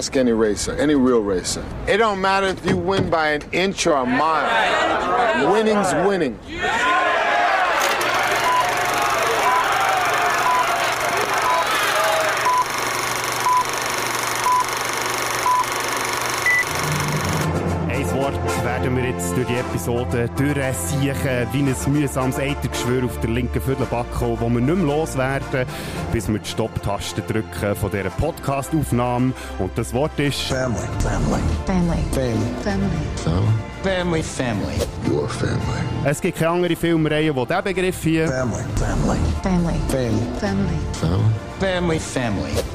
Ask any racer, any real racer. It don't matter if you win by an inch or a mile. Winning's winning. Werden wir jetzt durch die Episode durchsiechen, wie ein mühsames Eitergeschwür auf der linken Viertelbacke, wo wir nicht mehr loswerden, bis wir die Stopptaste drücken von dieser Podcast-Aufnahme. Und das Wort ist... Family. Family. Family. Family. Family. Family. Family. Your family. Es gibt keine andere Filmreihe, die diesen Begriff hier... Family. Family. Family. Family. Family. Family. Family. Family.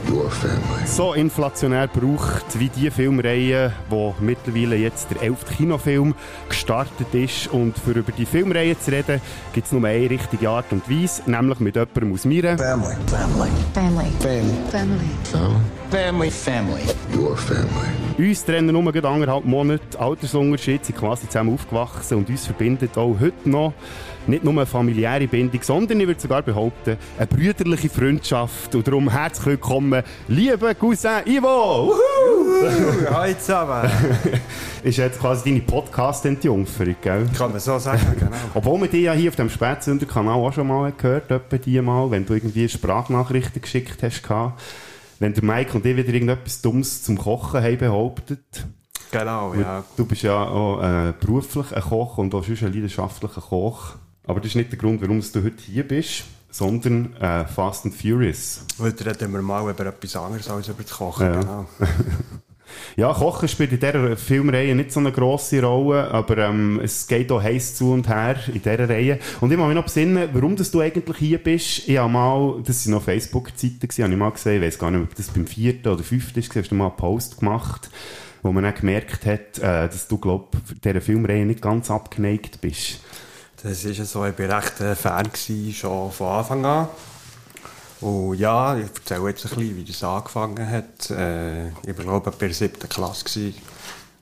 So inflationär braucht wie die Filmreihe, wo mittlerweile jetzt der elfte Kinofilm gestartet ist. Und für über die Filmreihe zu reden, gibt es nur eine richtige Art und Weise, nämlich mit jemandem aus mir. Family. Family. Family. Family. Family. Family. Family. Your family. Uns trennen nur gerade anderthalb Monate Altersunterschied, sind quasi zusammen aufgewachsen und uns verbindet auch heute noch nicht nur eine familiäre Bindung, sondern ich würde sogar behaupten, eine brüderliche Freundschaft. Und darum herzlich willkommen, lieber Cousin Ivo! Wuhu! Hallo zusammen. Ist jetzt quasi deine Podcast-Entjungferung, gell? Kann man so sagen, genau. Obwohl wir dich ja hier auf dem Spätsünder-Kanal auch schon mal gehört etwa die mal, wenn du irgendwie Sprachnachrichten geschickt hast. Wenn der Mike und ich wieder irgendetwas Dummes zum Kochen haben behauptet. Genau, ja. Du bist ja auch äh, beruflich ein Koch und auch sonst ein leidenschaftlicher Koch. Aber das ist nicht der Grund, warum du heute hier bist, sondern äh, Fast and Furious. Heute reden wir mal über etwas anderes als über das Kochen, Ja. genau. Ja, Kochen spielt in dieser Filmreihe nicht so eine grosse Rolle, aber ähm, es geht auch heiß zu und her in dieser Reihe. Und ich muss mich noch besinnen, warum dass du eigentlich hier bist. Ich habe mal, das waren noch Facebook-Zeiten, habe ich mal gesehen, ich weiß gar nicht, ob das beim vierten oder fünften ist, hast du mal einen Post gemacht, wo man dann gemerkt hat, äh, dass du, glaub, dieser Filmreihe nicht ganz abgeneigt bist. Das ist so, ich war recht äh, Fan gewesen, schon von Anfang an. Und ja, ich erzähle jetzt ein bisschen, wie das angefangen hat. Äh, ich war, glaube ich, bei der siebten Klasse. Gewesen.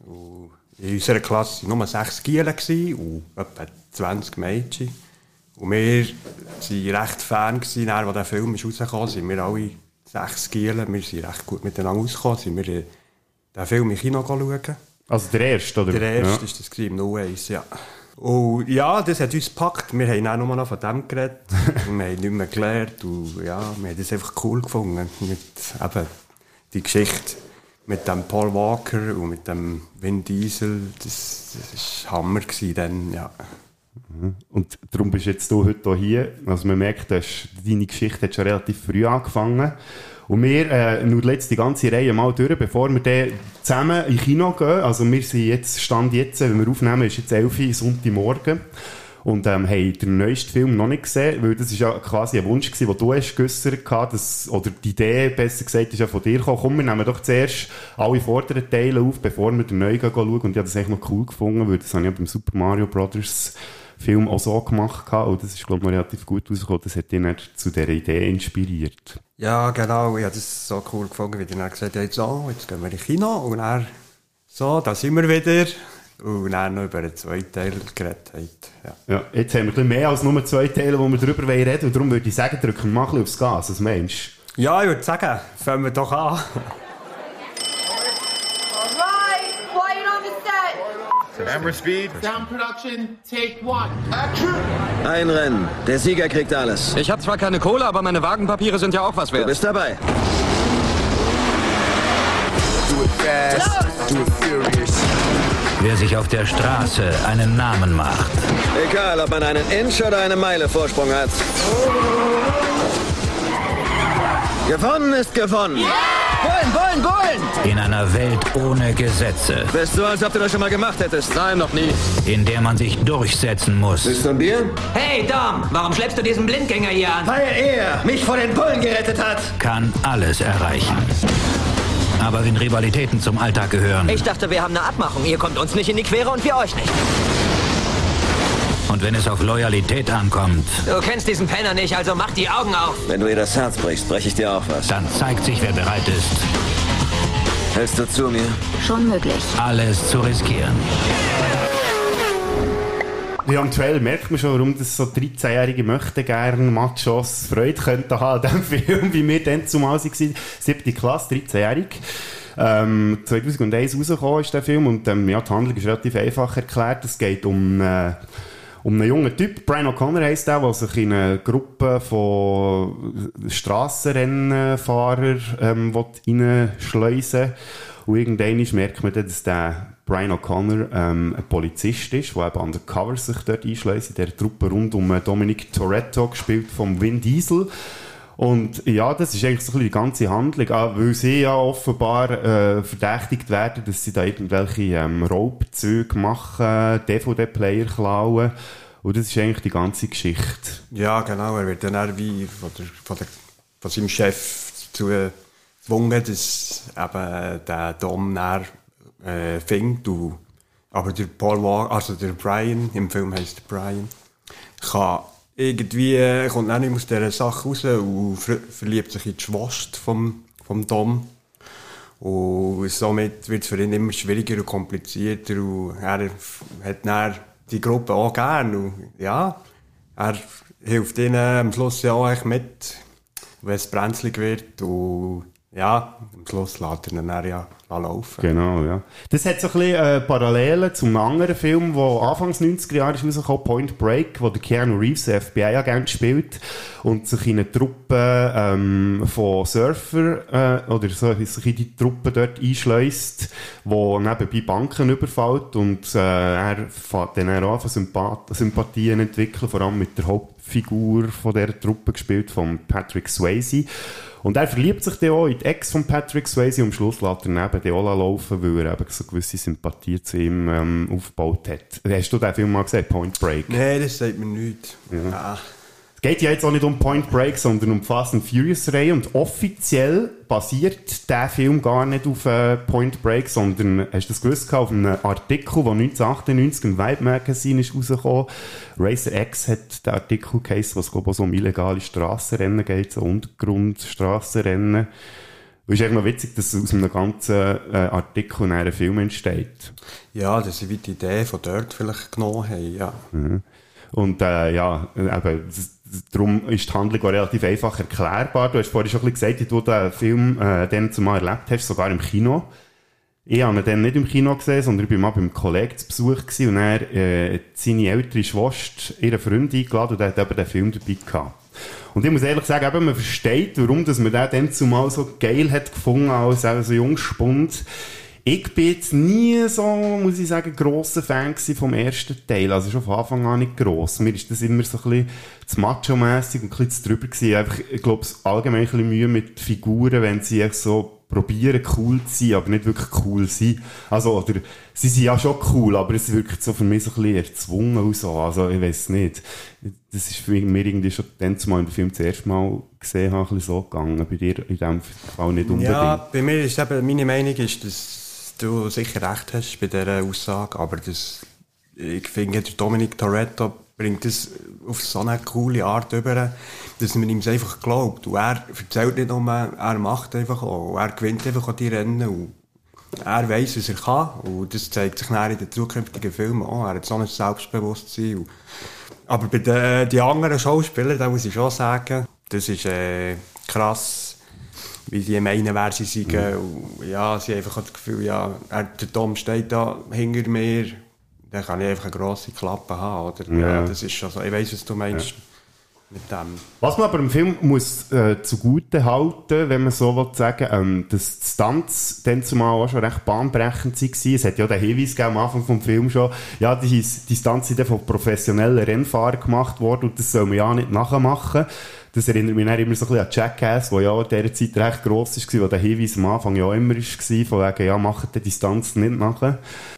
Und in unserer Klasse waren nur sechs Gielen und etwa 20 Mädchen. Und wir waren recht Fan, gewesen, als der Film ist, sind wir alle sechs Gielen, wir sind recht gut miteinander ausgekommen, sind wir den Film im Kino schauen. Also der erste, oder? Der erste Ja. das gewesen, im 01, ja. Und ja, das hat uns gepackt. Wir haben auch nur noch von dem geredet. Wir haben nicht mehr gelernt. Und ja, wir haben das einfach cool gefunden. Mit eben die Geschichte mit dem Paul Walker und mit dem Vin Diesel. Das, das war Hammer dann, ja. Und darum bist jetzt du heute hier. Also man merkt, dass deine Geschichte hat schon relativ früh angefangen. Und wir äh, nur jetzt die ganze Reihe mal durch, bevor wir dann zusammen in Kino gehen. Also wir sind jetzt, Stand jetzt, wenn wir aufnehmen, ist jetzt 11 Uhr Sonntagmorgen. Und ähm, haben den neuesten Film noch nicht gesehen, weil das ist ja quasi ein Wunsch gewesen, den du hast geäussert hast, oder die Idee, besser gesagt, ist ja von dir gekommen. Komm, wir nehmen doch zuerst alle vorderen Teile auf, bevor wir den neuen schauen. Und ich habe das echt noch cool gefunden, weil das habe ich ja beim Super Mario Brothers Film auch so gemacht gehabt. und das ist, glaube ich, noch relativ gut rausgekommen. Das hat dann zu dieser Idee inspiriert. Ja, genau. Ich habe das so cool gefunden, wie er gesagt hat, so, jetzt gehen wir ins Kino. Und dann, so, da sind wir wieder. Und dann noch über den zweiten Teil geredet hat. Ja. Ja, jetzt haben wir ein bisschen mehr als nur zwei Teile, wo wir darüber reden wollen. Und darum würde ich sagen, drücken wir mal ein bisschen aufs Gas. Was meinst Ja, ich würde sagen, fangen wir doch an. Camera speed. Sound production, take one. Ein Rennen. Der Sieger kriegt alles. Ich habe zwar keine Kohle, aber meine Wagenpapiere sind ja auch was Du wert. bist dabei. Do it fast. Do it furious. Wer sich auf der Straße einen Namen macht, Egal, ob man einen Inch oder eine Meile Vorsprung hat. Gewonnen ist gewonnen. Bullen, bullen, bullen! in einer Welt ohne Gesetze, Bist du, als ob du das schon mal gemacht hättest? Nein, noch nie. in der man sich durchsetzen muss, Ist ein Bier? Hey Dom, warum schleppst du diesen Blindgänger hier an? Weil er mich vor den Bullen gerettet hat. kann alles erreichen. Aber wenn Rivalitäten zum Alltag gehören Ich dachte, wir haben eine Abmachung. Ihr kommt uns nicht in die Quere und wir euch nicht. Und wenn es auf Loyalität ankommt, Du kennst diesen Penner nicht, also mach die Augen auf. Wenn du ihr das Herz brichst, breche ich dir auch was. dann zeigt sich, wer bereit ist, Hältst du zu mir? Schon möglich. alles zu riskieren. Ja, im Trailer merkt man schon, warum das so 13-Jährige möchten gerne Machos Freude könnten haben an diesem Film, wie wir dann zumal waren. Siebte Klasse, 13-Jährig. Ähm, 2001 rausgekommen ist der Film und ähm, ja, die Handlung ist relativ einfach erklärt. Es geht um... Äh, um einen jungen Typ, Brian O'Connor heisst der, der sich in eine Gruppe von Strassenrennfahrern ähm, reinschleusen will. Und irgendwann merkt man dann, dass der Brian O'Connor ähm, ein Polizist ist, der eben undercover sich dort einschleust, in der Truppe rund um Dominic Toretto, gespielt vom Vin Diesel. Und ja, das ist eigentlich so ein bisschen die ganze Handlung, auch weil sie ja offenbar äh, verdächtigt werden, dass sie da irgendwelche ähm, Raubzüge machen, DVD-Player klauen. Und das ist eigentlich die ganze Geschichte. Ja, genau. Er wird dann auch wie von, der, von, der, von seinem Chef dazu gezwungen, dass eben der Dom dann, äh, findet. Aber der Paul Walker, also der Brian, im Film heißt Brian, kann irgendwie kommt auch nicht aus dieser Sache raus und ver verliebt sich in die Schwester vom, vom Dom. Und somit wird es für ihn immer schwieriger und komplizierter. Und er hat dann die Gruppe auch gern. Und ja, er hilft ihnen am Schluss ja auch mit, wenn es brenzlig wird. Und ja, am Schluss lässt er dann ja laufen. Genau, ja. Das hat so ein bisschen äh, Parallelen zum anderen Film, der Anfangs 90er Jahre ist Point Break, wo der Keanu Reeves der FBI-Agent spielt und sich in eine Truppe ähm, von Surfer äh, oder so, sich in die Truppe dort einschleust, wo nebenbei Banken überfällt und äh, er fängt dann auch an, Sympath Sympathien entwickeln, vor allem mit der Hauptfigur von der Truppe gespielt von Patrick Swayze. Und er verliebt sich dann auch in die Ex von Patrick Swayze und am Schluss lässt er neben den Ola laufen, weil er eben so gewisse Sympathie zu ihm ähm, aufgebaut hat. Hast du den Film mal gesehen, Point Break? Nein, das sagt mir nichts. Ja. Ah geht ja jetzt auch nicht um Point Break, sondern um Fast and Furious Reihe und offiziell basiert der Film gar nicht auf äh, Point Break, sondern hast du das gewusst auf einem Artikel, der 1998 im Vibe Magazine ist rausgekommen. Racer X hat den Artikel geheißen, was glaube ich so um illegale Strassenrennen geht, so Untergrundstrassenrennen. Und es ist eigentlich noch witzig, dass aus einem ganzen äh, Artikel ein Film entsteht. Ja, dass sie die Idee von dort vielleicht genommen haben, ja. Mhm. Und äh, ja, eben, darum ist die Handlung auch relativ einfach erklärbar. Du hast vorhin schon ein bisschen gesagt, du den Film äh, dann zumal erlebt hast, sogar im Kino. Ich habe ihn dann nicht im Kino gesehen, sondern ich war mal beim Kollegen zu Besuch gewesen, und er äh, seine ältere Schwester, ihre Freundin eingeladen und er hat eben den Film dabei gehabt. Und ich muss ehrlich sagen, eben, man versteht, warum dass man den dann zumal so geil hat gefunden als auch so Jungspund. Ich bin jetzt nie so, muss ich sagen, grosser Fan vom ersten Teil. Also schon von Anfang an nicht gross. Mir ist das immer so ein bisschen zu macho-mässig und ein bisschen zu drüber gewesen. Einfach, ich glaube, allgemein ein bisschen Mühe mit Figuren, wenn sie echt so probieren cool zu sein, aber nicht wirklich cool sind. Also, oder, sie sind ja schon cool, aber es wirkt so für mich so ein bisschen erzwungen und so. Also, ich weiß nicht. Das ist für mir irgendwie schon dann zumal im Film das erste Mal gesehen habe, ein bisschen so gegangen. Bei dir in dem Fall nicht unbedingt. Ja, bei mir ist eben, meine Meinung ist, dass du sicher recht hast bei dieser Aussage, aber das, ich finde, der Dominic Toretto bringt das auf so eine coole Art über, dass man ihm einfach glaubt. Und er erzählt nicht nur, er macht einfach auch. Er gewinnt einfach an die Rennen und er weiß, was er kann. Und das zeigt sich dann in den zukünftigen Filmen auch. Er hat so ein Selbstbewusstsein. Und aber bei den die anderen Schauspielern, da muss ich schon sagen, das ist äh, krass wie die meinen, wer sie sind. Mhm. ja, sie haben einfach das Gefühl, ja, der Tom steht da hinter mir, dann kann ich einfach eine grosse Klappe haben. Oder? Ja. ja das ist schon so. Ich weiss, was du meinst. Ja. Mit dem. Was man aber im Film muss äh, zugute halten, wenn man so will sagen, ähm, dass die Stunts dann zumal auch schon recht bahnbrechend waren. Es hat ja den Hinweis gegeben am Anfang des Films schon, ja, die, die Stunts sind von professionellen Rennfahrern gemacht worden und das soll man ja nicht nachmachen. Das erinnert mich dann immer so ein bisschen an Jackass, der ja in dieser Zeit recht gross war, wo der Hinweis am Anfang ja immer war, von wegen, ja, macht die Distanz nicht nachher.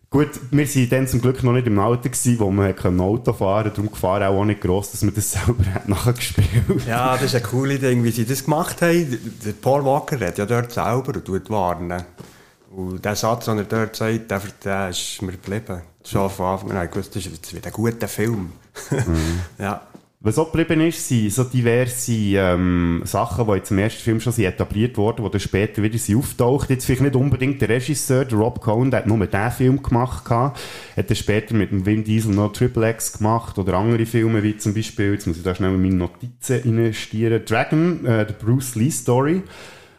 Gut, wir waren dann zum Glück noch nicht im Alter, gewesen, wo man Auto fahren konnte, darum Gefahr auch, auch nicht gross, dass man das selber hat nachgespielt Ja, das ist eine coole Ding, wie sie das gemacht haben. Der Paul Walker redet ja dort selber und tut warnen. Und der Satz, den er dort sagt, der, der ist mir geblieben. Schon von Anfang an. Ich wusste, das wird ein guter Film. Mhm. ja. Was auch geblieben ist, sind so diverse ähm, Sachen, die jetzt im ersten Film schon sind etabliert wurden, die dann später wieder sind auftaucht. Jetzt vielleicht nicht unbedingt der Regisseur, der Rob Cohen, der hat nur den Film gemacht. Gehabt. Hat dann später mit dem Vin Diesel noch Triple X gemacht oder andere Filme, wie zum Beispiel, jetzt muss ich da schnell in meine Notizen investieren, Dragon, äh, der Bruce Lee Story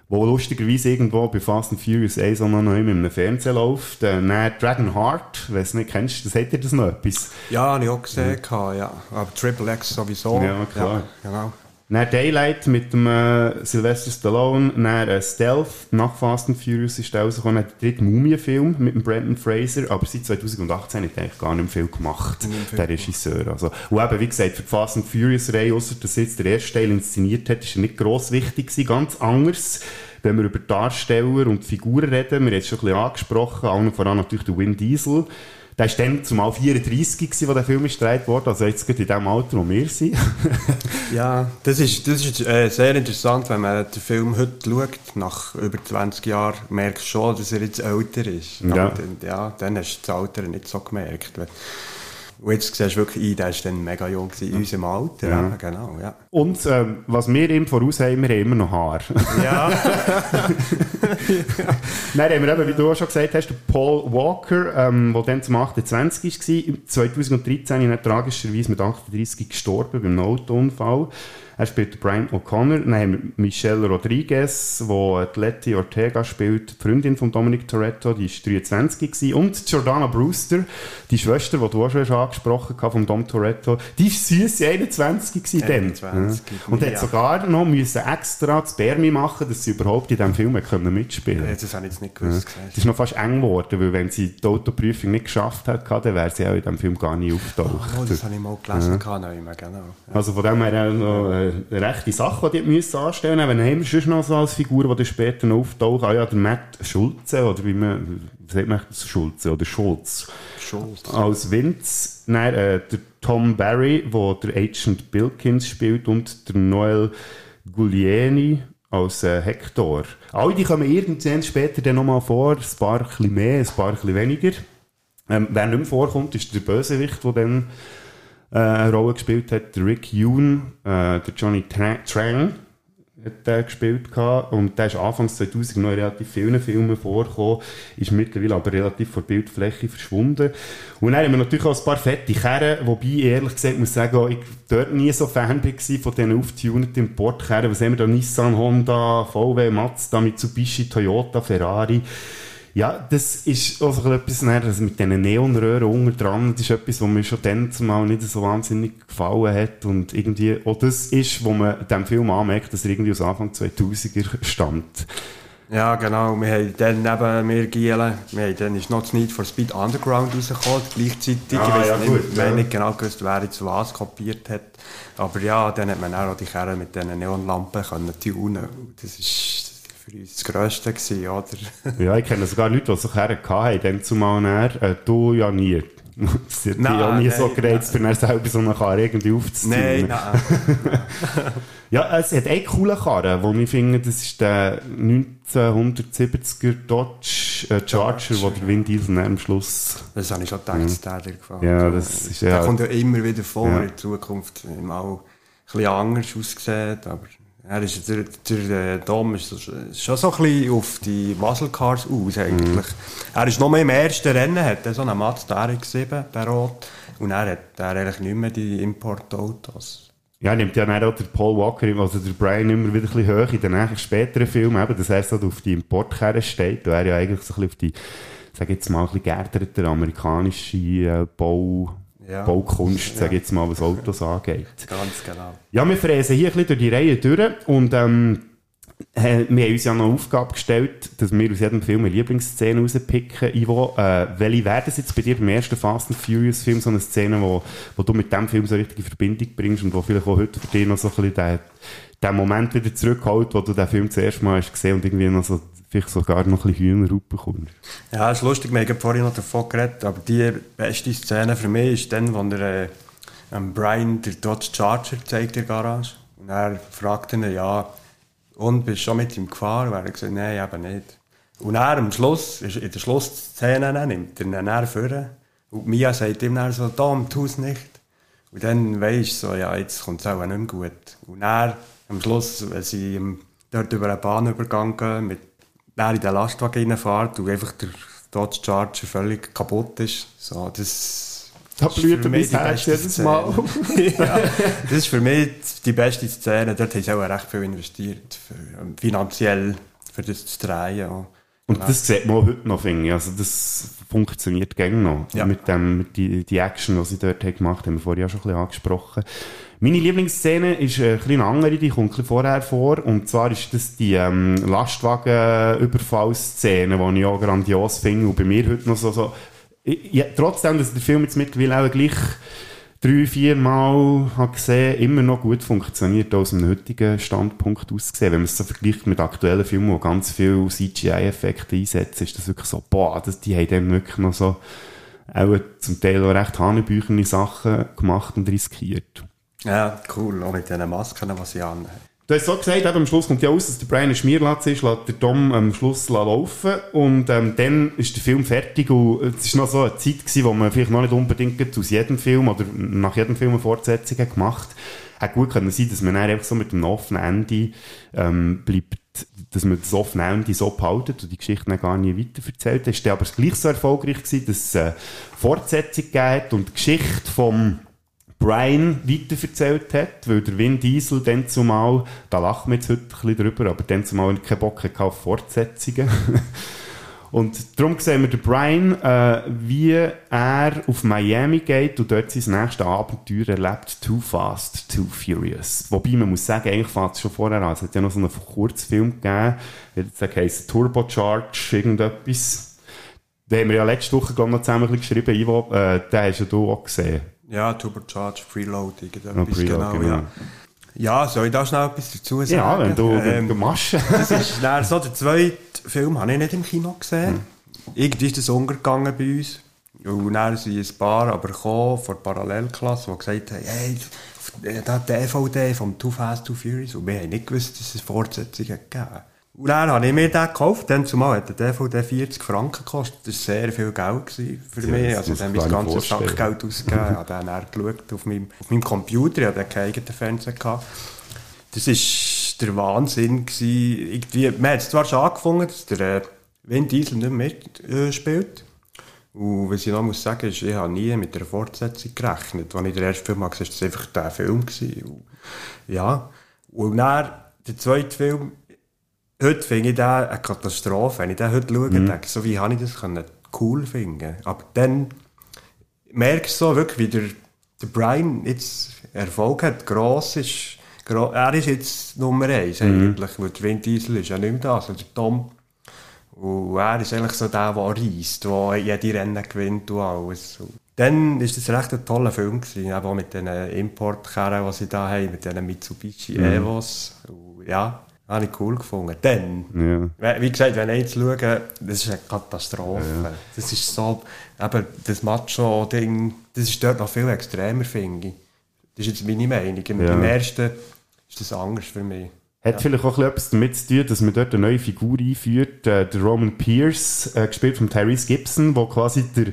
wo lustigerweise irgendwo bei Fast and Furious 1 auch noch immer in einem Fernsehen läuft. Dann Dragon Heart, weiss nicht, kennst du das? Dir das noch etwas? Ja, habe ich auch gesehen, ja. Aber Triple X sowieso. Ja, klar. Ja, genau. Dann Daylight mit dem äh, Sylvester Stallone, dann äh, Stealth, nach Fast and Furious ist rausgekommen, dann der dritte Mumie-Film mit dem Brandon Fraser, aber seit 2018 hat er eigentlich gar nicht mehr viel gemacht, viel der Regisseur. Also, und eben, wie gesagt, für die Fast and Furious-Reihe, ausser dass jetzt der erste Teil inszeniert hat, ist er nicht gross wichtig gewesen, ganz anders. Wenn wir über Darsteller und Figuren reden, wir haben es schon ein bisschen angesprochen, allen voran natürlich der Vin Diesel, der war dann zumal 34 gewesen, als der Film gedreht wurde, also jetzt gerade in dem Alter, wo wir sind. Ja, das ist, das ist äh, sehr interessant, wenn man den Film heute schaut, nach über 20 Jahren, merkst du schon, dass er jetzt älter ist. Ja. Und, ja, dann hast du das Alter nicht so gemerkt. Und jetzt siehst du wirklich ein, der war dann mega jung gewesen, in unserem Alter. Ja. Ja. Genau, ja. Und ähm, was wir ihm voraus haben, wir haben immer noch Haar. Ja. Dann haben wir eben, wie du auch schon gesagt hast, Paul Walker, ähm, der dann zum 28 war, 2013 ist er tragischerweise mit 38 gestorben beim Autounfall. Er spielt Brian O'Connor. Dann haben wir Michelle Rodriguez, die Letty Ortega spielt, die Freundin von Dominic Toretto, die war 23 gewesen. Und Jordana Brewster, die Schwester, die du auch schon angesprochen hast, von Dom Toretto, die war süß 21 gewesen dann. 21, Ja. Und hat ja. sogar noch müssen extra das Bermi machen, dass sie überhaupt in diesem Film hat können mitspielen Ja, Das habe ich jetzt nicht gewusst. es ist noch fast eng geworden, weil wenn sie die Autoprüfung nicht geschafft hat, dann wäre sie auch in diesem Film gar nicht auftaucht. Oh, das habe ich mal gelesen, ja. genau. Ja. Also von dem her auch noch äh, eine rechte Sache, die die müssen anstellen müssen. Wenn haben wir sonst noch so als Figur, die dann später noch auftauchen, ah ja, der Matt Schulze, oder wie man, wie sagt man das, Schulze, oder Schulz. Schulz. Als Vince, dann, äh, der Tom Barry, der der Agent Bilkins spielt, und der Noel Guglielmi als äh, Hector. Alle die kommen irgendwann später dann nochmal vor, ein paar ein mehr, ein paar weniger. Ähm, wer nicht mehr vorkommt, ist der Bösewicht, der dann äh, eine Rolle gespielt hat, der Rick Yoon, äh, der Johnny Tra Trang hat der gespielt gehabt. und der ist Anfangs 2000 noch in relativ vielen Filmen vorgekommen, ist mittlerweile aber relativ von der Bildfläche verschwunden. Und dann haben wir natürlich auch ein paar fette Kerren, wobei ich ehrlich gesagt muss sagen, ich dort nie so Fan war von diesen auftuneten Importkerren. Was haben wir da? Nissan, Honda, VW, Mazda, Mitsubishi, Toyota, Ferrari. Ja, das ist auch so etwas, ne, das mit diesen Neonröhren unten dran, das ist etwas, was mir schon dann zumal nicht so wahnsinnig gefallen hat und irgendwie auch das ist, wo man dem Film anmerkt, dass er irgendwie aus Anfang 2000er stammt. Ja, genau. Wir haben dann neben mir Gielen, wir haben dann ist noch das Need for Speed Underground rausgekommen, gleichzeitig. Ah, ich weiss ja, nicht, gut, ja. nicht genau gewusst, wer jetzt was kopiert hat. Aber ja, dann hat man auch die Kerren mit diesen Neonlampen können tunen. Das ist für uns das Grösste gewesen, oder? Ja, ich kenne sogar Leute, die so Kerren hatten, dann zumal näher, äh, du ja nie. Das hat Nein, auch nie so nein, gereizt, für dann selber so eine Karre irgendwie aufzuziehen. Nein, nein. Ja, es hat einen coolen Karren, wo ich finde, das ist der 1970er Dodge äh, Charger, wo der Vin Diesel am Schluss... Das habe ich schon gedacht, dass der dir gefällt. Ja, das ist der ja- kommt ja immer wieder vor, Ja. in Zukunft mal ein bisschen anders aussieht, aber er ist, der, der äh, Dom ist so- schon so ein bisschen auf die Muscle Cars aus, eigentlich. Mhm. Er ist noch mehr im ersten Rennen, hat er so einen Mazda RX-7, der Rot, und er hat er eigentlich nicht mehr die Importautos. Ja, nimmt ja dann auch der Paul Walker, also der Brian immer wieder ein bisschen hoch in den späteren Filmen, eben, dass er auf die Importkerre steht, und er ja eigentlich so ein bisschen auf die, sag jetzt mal, ein bisschen geerderte amerikanische äh, Bau, Ja. Baukunst, sag Ja. jetzt mal, was Autos angeht. Ganz genau. Ja, wir fräsen hier ein bisschen durch die Reihe durch und ähm, äh, wir haben uns ja noch eine Aufgabe gestellt, dass wir aus jedem Film eine Lieblingsszene rauspicken. Ivo, äh, welche wäre das jetzt bei dir beim ersten Fast and Furious Film, so eine Szene, wo, wo du mit dem Film so richtig in Verbindung bringst und wo vielleicht auch heute für dich noch so ein bisschen den, Moment wieder zurückholt, wo du den Film zuerst mal hast gesehen und irgendwie noch so, vielleicht sogar noch ein bisschen Hühner bekommst? Ja, es ist lustig, wir haben vorhin noch davon geredet, aber die beste Szene für mich ist dann, wo er äh, Brian der Dodge Charger zeigt in der Garage. Und er fragt ihn, ja, und bist du schon mit ihm gefahren? Und er gesagt, nein, eben nicht. Und er am Schluss, in der Schlussszene, nimmt er ihn dann vor. Und Mia sagt ihm dann so, Tom, tu es nicht. Und dann weisst du so, ja, jetzt kommt es auch nicht mehr gut. Und er, am Schluss, wenn sie dort über einen Bahnübergang gehen, mit der in den Lastwagen reinfährt und einfach der Dodge Charger völlig kaputt ist, so, das... Da das ist blüht für mir mich mein die Herz beste jedes Szene. Mal. ja, das ist für mich die beste Szene. Dort haben sie auch recht viel investiert, für, ähm, finanziell. für das zu drehen. Ja. Und das sieht man auch heute noch, finde ich. Also das funktioniert gerne noch. Ja. Mit dem, mit die, die Action, die sie dort haben gemacht haben, haben wir vorher ja schon ein bisschen angesprochen. Meine Lieblingsszene ist äh, eine andere, die kommt ein vorher vor. Und zwar ist das die ähm, Lastwagen-Überfallszene, die ich auch grandios finde. Und bei mir heute noch so, so ja, trotzdem, dass der Film jetzt mittlerweile auch gleich drei, vier Mal habe gesehen, immer noch gut funktioniert aus einem heutigen Standpunkt aus gesehen. Wenn man es so vergleicht mit aktuellen Filmen, wo ganz viel CGI-Effekte einsetzen, ist das wirklich so, boah, das, die haben dann wirklich noch so auch zum Teil auch recht hanebüchene Sachen gemacht und riskiert. Ja, cool. Auch mit diesen Masken, die sie anhaben. Du hast so gesagt, eben, am Schluss kommt ja aus, dass der Brian ein Schmierlatz ist, lässt der Tom am Schluss laufen und ähm, dann ist der Film fertig und es war noch so eine Zeit gewesen, wo man vielleicht noch nicht unbedingt aus jedem Film oder nach jedem Film eine Fortsetzung hat gemacht hat. gut können sein, dass man einfach so mit dem offenen Ende ähm, bleibt, dass man das offene Ende so behaltet und die Geschichte dann gar nie weiter erzählt. Es war aber gleich so erfolgreich gewesen, dass es eine Fortsetzung gegeben und die Geschichte vom Brian weiterverzählt hat, weil der Vin Diesel dann zumal, da lachen wir jetzt heute ein bisschen drüber, aber dann zumal keinen Bock hatte auf Fortsetzungen. und darum sehen wir den Brian, äh, wie er auf Miami geht und dort sein nächstes Abenteuer erlebt, Too Fast, Too Furious. Wobei man muss sagen, eigentlich fängt es schon vorher an. Es hat ja noch so einen Kurzfilm gegeben, der heisst Turbocharge, irgendetwas. Den haben wir ja letzte Woche glaub, ich, noch zusammen geschrieben, Ivo, äh, den hast ja du auch gesehen. Ja, Turbocharge, Freeload, irgendetwas, Preload, genau, genau. ja. Ja, soll ich da schnell etwas dazu sagen? Ja, wenn du, Ähm, du machst. das ist dann so, der zweite Film habe ich nicht im Kino gesehen. Hm. Irgendwie ist das untergegangen bei uns. Und dann sind ein paar aber gekommen, von der Parallelklasse, die gesagt haben, hey, da hat DVD vom Too Fast, Too Furious. Und wir haben nicht gewusst, dass es Fortsetzungen gegeben Und dann habe ich mir den gekauft. Dann zumal hat der DVD 40 Franken gekostet. Das war sehr viel Geld für Ja, mich. das Also dann mein ganzes vorstellen. Sackgeld ausgegeben. Ich habe dann, dann geschaut auf meinem, auf meinem Computer. Ich hatte keinen eigenen Fernseher. Gehabt. Das war der Wahnsinn. Gewesen. Irgendwie, man hat es zwar schon angefangen, dass der äh, Vin Diesel nicht mehr mitspielt. Und was ich noch muss sagen ist, ich habe nie mit einer Fortsetzung gerechnet. Als ich den ersten Film gesehen habe, war das einfach der Film. Gewesen. Und, ja. Und dann, der zweite Film, heute finde ich den eine Katastrophe. Wenn ich den heute schaue, Mhm. denke ich, so wie habe ich das können cool finden Aber dann merkst du so wirklich, wie der, der Brian jetzt Erfolg hat, gross ist. Gro er ist jetzt Nummer eins Mhm. eigentlich, weil der Vin Diesel ist ja nicht mehr da, also der Tom. Und er ist eigentlich so der, der reist, der jede Rennen gewinnt und alles. Und dann war das recht ein toller Film, gewesen, auch mit den Importkerren, die sie da haben, mit diesen Mitsubishi Mhm. Evos. Und ja, habe ich cool gefunden. Dann, Ja. wie gesagt, wenn ich jetzt schaue, das ist eine Katastrophe. Das ist so, eben das Macho-Ding, das ist dort noch viel extremer, finde ich. Das ist jetzt meine Meinung. Im, Ja. im ersten ist das anders für mich. Hat Ja. vielleicht auch ein bisschen etwas damit zu tun, dass man dort eine neue Figur einführt, äh, der Roman Pierce, äh, gespielt von Tyrese Gibson, wo quasi der,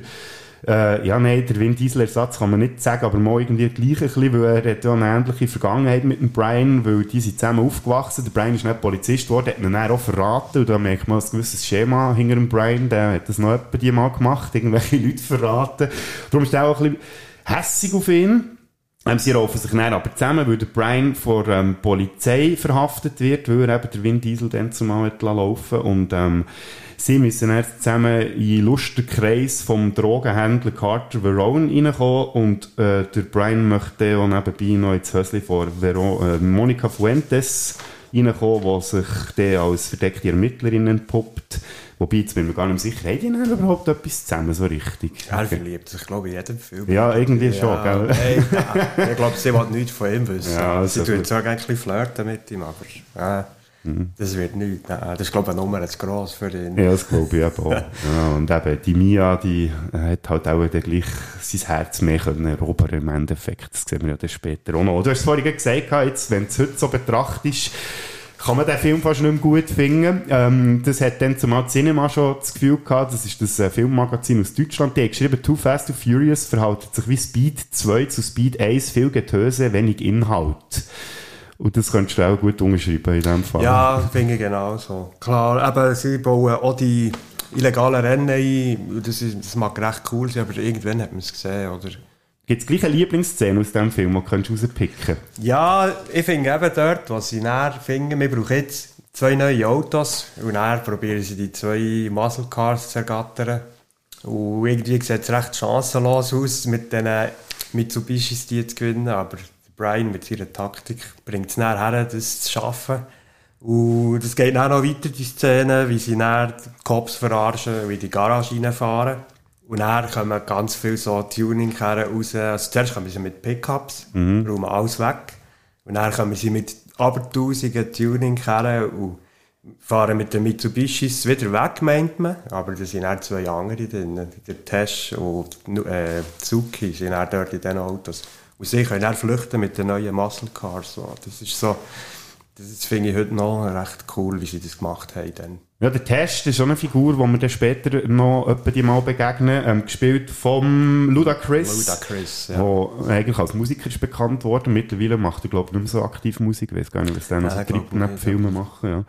äh, ja nein, der Vin Diesel Ersatz kann man nicht sagen, aber mal irgendwie gleich ein bisschen, weil er hat ja eine ähnliche Vergangenheit mit dem Brian, weil die sind zusammen aufgewachsen, der Brian ist nicht Polizist geworden, hat ihn dann auch verraten und da merkt man ein gewisses Schema hinter dem Brian, der hat das noch etwa die mal gemacht, irgendwelche Leute verraten. Darum ist er auch ein bisschen hässig auf ihn. Ähm, sie raufen sich dann aber zusammen, weil der Brian vor ähm, Polizei verhaftet wird, weil er eben der Vin Diesel dann zumal hat laufen und ähm, sie müssen dann zusammen in den Lusterkreis vom Drogenhändler Carter Verone reinkommen und äh, der Brian möchte auch nebenbei noch ins Häuschen vor Vero äh, Monica Fuentes reinkommen, die sich dann als verdeckte Ermittlerin entpuppt. Wobei, jetzt bin ich mir gar nicht sicher, haben die denn überhaupt etwas zusammen, so richtig? Er verliebt sich, glaube ich, in jedem Film. Ja, irgendwie schon, gell? Hey, ja. ich glaube, sie will nichts von ihm wissen. Ja, sie also tut gut. zwar ein bisschen flirten mit ihm, aber äh, das wird nichts. Das ist, glaube ich, eine Nummer zu gross für ihn. Ja, das glaube ich eben auch. ja, und eben, die Mia, die hat halt auch dann gleich sein Herz mehr können erobern im Endeffekt. Das sehen wir ja dann später auch noch. Du hast es vorhin gesagt, jetzt, wenn du es heute so betrachtest, kann man den Film fast nicht mehr gut finden. Ähm, das hat dann zumal Cinema schon das Gefühl gehabt, das ist das äh, Filmmagazin aus Deutschland, die hat geschrieben, Too Fast, Too Furious verhaltet sich wie Speed 2 zu Speed 1, viel Getöse, wenig Inhalt. Und das könntest du auch gut umschreiben in dem Fall. Ja, finde ich genauso. Klar, eben, sie bauen auch die illegalen Rennen ein. Das, ist, das mag recht cool sein, aber irgendwann hat man es gesehen, oder? Gibt es gleich eine Lieblingsszene aus diesem Film, die du rauspicken? Ja, ich finde eben dort, was ich näher finde, wir brauchen jetzt zwei neue Autos und dann probieren sie die zwei Muscle Cars zu ergattern. Und irgendwie sieht es recht chancenlos aus, mit den Mitsubishis die zu gewinnen, aber Brian mit seiner Taktik bringt es nachher her, das zu schaffen. Und es geht dann noch weiter, die Szene, wie sie dann die Cops verarschen in die Garage reinfahren. Und dann kommen ganz viele so Tuning-Kerren raus. Also zuerst kommen sie mit Pickups, Mhm. räumen alles weg. Und dann kommen sie mit abertausigen Tuning-Kerren und fahren mit den Mitsubishis wieder weg, meint man. Aber da sind dann zwei andere drin. Der Tesh und äh, Zuki sind dann dort in diesen Autos. Und sie können dann flüchten mit den neuen Muscle Cars. So. Das ist so, das finde ich heute noch recht cool, wie sie das gemacht haben. Dann. Ja, der Test ist schon eine Figur, die wir dann später noch die mal begegnen. Ähm, gespielt vom Ludacris. Ludacris, ja. Der eigentlich als Musiker ist bekannt worden. Mittlerweile macht er, glaube ich, nicht mehr so aktiv Musik. Ich weiß gar nicht, was der noch so Filme machen. Ja.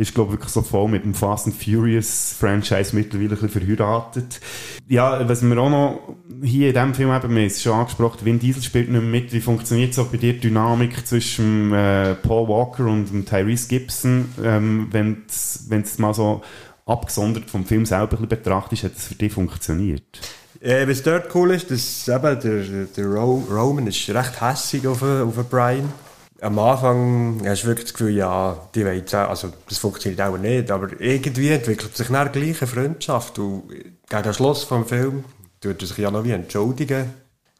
Ist, glaube ich, wirklich so voll mit dem Fast and Furious Franchise mittlerweile ein bisschen verheiratet. Ja, was wir auch noch hier in diesem Film eben, wir haben es schon angesprochen, Vin Diesel spielt nicht mehr mit. Wie funktioniert so bei dir die Dynamik zwischen äh, Paul Walker und dem Tyrese Gibson, ähm, wenn es mal so abgesondert vom Film selber ein bisschen betrachtest, hat das für dich funktioniert? Äh, was dort cool ist, dass eben der, der Ro Roman ist recht hässig auf, auf Brian. Am Anfang hast du wirklich das Gefühl, ja, die wollen also das funktioniert auch nicht, aber irgendwie entwickelt sich eine Freundschaft und gegen den Schluss des Films tut er sich ja noch wie entschuldigen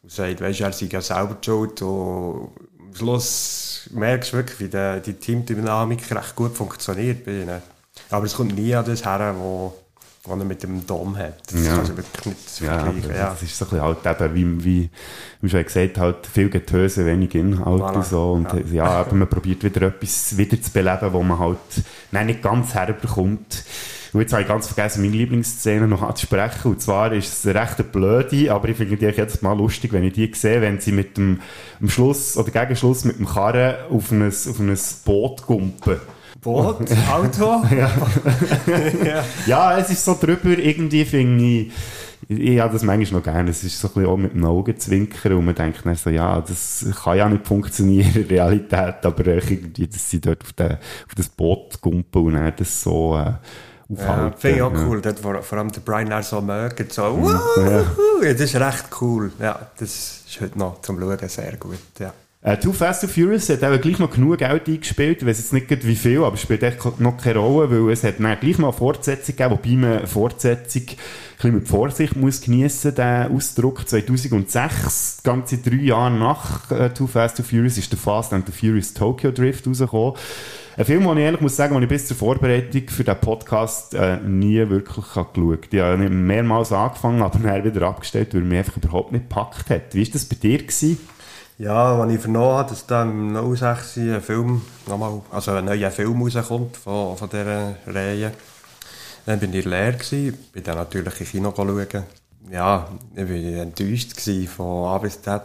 und sagt, weißt du, er sei ja selber schuld und am Schluss merkst du wirklich, wie die, die Teamdynamik recht gut funktioniert bei ihnen. Aber es kommt nie an das her, wo, wo er mit dem Dom hat. Das Ja. kannst du wirklich nicht vergleichen. Ja. das ist so ein bisschen halt eben, wie, wie, wie schon gesagt, halt viel Getöse, wenig Inhalt Voilà. und so. Und Ja. ja, aber man probiert wieder etwas wieder zu beleben, wo man halt nein, nicht ganz herbekommt. Und jetzt habe ich ganz vergessen, meine Lieblingsszene noch anzusprechen. Und zwar ist es eine recht blöde, aber ich finde die jedes Mal lustig, wenn ich die sehe, wenn sie mit dem, am Schluss oder gegen Schluss mit dem Karren auf ein, auf ein Boot gumpen. Boot? Auto? ja. ja, es ist so drüber, irgendwie finde ich, ich habe das manchmal noch gerne. Es ist so ein bisschen auch mit dem Augenzwinkern und man denkt dann so, ja, das kann ja nicht funktionieren in der Realität, aber irgendwie, dass sie dort auf, den, auf das Boot gumpen und dann das so äh, Ja, aufhalten. finde ich auch Ja. cool. Dort, vor, vor allem der Brian dann so mögt, so, Ja. wuhu, ja. das ist recht cool. Ja, das ist heute noch zum Schauen sehr gut. Ja. Äh, Too Fast, Too Furious hat auch gleich noch genug Geld eingespielt. Ich weiß jetzt nicht wie viel, aber es spielt echt noch keine Rolle, weil es hat dann gleich noch eine Fortsetzung gegeben, wobei man eine Fortsetzung ein bisschen mit Vorsicht muss geniessen, den Ausdruck 2006, ganze drei Jahre nach äh, Too Fast, Too Furious, ist der Fast and the Furious Tokyo Drift rausgekommen. Ein Film, den ich ehrlich muss sagen, den ich bis zur Vorbereitung für den Podcast äh, nie wirklich habe geschaut Ich habe mehrmals angefangen, aber dann wieder abgestellt, weil er mich einfach überhaupt nicht gepackt hat. Wie war das bei dir? Gewesen? Ja, als ich vernommen habe, dass da im 06 ein Film, nochmal, also ein neuer Film rauskommt von, von dieser Reihe, dann bin ich leer gewesen, bin dann natürlich ins Kino schauen. Ja, ich war enttäuscht gewesen von A bis Z.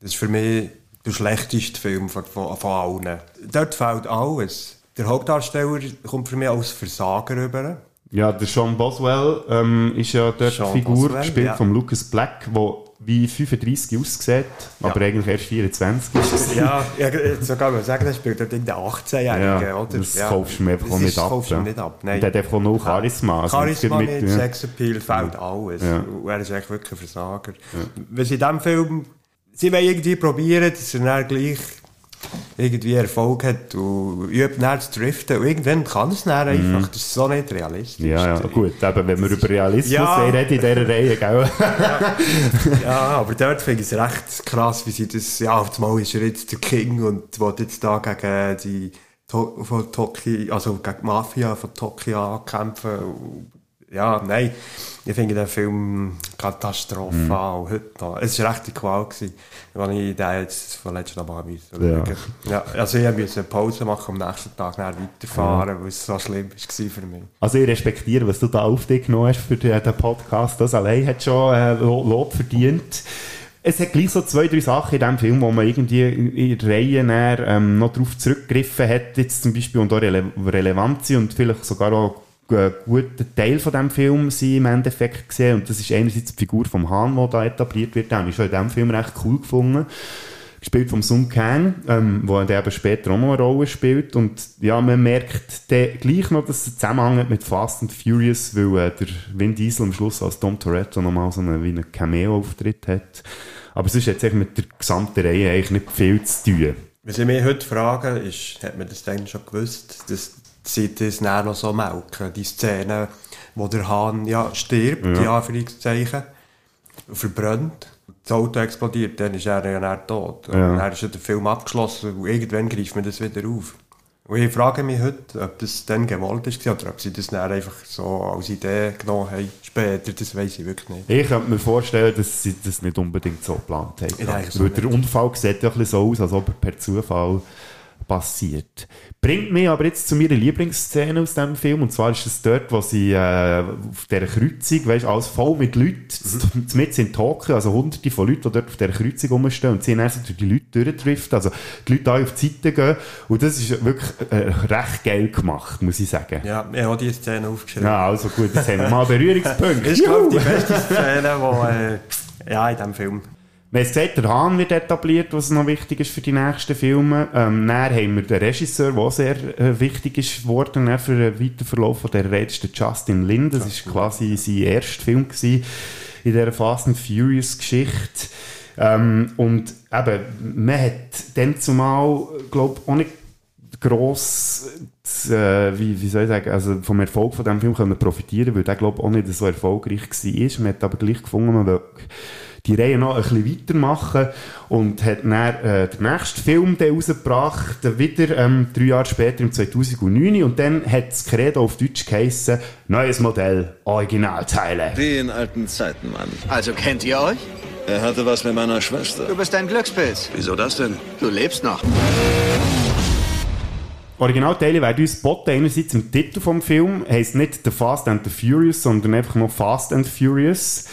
Das ist für mich der schlechteste Film von, von, von allen. Dort fehlt alles. Der Hauptdarsteller kommt für mich als Versager rüber. Ja, der Sean Boswell ähm, ist ja dort Sean die Figur, Boswell, gespielt ja. von Lucas Black, der wie 35 aussieht, aber eigentlich erst 24 ist. Ja, ja sogar mal sagen, das spielt dort irgendein 18-Jähriger, Ja, oder? das ja. kaufst du mir einfach Das nicht ab. ja. nicht ab. Nein. Und der hat einfach noch Charisma. Also Charisma mit- ja. Sexappeal, fehlt alles. Ja. Und er ist eigentlich wirklich ein Versager. Sie in diesem Film, sie wollen irgendwie probieren, dass er dann gleich irgendwie Erfolg hat und übt dann zu driften. Und irgendwann kann es dann Mhm. einfach. Das ist so nicht realistisch. Ja, ja, gut, eben, wenn wir über Realismus Ja. reden in dieser Reihe, gell? ja, aber dort finde ich es recht krass, wie sie das, ja, auf einmal ist er jetzt der King und will jetzt da gegen die von Toki, also gegen die Mafia von Tokio ankämpfen. Ja, nein, ich finde den Film katastrophal, Mhm. heute noch. Es war recht Qual, gewesen, als ich den jetzt von letztem Mal müssen Ja. Ja, also ich musste eine Pause machen, am nächsten Tag weiterfahren, weil es so schlimm war für mich. Also ich respektiere, was du da auf dich genommen hast für den, Podcast. Das allein hat schon äh, Lo- Lob verdient. Es hat gleich so zwei, drei Sachen in diesem Film, wo man irgendwie in der Reihe näher, ähm, noch darauf zurückgegriffen hat, jetzt zum Beispiel und auch rele relevant sind und vielleicht sogar auch guter Teil von diesem Film sind im Endeffekt gesehen. Und das ist einerseits die Figur vom Hahn, die da etabliert wird. Den habe ich schon in diesem Film recht cool gefunden. gespielt vom Sun Kang, ähm, wo der eben später auch noch eine Rolle spielt. Und ja, man merkt dann gleich noch, dass es zusammenhängt mit Fast and Furious, weil äh, der Vin Diesel am Schluss als Tom Toretto nochmal so einen, wie einen Cameo-Auftritt hat. Aber sonst hat es mit der gesamten Reihe eigentlich nicht viel zu tun. Was ich mich heute frage, ist, hat man das dann schon gewusst, dass sie das dann noch so melken, die Szene, wo der Hahn ja stirbt, Ja. in Anführungszeichen, verbrennt. Das Auto explodiert, dann ist er ja dann tot. Und Ja. dann ist ja der Film abgeschlossen und irgendwann greift man das wieder auf. Und ich frage mich heute, ob das dann gewollt ist oder ob sie das dann einfach so als Idee genommen haben. Später, das weiß ich wirklich nicht. Ich könnte mir vorstellen, dass sie das nicht unbedingt so geplant haben. Denke so Weil der. Unfall sieht ja ein bisschen so aus, als ob er per Zufall passiert. Bringt mich aber jetzt zu meiner Lieblingsszene aus diesem Film. Und zwar ist es dort, wo sie äh, auf dieser Kreuzung, weißt, alles voll mit Leuten, mhm. mit in Tokio, also hunderte von Leuten, die dort auf dieser Kreuzung rumstehen und sie dann so durch die Leute durchdriften, also die Leute alle auf die Seite gehen. Und das ist wirklich äh, recht geil gemacht, muss ich sagen. Ja, ich habe diese Szene aufgeschrieben. Ja, also gut, jetzt haben wir mal Berührungspunkte. Das ist, glaube ich, die beste Szene, die, äh, ja, in diesem Film. Wir haben gesagt, der Hahn wird etabliert, was noch wichtig ist für die nächsten Filme. Ähm, dann haben wir den Regisseur, der sehr äh, wichtig ist geworden für den weiteren Verlauf von der der Justin Lin. Das ist quasi sein erster Film gewesen in dieser Fast and Furious Geschichte. Ähm, und eben, man hat dann zumal, glaube ich, auch nicht gross, äh, wie, wie soll ich sagen, also vom Erfolg von diesem Film können profitieren, weil der, glaube ich, auch nicht so erfolgreich war. Man hat aber gleich gefunden, man will die Reihe noch ein bisschen weitermachen und hat dann äh, den nächsten Film rausgebracht, wieder ähm, drei Jahre später, im 2009 und dann hat das Credo auf Deutsch geheissen, neues Modell, Originalteile. Wie in alten Zeiten, Mann. Also kennt ihr euch? Er hatte was mit meiner Schwester. Du bist ein Glückspilz. Wieso das denn? Du lebst noch. Originalteile werden uns geboten, einerseits im Titel vom Film, heisst nicht The Fast and the Furious, sondern einfach nur Fast and Furious.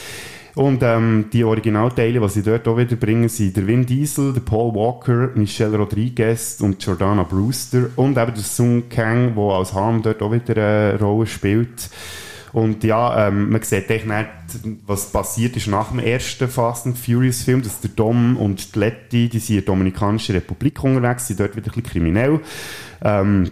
Und ähm, die Originalteile, die sie dort auch wieder bringen, sind der Vin Diesel, der Paul Walker, Michelle Rodriguez und Jordana Brewster und eben der Sung Kang, der als Han dort auch wieder eine Rolle spielt. Und ja, ähm, man sieht echt nicht, was passiert ist nach dem ersten Fast and Furious Film, dass der Dom und die Letty, die sind in der Dominikanischen Republik unterwegs, sind dort wieder ein bisschen kriminell. Ähm,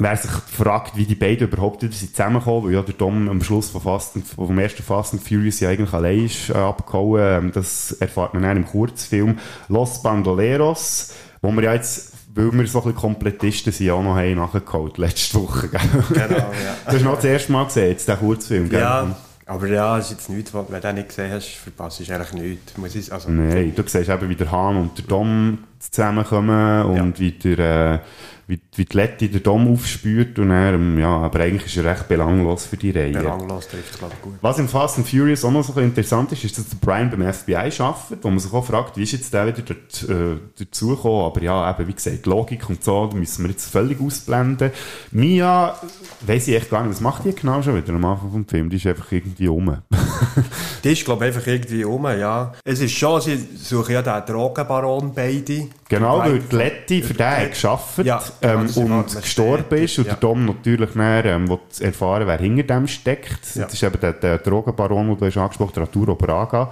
Wer sich fragt, wie die beiden überhaupt wieder sind zusammengekommen, weil ja der Dom am Schluss von Fast and, vom ersten Fast and Furious ja eigentlich allein ist äh, abgehauen, ähm, das erfahrt man dann im Kurzfilm Los Bandoleros, wo wir ja jetzt, weil wir so ein bisschen Komplettisten sind, auch noch haben nachgeholt, letzte Woche. Gell? Genau, ja. Du hast noch das erste Mal gesehen, jetzt den Kurzfilm, gell? Ja, aber ja, es ist jetzt nichts, was- wenn du den nicht gesehen hast, verpasst du eigentlich nichts. Muss ich, also, Nein, du siehst eben, wie der Hahn und der Dom zusammenkommen und wie, der, äh, wie, wie die Letty den Dom aufspürt und er, ähm, ja, aber eigentlich ist er recht belanglos für die Reihe. Belanglos trifft glaube ich gut. Was im Fast and Furious auch noch so interessant ist, ist, dass der Brian beim FBI arbeitet, wo man sich auch fragt, wie ist jetzt der wieder dort, äh, dazugekommen, aber ja, eben, wie gesagt, Logik und so, müssen wir jetzt völlig ausblenden. Mia, weiss ich echt gar nicht, was macht die genau schon wieder am Anfang vom Film? Die ist einfach irgendwie um. Die ist, glaube ich, einfach irgendwie um, ja. Es ist schon, sie suchen ja den Drogenbaron beide. Genau, weil die Letty für den hat gearbeitet Ja, ähm, und gestorben ist und ja. der Dom natürlich dann, ähm, will erfahren, wer hinter dem steckt. Ja. Das ist eben der, der Drogenbaron, den du hast angesprochen der Arturo Braga,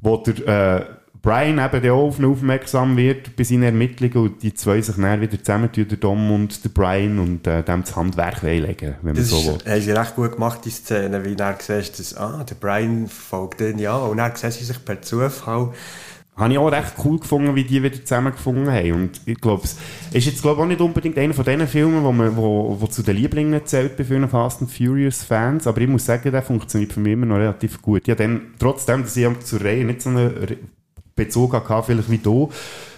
wo der äh, Brian eben dann auch auf ihn aufmerksam wird bei seinen Ermittlungen und die zwei sich dann wieder zusammentun, der Dom und der Brian und äh, dem das Handwerk legen, wenn man Das so ist, will. haben sie recht gut gemacht, die Szene, wie er siehst, dass, ah, der Brian folgt ihnen, ja, und dann sehen sie sich per Zufall. Habe ich auch recht cool gefunden, wie die wieder zusammengefunden haben. Und ich glaube, es ist jetzt glaube auch nicht unbedingt einer von diesen Filmen, wo, man, wo, wo zu den Lieblingen zählt bei vielen Fast and Furious Fans. Aber ich muss sagen, der funktioniert für mich immer noch relativ gut. Ja, dann, trotzdem, dass ich zur Reihe nicht so einen Bezug hatte, vielleicht wie du,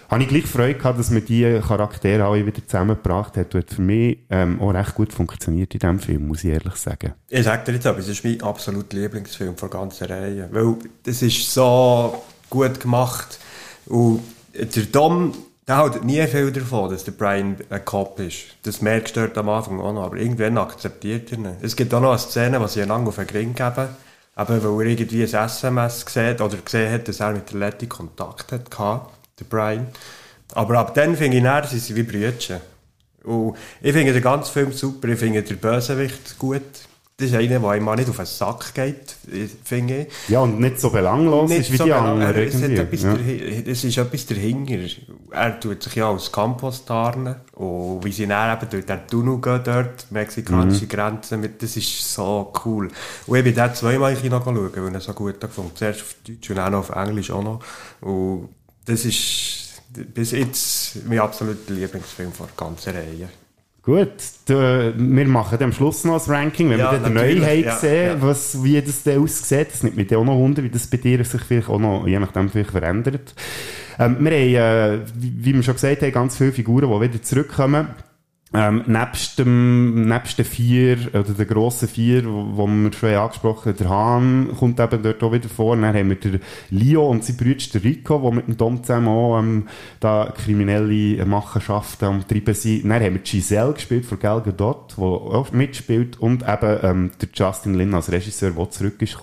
habe ich gleich Freude gehabt, dass man die Charaktere alle wieder zusammengebracht hat. Und hat für mich ähm, auch recht gut funktioniert in diesem Film, muss ich ehrlich sagen. Ich sage dir jetzt aber, es ist mein absoluter Lieblingsfilm von der ganzen Reihe. Weil es ist so gut gemacht. Und der Dom, der hält nie viel davon, dass der Brian ein Cop ist. Das merkst du am Anfang auch noch. Aber irgendwann akzeptiert er ihn. Es gibt auch noch eine Szene, wo sie einander auf den Ring geben. Eben, weil er irgendwie ein SMS gesehen oder gesehen hat, dass er mit der Letty Kontakt hatte, der Brian. Aber ab dann finde ich, sind sie wie Brüdchen. Und ich finde den ganzen Film super. Ich finde den Bösewicht gut. Das ist einer, der einem nicht auf den Sack geht, finde ich. Ja, und nicht so belanglos Nicht ist wie so die anderen. Es, hat irgendwie. etwas Ja. es ist etwas dahinter. Er tut sich ja als Campos tarnen. Und wie sie dann eben durch den Tunnel gehen dort, mexikanische Mhm. Grenze, mit, das ist so cool. Und ich bin dort zweimal in Kino schauen, weil er so gut gefunden Zuerst auf Deutsch und dann noch auf Englisch auch noch. Und das ist bis jetzt mein absoluter Lieblingsfilm von der ganzen Reihe. Gut, da, wir machen am Schluss noch das Ranking, wenn Ja, wir dann den neuen haben ja, gesehen, ja. Was, wie das dann aussieht. Das nimmt mich dann auch noch wunder, wie das bei dir sich vielleicht auch noch, je nachdem, vielleicht verändert. Ähm, wir haben, äh, wie, wie wir schon gesagt haben, ganz viele Figuren, die wieder zurückkommen. Ähm, nebst, dem, nebst den vier, oder den grossen vier, wo wir schon angesprochen haben, der Hahn kommt eben dort auch wieder vor. Dann haben wir den Leo und sein Bruder der Rico, die mit dem Dom zusammen auch ähm, da kriminelle Machenschaften am Treiben sind. Dann haben wir Giselle gespielt von Gal Gadot, die auch mitspielt. Und eben ähm, der Justin Lin als Regisseur, der zurück ist.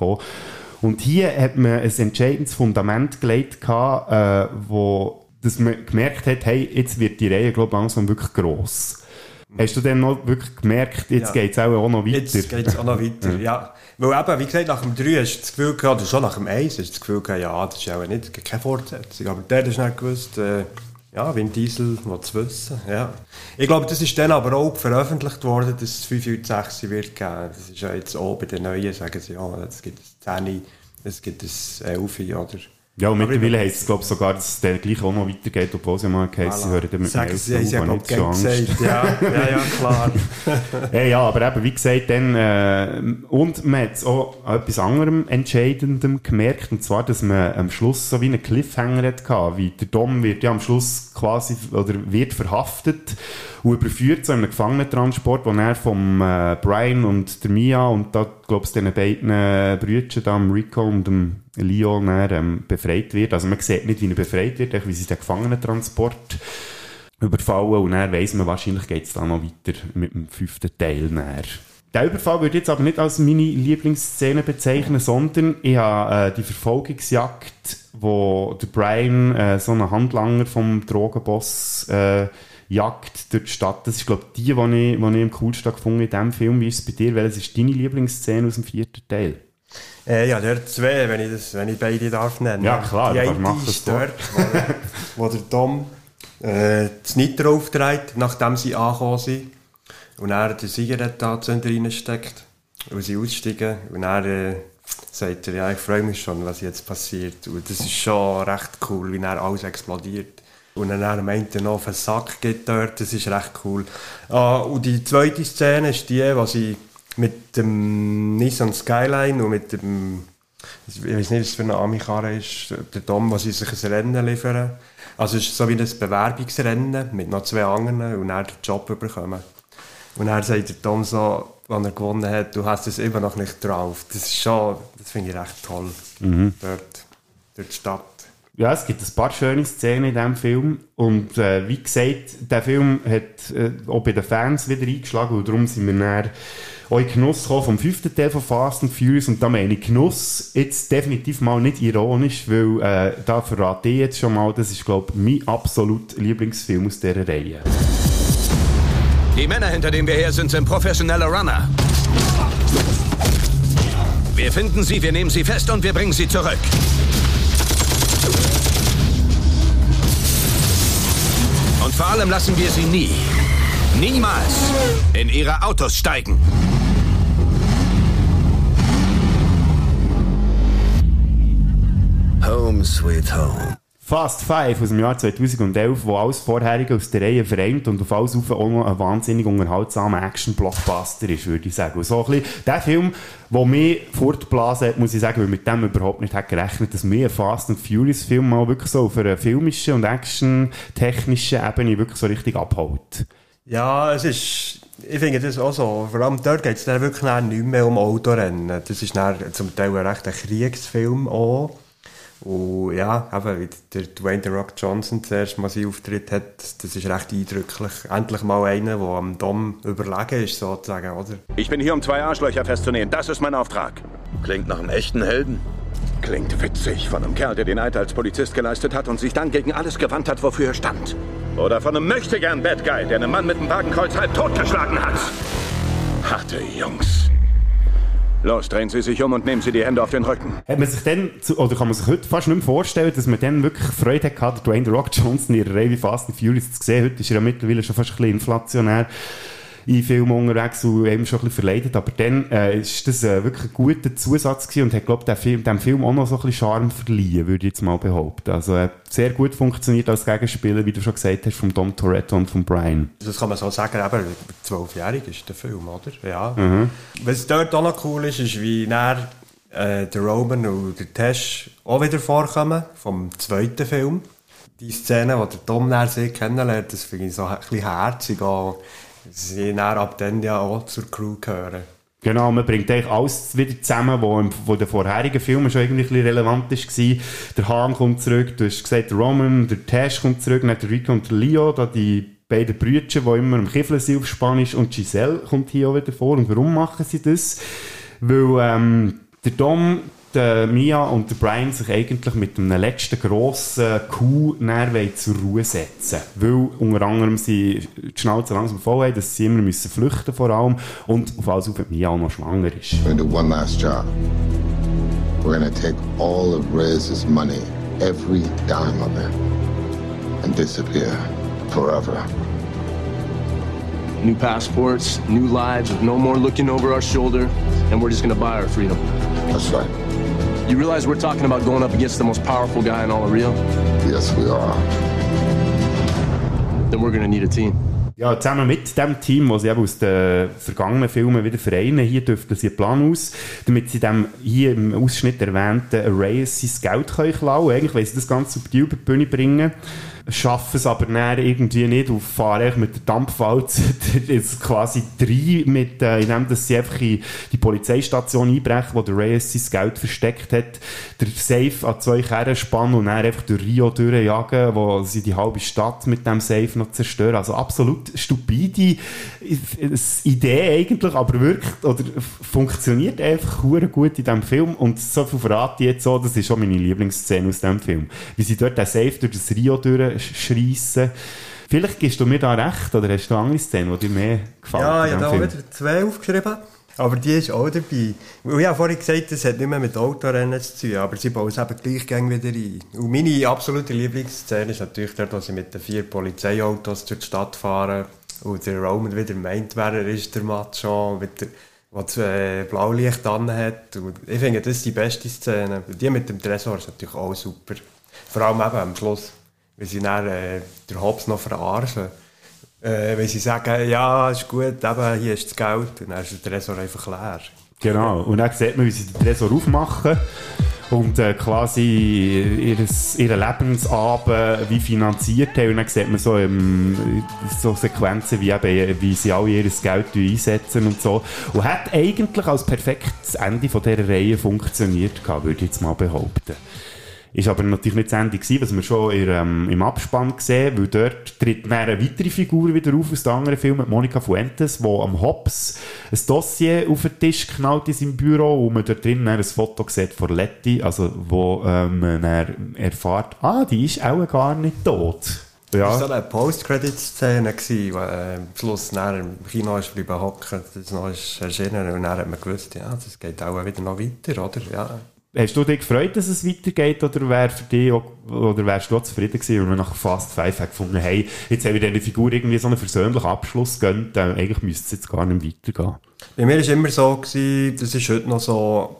Und hier hat man ein entscheidendes Fundament gelegt, gehabt, äh, wo dass man gemerkt hat, hey, jetzt wird die Reihe, glaube ich, langsam wirklich gross. Hast du dann noch wirklich gemerkt, jetzt Ja. geht es auch noch weiter? Jetzt geht es auch noch weiter, ja. Weil eben, wie gesagt, nach dem 3 hast du das Gefühl gehabt, oder schon nach dem 1 hast du das Gefühl gehabt, ja, das ist auch nicht, keine Fortsetzung. Aber der hat nicht gewusst, äh, ja, Vin Diesel es wissen, ja. Ich glaube, das ist dann aber auch veröffentlicht worden, dass es 5 und 6 wird geben. Das ist ja jetzt auch bei den Neuen, sagen sie, ja, es gibt ein 10, es gibt ein 11 oder... Ja, und mittlerweile heisst es, glaube ich, sogar, dass es dann gleich auch noch weitergeht, obwohl sie mal geheißen, sie Voilà. hören dann mit Sagen dem sie, haben ja, nicht so Angst. ja. Ja, ja, klar. ja, ja, aber eben, wie gesagt, dann, äh, und man hat auch etwas anderem Entscheidendem gemerkt, und zwar, dass man am Schluss so wie einen Cliffhanger hatte, wie der Dom wird ja am Schluss quasi, oder wird verhaftet und überführt zu einem Gefangenentransport, wo er vom äh, Brian und der Mia und da, glaube ich, den beiden Brüdern, da, dem Rico und dem Dann, ähm, befreit wird. Also man sieht nicht, wie er befreit wird, wie sie den Gefangenentransport überfallen und dann weiss man, wahrscheinlich geht es dann noch weiter mit dem fünften Teil näher. Der Überfall würde ich jetzt aber nicht als meine Lieblingsszene bezeichnen, sondern ich habe äh, die Verfolgungsjagd, wo der Brian äh, so einen Handlanger vom Drogenboss äh, jagt durch die Stadt. Das ist, glaube ich, die, die ich, die ich am coolsten gefunden habe in diesem Film. Wie ist es bei dir? Welches ist deine Lieblingsszene aus dem vierten Teil? Äh, ja, der zwei, wenn ich, das, wenn ich beide darf nennen. Ja, klar, Die eine mach das ist dort, wo, wo der Tom äh, das Nitro aufträgt, nachdem sie angekommen sind. Und er den Zigarettenanzünder reinsteckt. Und sie aussteigen. Und er äh, sagt er, ja, ich freue mich schon, was jetzt passiert. Und das ist schon recht cool, wie er alles explodiert. Und dann er meint er noch auf den Sack geht dort, das ist recht cool. Ah, und die zweite Szene ist die, wo sie mit dem Nissan Skyline und mit dem, ich weiß nicht, was für eine Amikarre ist, der Dom, wo sie sich ein Rennen liefern. Also es ist so wie ein Bewerbungsrennen mit noch zwei anderen und dann den Job bekommen. Und dann sagt der Tom so, wenn er gewonnen hat, du hast es immer noch nicht drauf. Das ist schon, das finde ich recht toll. Mhm. Dort, durch die Stadt. Ja, es gibt ein paar schöne Szenen in diesem Film. Und äh, wie gesagt, der Film hat äh, auch bei den Fans wieder eingeschlagen. Und darum sind wir dann auch in Genuss gekommen vom fünften Teil von Fast and Furious. Und da meine ich Genuss jetzt definitiv mal nicht ironisch, weil äh, da verrate ich jetzt schon mal, das ist, glaube ich, mein absolut Lieblingsfilm aus dieser Reihe. Die Männer, hinter denen wir her sind, sind professionelle Runner. Wir finden sie, wir nehmen sie fest und wir bringen sie zurück. Und vor allem lassen wir sie nie, niemals in ihre Autos steigen. Home sweet home. Fast Five aus dem Jahr 2011, wo alles Vorherige aus der Reihe vereint und auf alles auf auch noch ein wahnsinnig unterhaltsamer Action-Blockbuster ist, würde ich sagen. Und so ein bisschen der Film, der mich fortblasen hat, muss ich sagen, weil mit dem überhaupt nicht hat gerechnet, dass mir ein Fast and Furious Film mal wirklich so auf einer filmischen und action-technischen Ebene wirklich so richtig abholt. Ja, es ist, ich finde das auch so. Vor allem dort geht es dann wirklich dann nicht mehr um Autorennen. Das ist dann zum Teil ein recht ein Kriegsfilm auch. Und ja, eben, wie der Dwayne The Rock Johnson zuerst mal seinen Auftritt hat, das ist recht eindrücklich. Endlich mal einer, der am Dom überlegen ist, sozusagen, oder? Ich bin hier, um zwei Arschlöcher festzunehmen. Das ist mein Auftrag. Klingt nach einem echten Helden. Klingt witzig von einem Kerl, der den Eid als Polizist geleistet hat und sich dann gegen alles gewandt hat, wofür er stand. Oder von einem möchtegern Bad Guy, der einen Mann mit dem Wagenkreuz halb totgeschlagen hat. Harte Jungs. Los, drehen Sie sich um und nehmen Sie die Hände auf den Rücken. Hat man sich dann, zu- oder kann man sich heute fast nicht mehr vorstellen, dass man dann wirklich Freude hatte, Dwayne The Rock Johnson in ihrer wie Fast and Furious zu sehen. Heute ist er ja mittlerweile schon fast ein bisschen inflationär in Filmen unterwegs und eben schon ein bisschen verleidet. Aber dann äh, ist das äh, wirklich ein guter Zusatz gewesen und hat, glaube ich, Film, dem Film auch noch so ein bisschen Charme verliehen, würde ich jetzt mal behaupten. Also äh, sehr gut funktioniert als Gegenspieler, wie du schon gesagt hast, von Dom Toretto und von Brian. Das kann man so sagen, eben, zwölfjährig ist der Film, oder? Ja. Mhm. Was dort auch noch cool ist, ist, wie näher äh, der Roman und der Tesh auch wieder vorkommen, vom zweiten Film. Die Szene, wo der Tom näher kennenlernt, das finde ich so ein bisschen herzig, auch, sie näher ab dann ja auch zur Crew gehören. Genau, man bringt eigentlich alles wieder zusammen, was im, wo den vorherigen Filmen schon irgendwie ein bisschen relevant war. Der Han kommt zurück, du hast gesagt, der Roman, der Tash kommt zurück, dann der Rico und der Leo, da die beiden Brüder, die immer im Kiffeln sind auf Spanisch, und Giselle kommt hier auch wieder vor. Und warum machen sie das? Weil ähm, der Dom, der Mia und der Brian sich eigentlich mit einem letzten grossen Coup näher zur Ruhe setzen Weil unter anderem sie die Schnauze langsam voll haben, dass sie immer müssen flüchten vor allem und auf alles auf Mia auch noch schwanger ist. We're gonna do one last job. We're gonna take all of Rez's money, every dime of it, and disappear forever. New passports, new lives, with no more looking over our shoulder, and we're just gonna buy our freedom. That's right. You realize we're talking about going up against the most powerful guy in all of Rio? Yes, we are. Then we're gonna need a team. Ja, zusammen mit dem Team, das sie eben aus den vergangenen Filmen wieder vereinen, hier dürften sie einen Plan aus, damit sie dem hier im Ausschnitt erwähnten Arrayes sein Geld können klauen können. Eigentlich wollen sie das Ganze auf über die Bühne bringen, schaffen es aber dann irgendwie nicht und fahren mit der Dampfwalze jetzt quasi drei, mit, äh, indem dass sie einfach in die Polizeistation einbrechen, wo der Reyes sein Geld versteckt hat, der Safe an zwei Kerren spannen und dann einfach durch Rio durchjagen, wo sie die halbe Stadt mit dem Safe noch zerstören. Also absolut stupide Idee eigentlich, aber wirklich, oder funktioniert einfach gut in diesem Film und so viel verrate ich jetzt so, das ist schon meine Lieblingsszene aus diesem Film. Wie sie dort den Safe durch das Rio durchschreissen. Vielleicht gibst du mir da recht, oder hast du andere Szenen, die dir mehr gefallen? Ja, ich habe da Film? wieder zwei aufgeschrieben. Aber die ist auch dabei. Weil ich habe vorhin gesagt, das hat nicht mehr mit Autorennen zu tun, aber sie bauen es eben gleich wieder ein. Und meine absolute Lieblingsszene ist natürlich dort, wo sie mit den vier Polizeiautos durch die Stadt fahren und der Roman wieder meint, wer er ist, der Macho, mit der, der das äh, Blaulicht an hat. Und ich finde, das ist die beste Szene. Die mit dem Tresor ist natürlich auch super. Vor allem eben am Schluss, wie sie dann äh, der Hobbs noch verarschen. Äh, wenn sie sagen, ja, ist gut, eben, hier ist das Geld, und dann ist der Tresor einfach leer. Genau. Und dann sieht man, wie sie den Tresor aufmachen und äh, quasi ihren Lebensabend wie finanziert haben. Und dann sieht man so, ähm, so Sequenzen, wie, eben, wie sie alle ihr Geld einsetzen und so. Und hat eigentlich als perfektes Ende von dieser Reihe funktioniert, würde ich jetzt mal behaupten. Ist aber natürlich nicht das Ende gewesen, was wir schon in, ähm, im Abspann gesehen weil dort tritt eine weitere Figur wieder auf aus den anderen Filmen, Monica Fuentes, die am Hobbs ein Dossier auf den Tisch knallt in seinem Büro und man dort drin ein Foto sieht von Letty, also wo ähm, man erfährt, ah, die ist auch gar nicht tot. Ja. Das war so eine Post-Credit-Szene, wo äh, am Schluss im Kino ist bleiben hocken, das noch ist erschienen und dann hat man gewusst, ja, das geht auch wieder noch weiter, oder? Ja. Hast du dich gefreut, dass es weitergeht, oder wär für dich, auch, oder wärst du auch zufrieden gewesen, wenn wir nach Fast Five hat gefunden, hey, jetzt haben wir dieser Figur irgendwie so einen versöhnlichen Abschluss gegönnt, äh, eigentlich müsste es jetzt gar nicht weitergehen. Bei mir war immer so, gewesen, das ist heute noch so,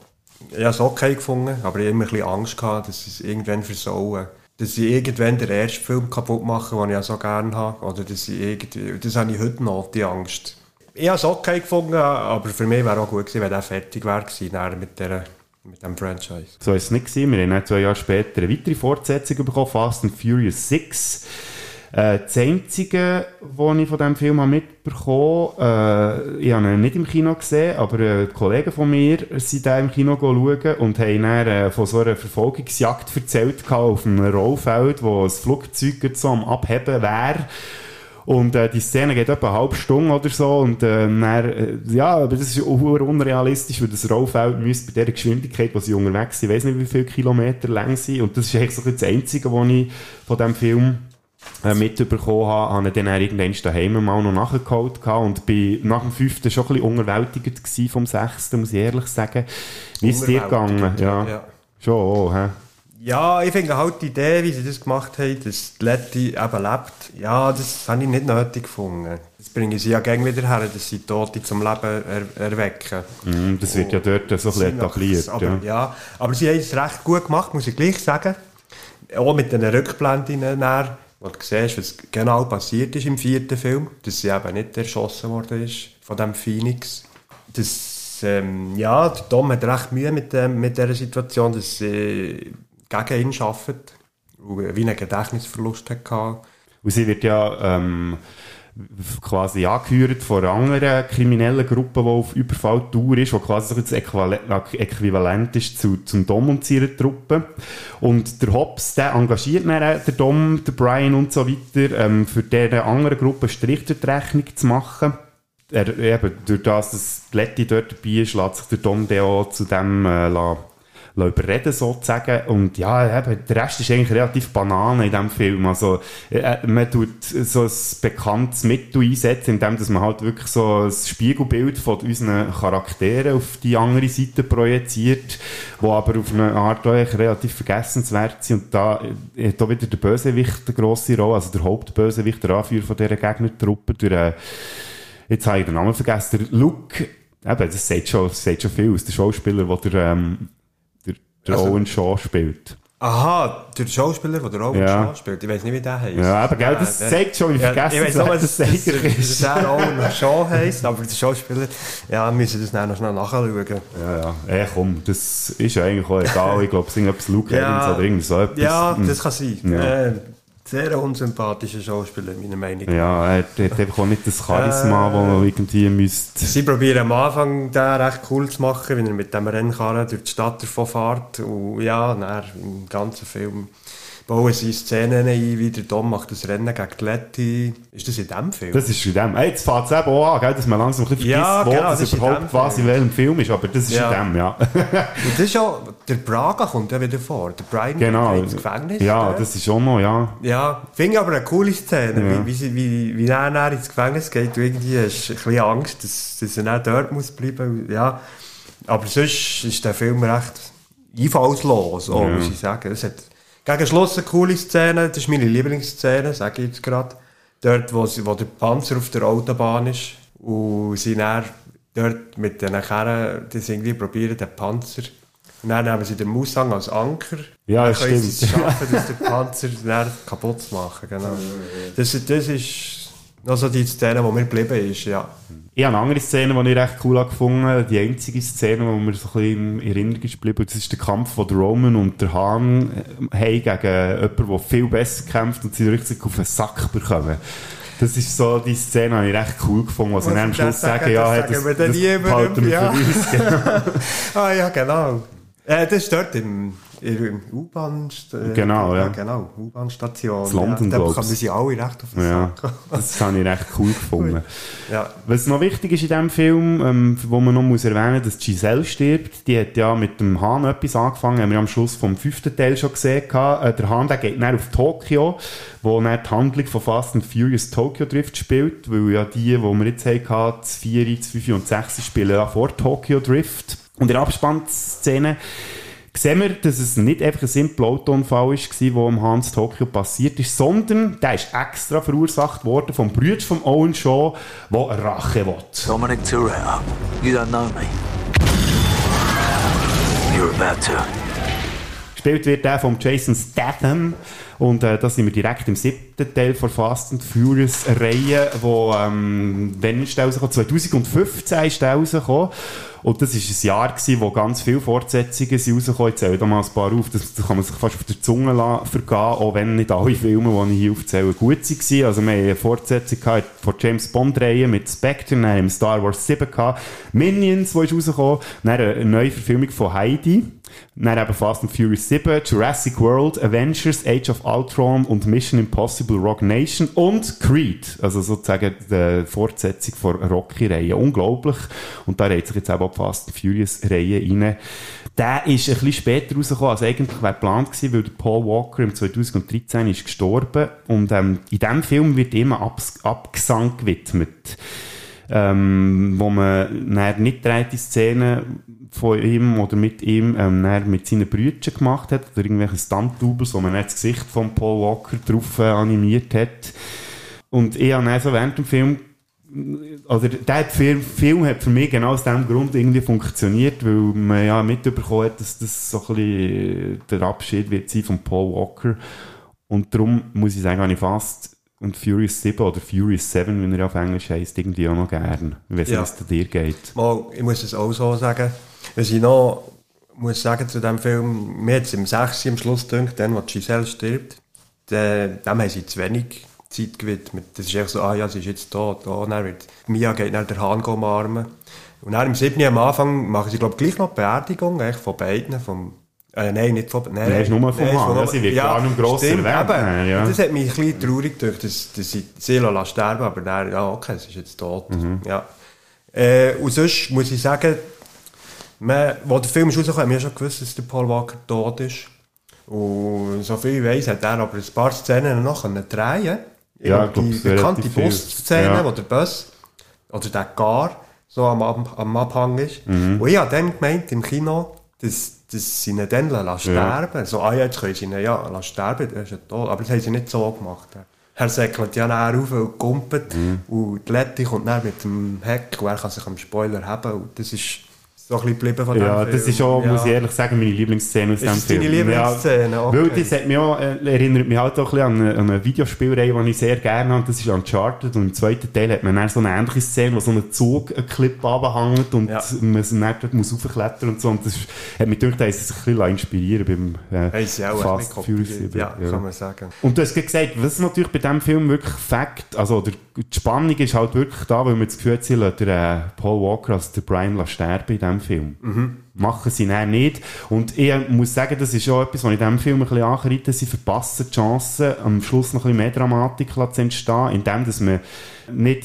ich habe es okay gefunden, aber ich habe immer ein bisschen Angst gehabt, dass es irgendwann versauen. Dass sie irgendwann den ersten Film kaputt machen, den ich ja so gerne habe. Oder dass sie irgendwie, das habe ich heute noch, die Angst. Ich habe es okay gefunden, aber für mich wäre auch gut gewesen, wenn er fertig wäre mit, der, mit dem Franchise. So war es nicht. Gewesen. Wir haben dann zwei Jahre später eine weitere Fortsetzung bekommen, Fast and Furious 6. Äh, das Einzige, was ich von diesem Film habe mitbekommen äh, ich habe ihn nicht im Kino gesehen, aber äh, Kollegen von mir sind da im Kino schauen und haben dann äh, von so einer Verfolgungsjagd erzählt auf einem Rollfeld, wo ein Flugzeug so am Abheben wäre. Und äh, die Szene geht etwa eine halbe Stunde oder so und äh, dann, äh, ja, aber das ist auch unrealistisch, weil das Rollfeld müsste bei der Geschwindigkeit, wo sie unterwegs sind, ich weiß nicht wie viele Kilometer lang sind und das ist eigentlich so das Einzige, was ich von diesem Film äh, mitbekommen habe, habe ich dann irgendwann daheim mal noch nachgeholt gehabt und bin nach dem fünften schon ein bisschen unterwältigt gewesen vom sechsten, muss ich ehrlich sagen. Wie ist es dir gegangen? Ja. ja. Schon, oh, hä? Ja, ich finde halt die Idee, wie sie das gemacht haben, dass die Letty eben lebt, ja, das habe ich nicht nötig gefunden. Das bringen sie ja gerne wieder her, dass sie Tote zum Leben er erwecken. Mm, das wird ja dort so ein bisschen etabliert. Aber, ja. ja. aber sie haben es recht gut gemacht, muss ich gleich sagen. Auch mit den Rückblenden nachher, wo du siehst, was genau passiert ist im vierten Film, dass sie eben nicht erschossen worden ist von dem Phoenix. Das, ähm, ja, der Tom hat recht Mühe mit, dem, mit dieser Situation, dass sie gegen ihn arbeitet und wie einen Gedächtnisverlust hatte. Und sie wird ja ähm, quasi angehört von anderen kriminellen Gruppe, die auf Überfalltour ist, die quasi das Äquivalent ist zu, zum Dom und seiner Truppe. Und der Hobbs, der engagiert dann den Dom, den Brian und so weiter, ähm, für diese andere Gruppe Strich die Rechnung zu machen. Er, eben, durch das, dass Letty dort dabei ist, lässt sich der Dom auch zu dem äh, lassen überreden sozusagen. Und ja, eben, der Rest ist eigentlich relativ Banane in diesem Film. Also, äh, man tut so ein bekanntes Mittel einsetzen, indem dass man halt wirklich so ein Spiegelbild von unseren Charakteren auf die andere Seite projiziert, wo aber auf eine Art auch relativ vergessenswert sind. Und da äh, hat auch wieder der Bösewicht eine grosse Rolle, also der Hauptbösewicht, der Anführer von dieser Gegnertruppe, durch, äh, jetzt habe ich den Namen vergessen, Luke, eben, das sagt schon, das sagt schon viel aus, der Schauspieler, der, ähm, der also, Owen Shaw spielt. Aha, der Schauspieler, der Owen Ja. Shaw spielt. Ich weiß nicht, wie der heißt. Ja, aber gell, das der- zeigt schon, wie Ja, vergessen Ich weiß nur, das dass, ist. der Owen Shaw heisst, aber der Schauspieler, ja, müssen das dann noch schnell nachschauen. Ja, ja. Ey, komm, das ist ja eigentlich auch egal. Ich glaube, es ist irgendetwas Luke Ja. Oder irgend so etwas. Ja, Hm. das kann sein. Ja. Äh, sehr unsympathischer Schauspieler, meiner Meinung nach. Ja, er hat, einfach auch nicht das Charisma, Äh. das man irgendwie müsste. Sie probieren am Anfang den recht cool zu machen, wenn er mit dem Rennkarren durch die Stadt davon fährt. Und ja, dann im ganzen Film bauen sie Szenen ein, wie der Dom macht das Rennen gegen die Letty. Ist das in dem Film? Das ist in dem. Ey, jetzt fängt es eben auch an, gell, dass man langsam ein bisschen vergisst, Ja, wo genau, das das überhaupt quasi in welchem Film ist. Aber das ist Ja. in dem, ja. Und das ist ja, der Braga kommt ja wieder vor. Der Brian genau. ins Gefängnis. Ja, dort. das ist auch noch, ja. Ja, finde ich aber eine coole Szene, Ja. wie, wie, wie, wie er ins Gefängnis geht. Du irgendwie hast ein bisschen Angst, dass, dass er dort muss bleiben Ja, aber sonst ist der Film recht einfallslos, auch, Ja. muss ich sagen. Es hat gegen Schluss eine coole Szene, das ist meine Lieblingsszene, sage ich jetzt gerade. Dort, wo, sie, wo der Panzer auf der Autobahn ist und sie dann dort mit den Kerren, das irgendwie probieren, den Panzer und dann nehmen sie den Mustang als Anker. Ja, dann das können sie es stimmt. schaffen, dass der Panzer kaputt zu machen. Genau. Das, das ist noch so die Szene, die mir geblieben ist. Ja. Ich habe eine andere Szene, die ich recht cool habe gefunden Die einzige Szene, die mir so ein bisschen in Erinnerung ist geblieben. Das ist der Kampf von der Roman und der Hahn äh, haben gegen jemanden, der viel besser kämpft und sie richtig auf den Sack bekommen. Das ist so die Szene, die ich recht cool gefunden, wo sie Was dann am ich Schluss das sagen, ja, das das, das niemandem, behalten wir ja. für uns. Genau. ah ja, genau. Äh, das ist dort im, im U-Bahn... Äh, Genau, ja. genau, U-Bahn-Station. Das London, ja, Da glaub's. bekommen sie alle recht auf den Ja, Sack. das habe ich recht cool gefunden. Ja. Was noch wichtig ist in diesem Film, ähm, wo man noch muss erwähnen muss, dass Giselle stirbt. Die hat ja mit dem Hahn etwas angefangen, haben wir am Schluss vom fünften Teil schon gesehen. Äh, der Hahn der geht dann auf Tokio, wo dann die Handlung von Fast and Furious Tokyo Drift spielt, weil ja die, die wir jetzt hatten, das 4, das 5 und 6 spielen ja vor Tokyo Drift. Und in der Abspannszene sehen wir, dass es nicht einfach ein simpler Autounfall war, der am Hans Tokio passiert ist, sondern der ist extra verursacht worden vom Bruder von Owen Shaw, der Rache will. Dominic Toretto. You don't know me. You're about to. Gespielt wird der von Jason Statham. Und äh, da sind wir direkt im siebten Teil von Fast and Furious Reihe, wo, ähm, wann ist der rausgekommen? 2015 ist der. Und das ist ein Jahr gewesen, wo ganz viele Fortsetzungen sind rausgekommen. Ich zähle da mal ein paar auf. Das, kann man sich fast auf der Zunge vergehen, auch wenn nicht alle Filme, die ich hier aufzähle, gut waren. Also wir haben eine Fortsetzung gehabt von James Bond Reihe mit Spectre, dann haben Star Wars 7 gehabt, Minions, die ist rausgekommen, dann eine neue Verfilmung von Heidi, dann eben Fast and Furious 7, Jurassic World, Avengers, Age of Ultron und Mission Impossible Rock Nation und Creed. Also sozusagen die Fortsetzung von Rocky-Reihe. Unglaublich. Und da reiht sich jetzt auch Fast and Furious-Reihe rein. Der ist ein bisschen später rausgekommen, als eigentlich wäre geplant gewesen, weil Paul Walker im 2013 ist gestorben und ähm, in diesem Film wird immer Abs Abgesang gewidmet ähm, wo man nicht die Szenen von ihm oder mit ihm ähm, mit seinen Brüdern gemacht hat oder irgendwelche Stunt-Doubles, wo man das Gesicht von Paul Walker drauf äh, animiert hat. Und ich habe dann so während dem Film also der Film, Film hat für mich genau aus diesem Grund irgendwie funktioniert, weil man ja mitbekommen hat, dass das so ein bisschen der Abschied wird sein von Paul Walker. Und darum muss ich sagen, habe ich fast und Furious 7 oder Furious 7, wie er auf Englisch heisst, irgendwie auch noch gern. Weiß nicht, ja. es dir geht. Mal, ich muss es auch so sagen. Was ich noch muss sagen zu diesem Film, mir hat es im 6. am Schluss gedacht, dann, wo Giselle stirbt, dem haben sie zu wenig Zeit gewidmet. Das ist echt so, ah ja, sie ist jetzt tot. Oh, dann wird Mia geht nach der Hahn umarmen. Und dann im 7. am Anfang machen sie, glaube ich, gleich noch die Beerdigung echt, von beiden, vom äh, nein, nicht von... Nein, nein ist nur vom Mann. Sie wird ja, gar nicht gross erwähnt. Ja. Das hat mich ein bisschen traurig gedacht, dass, dass sie Seele sterben aber der, ja, okay, sie ist jetzt tot. Mhm. Ja. Äh, und sonst muss ich sagen, man, wo der Film rausgekommen, haben wir schon gewusst, dass der Paul Walker tot ist. Und so viel ich weiss, hat er aber ein paar Szenen noch drehen können. Ja, die bekannte Busszene, ja. wo der Bus oder der Gar so am, am Abhang ist. Mhm. Und ich habe dann gemeint, im Kino, dass dass sie ihn dann lassen sterben ja. So, ah, jetzt können sie ihn ja lassen sterben, er ist ja tot. Aber das haben sie nicht so gemacht. Er säckelt ja nachher auf und kumpelt mhm. und die Lette kommt dann mit dem Heck und er kann sich am Spoiler haben und das ist so ein bisschen geblieben von Ja, das ist auch, ja. muss ich ehrlich sagen, meine Lieblingsszene aus dem Film. deine Lieblingsszene? Ja, okay. Weil das hat mich auch, äh, erinnert mich halt auch ein bisschen an eine, an eine Videospielreihe, die ich sehr gerne habe, das ist Uncharted und im zweiten Teil hat man dann so eine ähnliche Szene, wo so ein Zug einen Clip runterhängt und ja. man dann dort muss raufklettern und so und das hat mich gedacht, da ist sich ein bisschen inspirieren beim äh, Fast Furious ja, ja, kann man sagen. Und du hast gesagt, was natürlich bei diesem Film wirklich Fakt, also der, die Spannung ist halt wirklich da, weil man das Gefühl hat, der äh, Paul Walker, also der Brian, sterben in diesem Film. Mhm. Machen sie dann nicht. Und ich muss sagen, das ist auch etwas, was ich in diesem Film ein bisschen ankreide, sie verpassen die Chance, am Schluss noch ein bisschen mehr Dramatik zu entstehen, indem dass man nicht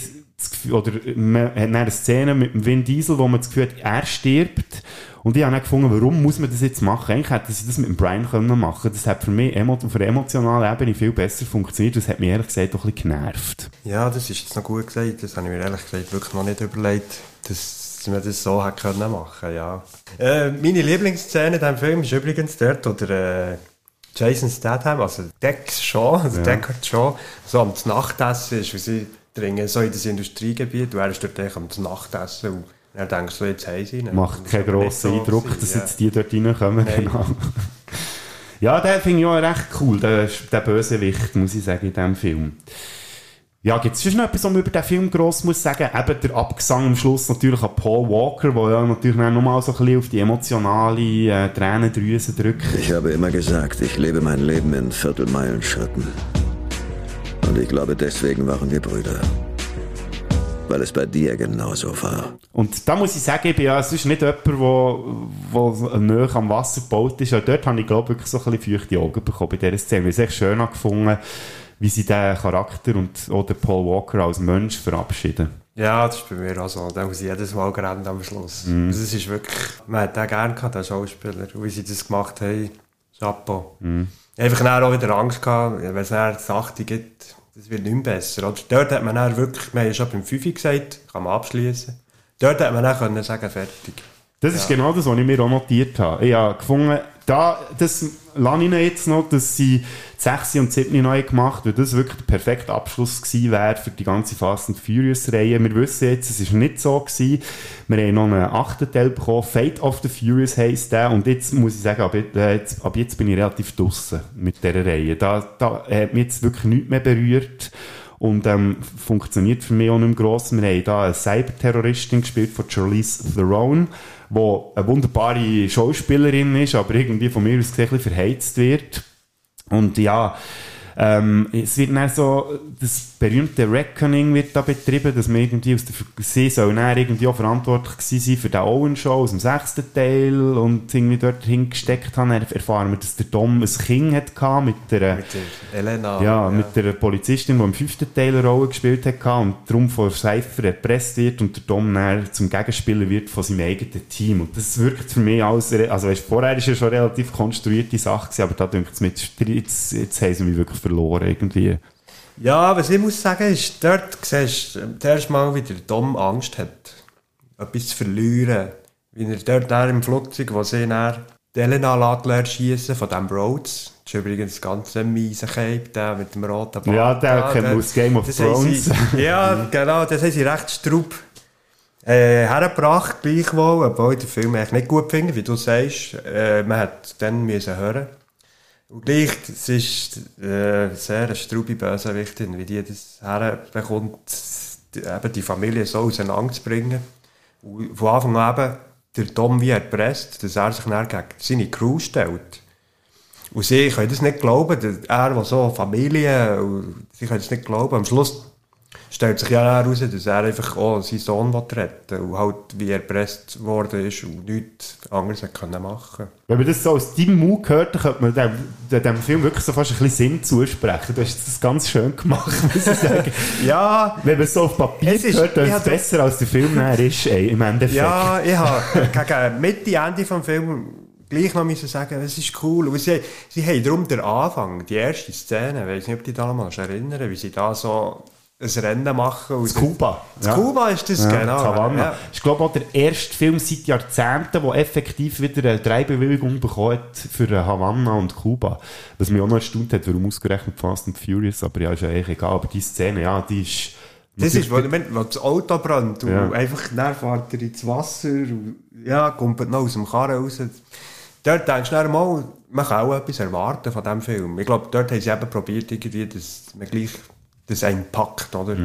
oder man hat eine Szene mit dem Vin Diesel, wo man das Gefühl hat, er stirbt. Und ich habe dann gefunden, warum muss man das jetzt machen? Eigentlich hätten sie das mit dem Brian können machen Das hat für mich auf einer emotionalen Ebene viel besser funktioniert. Das hat mich ehrlich gesagt auch ein bisschen genervt. Ja, das ist jetzt noch gut gesagt. Das habe ich mir ehrlich gesagt wirklich noch nicht überlegt. Das dass man das so hätte können machen ja. Äh, meine Lieblingsszene in diesem Film ist übrigens dort, wo der äh, Jason Statham, also Dex Shaw, also ja. Deckard Shaw, so am Nachtessen ist, wie sie dringen so in das Industriegebiet, und er ist dort am Nachtessen und er denkt so, jetzt haben sie ihn. Macht keinen grossen so Eindruck, sein, dass ja. jetzt die dort reinkommen, genau. ja, den finde ich auch recht cool, der, der Bösewicht, muss ich sagen, in diesem Film. Ja, gibt es noch etwas, was man über den Film gross muss sagen? Eben der Abgesang am Schluss natürlich an Paul Walker, der ja natürlich nochmal so ein bisschen auf die emotionale äh, Tränendrüse drückt. Ich habe immer gesagt, ich lebe mein Leben in Viertelmeilenschritten. Und ich glaube, deswegen waren wir Brüder. Weil es bei dir genauso war. Und da muss ich sagen, ich bin ja sonst nicht jemand, der näher am Wasser gebaut ist. Und dort habe ich, glaube ich, wirklich so ein bisschen feuchte Augen bekommen bei dieser Szene. Ich habe es echt schön gefunden wie sie den Charakter und auch den Paul Walker als Mensch verabschieden. Ja, das ist bei mir auch so. Da muss ich jedes Mal rennen am Schluss. Mm. Also es ist wirklich, man hat den gerne gehabt, den Schauspieler. Und wie sie das gemacht haben, Chapeau. Mm. Einfach auch wieder Angst gehabt, wenn es dann Sachen gibt, das wird nicht mehr besser. Und dort hat man dann wirklich, wir haben ja schon beim 5 gesagt, kann man abschließen. Dort hat man dann können sagen, fertig. Das ist genau das, was ich mir auch notiert habe. Ich habe gefunden, da, das lasse ich jetzt noch, dass sie 6 und 7 neu gemacht weil das wirklich der perfekte Abschluss gewesen wäre für die ganze Fast and Furious Reihe. Wir wissen jetzt, es ist nicht so gewesen. Wir haben noch einen achten Teil bekommen, Fate of the Furious heisst der und jetzt muss ich sagen, ab jetzt, ab jetzt bin ich relativ draussen mit dieser Reihe. Da, da hat mich jetzt wirklich nichts mehr berührt und ähm, funktioniert für mich auch nicht mehr gross. Wir haben da eine Cyberterroristin gespielt von Charlize Theron, die eine wunderbare Schauspielerin ist, aber irgendwie von mir aus gesehen verheizt wird. Und ja, Ähm, es wird dann so, das berühmte Reckoning wird da betrieben, dass man irgendwie aus der, sie soll dann irgendwie auch verantwortlich gewesen sein für den Owen-Show aus dem sechsten Teil und irgendwie dort hingesteckt haben. Dann erfahren wir, dass der Dom ein Kind hatte mit der, Mit der Elena. ja, mit der Polizistin, die im fünften Teil eine Rolle gespielt hat und darum von Cypher erpresst wird und der Dom dann zum Gegenspieler wird von seinem eigenen Team. Und das wirkt für mich als, also weißt, vorher war ja schon eine relativ konstruierte Sache, gewesen, aber da denke ich mir, jetzt, jetzt, jetzt haben sie mich wirklich verloren irgendwie. Ja, was ich muss sagen, ist, dort siehst du das erste Mal, wie der Dom Angst hat, etwas zu verlieren. Wie er dort dann im Flugzeug, wo sie dann die Elena lässt schiessen von dem Rhodes. Das ist übrigens ganz ein mieser Cape, der mit dem roten Bart. Ja, der kennt man aus Game of das Thrones. Sie, ja, genau, das haben sie recht straub äh, hergebracht, gleichwohl, obwohl ich den Film eigentlich nicht gut finde, wie du sagst. Äh, man hat dann müssen hören. Und gleich, es ist äh, sehr eine straube Bösewichtin, wie die das herbekommt, die, eben die Familie so auseinanderzubringen. Und von Anfang an eben der Tom wie erpresst, dass er sich gegen seine Crew stellt. Und sie können das nicht glauben, er, der so Familie, und sie können das nicht glauben. Am Schluss stellt sich ja heraus, dass er einfach auch seinen Sohn retten und halt wie erpresst worden ist und nichts anderes können machen Wenn man das so aus deinem Mund hört, dann könnte man dem, dem, Film wirklich so fast ein bisschen Sinn zusprechen. Du hast das ganz schön gemacht, muss ich sagen. ja. Wenn man es so auf Papier Es ist- hört, dann ist es besser, als der Film nachher ist, ey, im Endeffekt. Ja, ich habe gegen Mitte, Ende des Films gleich noch müssen sagen, es ist cool. Und sie, sie haben darum den Anfang, die erste Szene, ich weiß nicht, ob du dich da mal erinnern wie sie da so ein Rennen machen. Und Das Kuba. Das Kuba ist das, Ja, genau. Havanna. Ja. Ich glaube auch der erste Film seit Jahrzehnten, der effektiv wieder eine Dreibewilligung bekommen hat für Havanna und Kuba. Was mich auch noch erstaunt hat, warum ausgerechnet Fast and Furious, aber ja, ist ja eigentlich egal. Aber die Szene, ja, die ist... Das ist, wo, wenn, das Auto brennt und Ja. einfach dann fährt er ins Wasser und ja, kommt noch aus dem Karren raus. Dort denkst du dann mal, man kann auch etwas erwarten von diesem Film. Ich glaube, dort haben sie eben probiert, irgendwie, dass man gleich das einen packt, oder?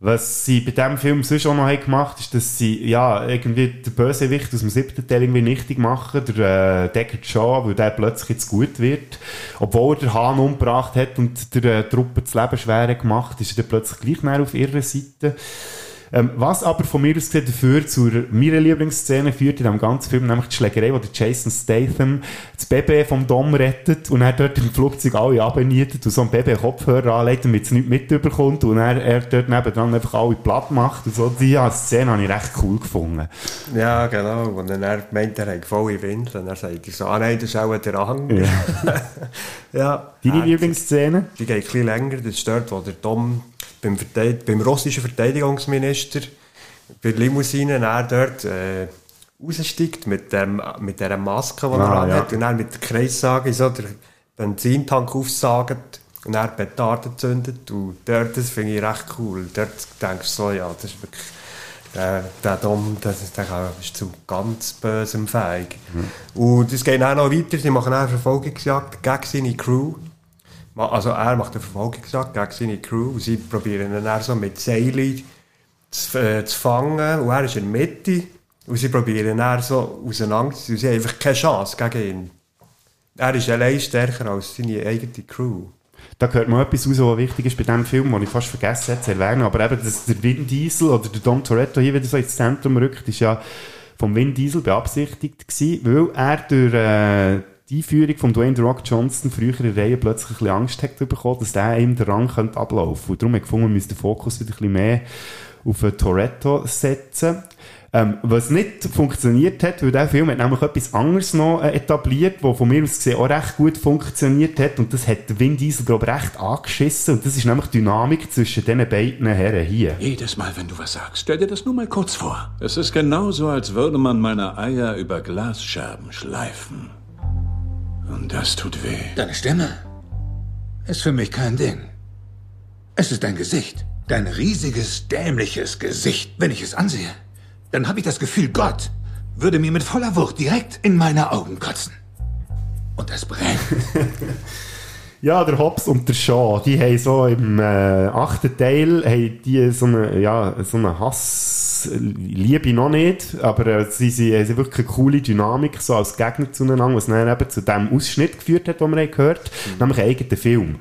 Was sie bei diesem Film sonst auch noch haben gemacht ist, dass sie ja, irgendwie den Bösewicht aus dem siebten Teil irgendwie nichtig machen, der äh, Deckard Shaw, weil der plötzlich jetzt gut wird. Obwohl er den Hahn umgebracht hat und der äh, Truppe das Leben schwer gemacht, ist er dann plötzlich gleich mehr auf ihrer Seite. Ähm, was aber von mir aus gesehen dafür zu meiner Lieblingsszene führt in dem ganzen Film, nämlich die Schlägerei, wo der Jason Statham das Baby vom Dom rettet und er dort im Flugzeug alle abnietet und so ein Baby einen Kopfhörer anlegt, damit es nicht mitbekommt und er, er dort nebendran einfach alle platt macht und so. Die ja, Szene habe ich recht cool gefunden. Ja, genau. Und dann er meint, er hat volle Windeln. Dann sagt er so, ah nein, das ist auch der Hang. Ja. ja. Deine Lieblingsszene? Die geht ein bisschen länger. Das ist dort, wo der Tom beim, Verteid beim russischen Verteidigungsminister bei der Limousine er dort äh, raussteigt mit, dem, mit dieser Maske, die er Ah, anhat ja. und dann mit der Kreissage so den Benzintank aufsagt und dann Petarden zündet. Und dort, das finde ich recht cool. Dort denkst du so, ja, das ist wirklich... Der, der Dom, das, der kann- ist zu ganz bösem fähig. Und es geht auch noch weiter. Sie machen auch eine Verfolgungsjagd gegen seine Crew. Also er macht eine Verfolgungsjagd gegen seine Crew und sie probieren ihn dann so mit Seilen zu, äh, zu fangen und er ist in der Mitte und sie probieren ihn so auseinanderzuziehen und sie haben einfach keine Chance gegen ihn. Er ist allein stärker als seine eigene Crew. Da gehört mal etwas raus, was wichtig ist bei diesem Film, den ich fast vergessen habe zu erwähnen. Aber eben, dass der Vin Diesel oder der Dom Toretto hier wieder so ins Zentrum rückt, ist ja vom Vin Diesel beabsichtigt gewesen, weil er durch äh, die Einführung von Dwayne The Rock Johnson früher in Reihe plötzlich ein bisschen Angst hat bekommen, dass der ihm den Rang könnte ablaufen. Und darum hat gefunden, wir müssen den Fokus wieder ein bisschen mehr auf Toretto setzen. Ähm, was nicht funktioniert hat, weil der Film hat nämlich etwas anderes noch äh, etabliert, wo von mir aus gesehen auch recht gut funktioniert hat und das hat Vin Diesel, glaube ich, recht angeschissen und das ist nämlich die Dynamik zwischen diesen beiden Herren hier. Jedes Mal, wenn du was sagst, stell dir das nur mal kurz vor. Es ist genauso, als würde man meine Eier über Glasscherben schleifen. Und das tut weh. Deine Stimme ist für mich kein Ding. Es ist dein Gesicht. Dein riesiges, dämliches Gesicht. Wenn ich es ansehe, dann habe ich das Gefühl, Gott würde mir mit voller Wucht direkt in meine Augen kotzen. Und es brennt. Ja, der Hobbs und der Shaw, die haben so im äh, achten Teil haben die so eine, ja, so eine Hass liebe noch nicht, aber äh, sie, sie haben wirklich eine coole Dynamik so als Gegner zueinander, was dann eben zu dem Ausschnitt geführt hat, den wir haben gehört Mhm. nämlich einen eigenen Film.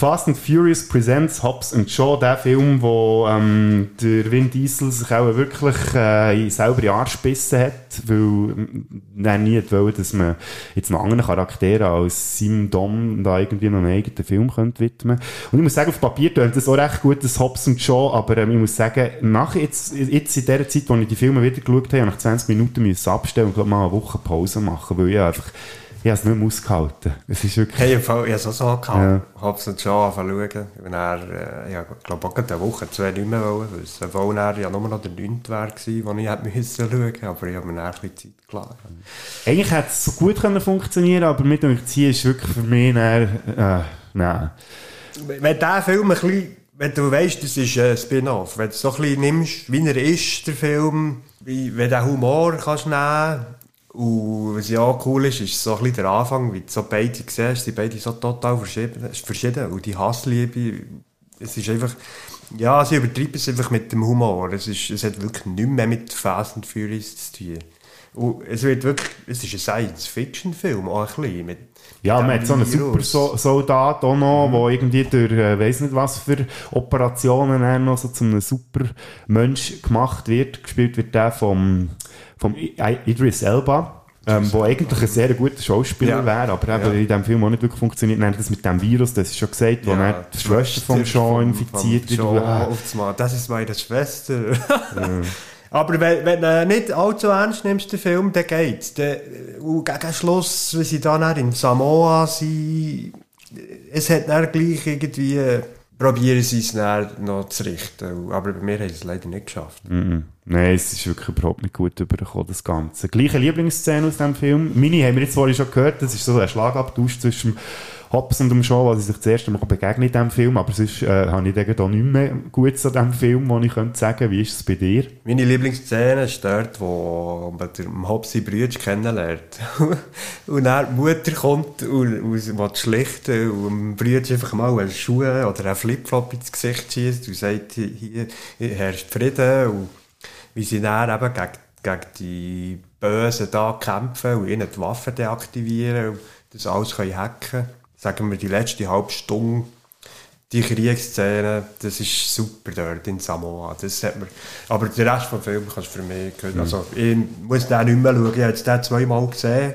Fast and Furious Presents Hobbs and Shaw, der Film, wo ähm, der Vin Diesel sich auch wirklich äh, in selber in den Arsch gebissen hat, weil ähm, er nie wollte, dass man jetzt noch anderen Charakteren als seinem Dom da irgendwie noch einen eigenen Film könnte widmen. Und ich muss sagen, auf Papier tönt das auch recht gut, das Hobbs and Shaw, aber ähm, ich muss sagen, nach jetzt, jetzt in der Zeit, wo ich die Filme wieder geschaut habe, nach 20 Minuten müssen abstellen und glaub, mal eine Woche Pause machen, weil ich einfach ich habe es nicht mehr ausgehalten. Es ist wirklich... Hey, ich habe es auch so gehabt. Ja. Hab's nicht schon angefangen zu schauen. Ich dann, äh, ich glaube auch eine Woche, zwei nicht mehr wollen, weil es obwohl dann ja nur noch der 9. war, den ich hätte müssen schauen aber ich habe mir dann ein bisschen Zeit gelassen. Eigentlich hätte es so gut können funktionieren aber mit dem Ziehen ist wirklich für mich dann, äh, nein. Wenn der Film ein bisschen, wenn du weißt, das ist ein Spin-off, wenn du es so ein bisschen nimmst, wie er ist, der Film, wie, wenn du den Humor kannst nehmen und was ja auch cool ist, ist so ein bisschen der Anfang, wie du so beide siehst, sind beide so total verschieden, verschieden und die Hassliebe, es ist einfach, ja, sie übertreiben es einfach mit dem Humor, es, ist, es hat wirklich nichts mehr mit Fast and Furious zu tun. Und es wird wirklich, es ist ein Science-Fiction-Film, auch ein bisschen, mit Ja, man hat so einen super Soldat auch noch, Mhm. der irgendwie durch, äh, weiss nicht was für Operationen er noch so zu einem super Mensch gemacht wird. Gespielt wird der vom, vom Idris Elba. Ähm, wo eigentlich ein sehr guter Schauspieler Ja. wäre, aber eben Ja. in diesem Film auch nicht wirklich funktioniert. Dann das mit dem Virus, das ist schon gesagt, wo Ja, die Schwester vom Sean infiziert wird. Einmal, Das ist meine Schwester. Aber wenn, wenn du nicht allzu ernst nimmst, den Film, dann geht's. Dann, und gegen Schluss, wie sie dann in Samoa sind, es hat dann gleich irgendwie, äh, probieren sie es dann noch zu richten. Aber bei mir haben sie es leider nicht geschafft. Mhm. Nein, es ist wirklich überhaupt nicht gut übergekommen, das Ganze. Gleiche Lieblingsszene aus dem Film. Meine haben wir jetzt vorhin schon gehört, das ist so ein Schlagabtausch zwischen Hobbs und dem Shaw, weil sie sich das erste Mal begegnen in diesem Film, aber sonst äh, habe ich da nicht mehr gut zu diesem Film, wo ich könnte sagen, wie ist es bei dir? Meine Lieblingsszene ist dort, wo man Hobbs seinen Bruder kennenlernt. und dann die Mutter kommt und, und will schlichten und dem Bruder einfach mal eine Schuhe oder einen Flipflop ins Gesicht schießt und sagt, hier herrscht Frieden. Und wie sie dann eben gegen, gegen die Bösen da kämpfen und ihnen die Waffen deaktivieren und das alles können hacken Sagen wir, die letzte halbe Stunde die Kriegsszene, das ist super dort in Samoa. Das hat mir, aber den Rest des Films kannst du für mich hören. Mhm. Also, ich muss den nicht mehr schauen. Ich habe den zweimal gesehen.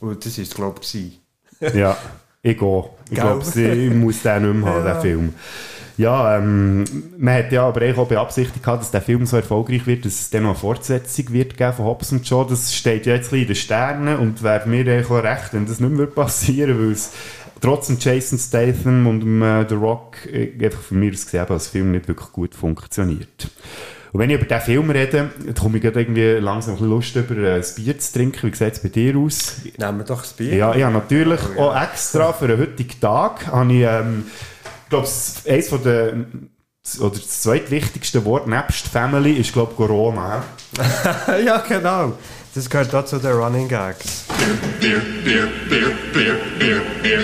Und das war es, glaube ich. ja, ich gehe. Ich glaube, ich muss den nicht mehr haben, Ja. den Film. Ja, ähm, man hat ja aber eigentlich auch beabsichtigt gehabt, dass der Film so erfolgreich wird, dass es dann noch eine Fortsetzung wird geben von Hobbs und Shaw. Das steht ja jetzt ein bisschen in den Sternen und wäre mir eigentlich auch recht, wenn das nicht mehr passieren würde, weil es trotzdem Jason Statham und dem, äh, The Rock äh, einfach von mir aus gesehen als Film nicht wirklich gut funktioniert. Und wenn ich über diesen Film rede, dann komme ich gerade irgendwie langsam ein Lust über äh, ein Bier zu trinken. Wie sieht es bei dir aus? Nehmen wir doch das Bier. Ja, ja, natürlich. Oh, ja. Auch extra für den heutigen Tag habe ich, ähm, ich glaube, eines von den, oder das zweitwichtigste Wort nebst Family ist, glaube ich, Corona. ja, genau. Das gehört auch zu den Running Gags. Beer, Beer, Beer, Beer, Beer, Beer.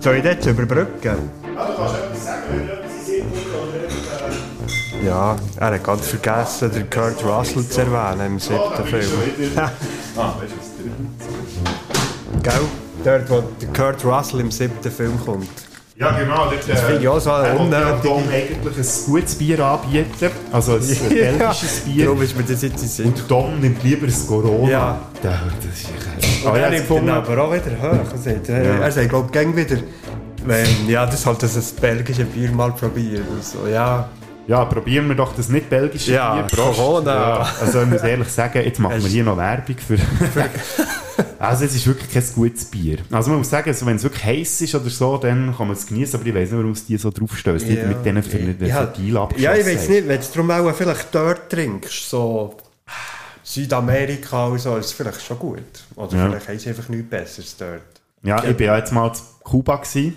Soll ich das überbrücken? Ja, du kannst etwas sagen, wenn du etwas in Ja, er hat ganz vergessen, den Kurt Russell zu erwähnen im siebten Film. Ah, weißt du, was Gell? Dort, wo der Kurt Russell im siebten Film kommt. Ja, genau. Dort, Das finde ich auch so er eine Dom eigentlich ein gutes Bier anbieten. Also ein, belgisches Bier. Darum ist mir das jetzt Sinn. Und Dom nimmt lieber ein Corona. Ja. Da, das ist echt... Und Aber ich er nimmt ihn aber auch wieder hoch. Er sagt, äh, Ja. er sagt glaube ich, gang wieder, wenn, ja, das halt das ein belgische Bier mal probieren. So, ja. Ja, probieren wir doch das nicht belgische Ja, Bier. Prost. Corona. Ja, also ich muss ehrlich sagen, jetzt machen wir hier noch Werbung für... also es ist wirklich kein gutes Bier. Also man muss sagen, also, wenn es wirklich heiß ist oder so, dann kann man es genießen, aber ich weiß nicht, warum es die so draufstößt. Ja. Mit denen für den Ja. Ventil abgeschossen Ja, ich weiß nicht, wenn du darum auch vielleicht dort trinkst, so Südamerika und so, ist es vielleicht schon gut. Oder Ja. vielleicht haben sie einfach nichts Besseres dort. Ja, ich bin ja jetzt mal zu Kuba gewesen.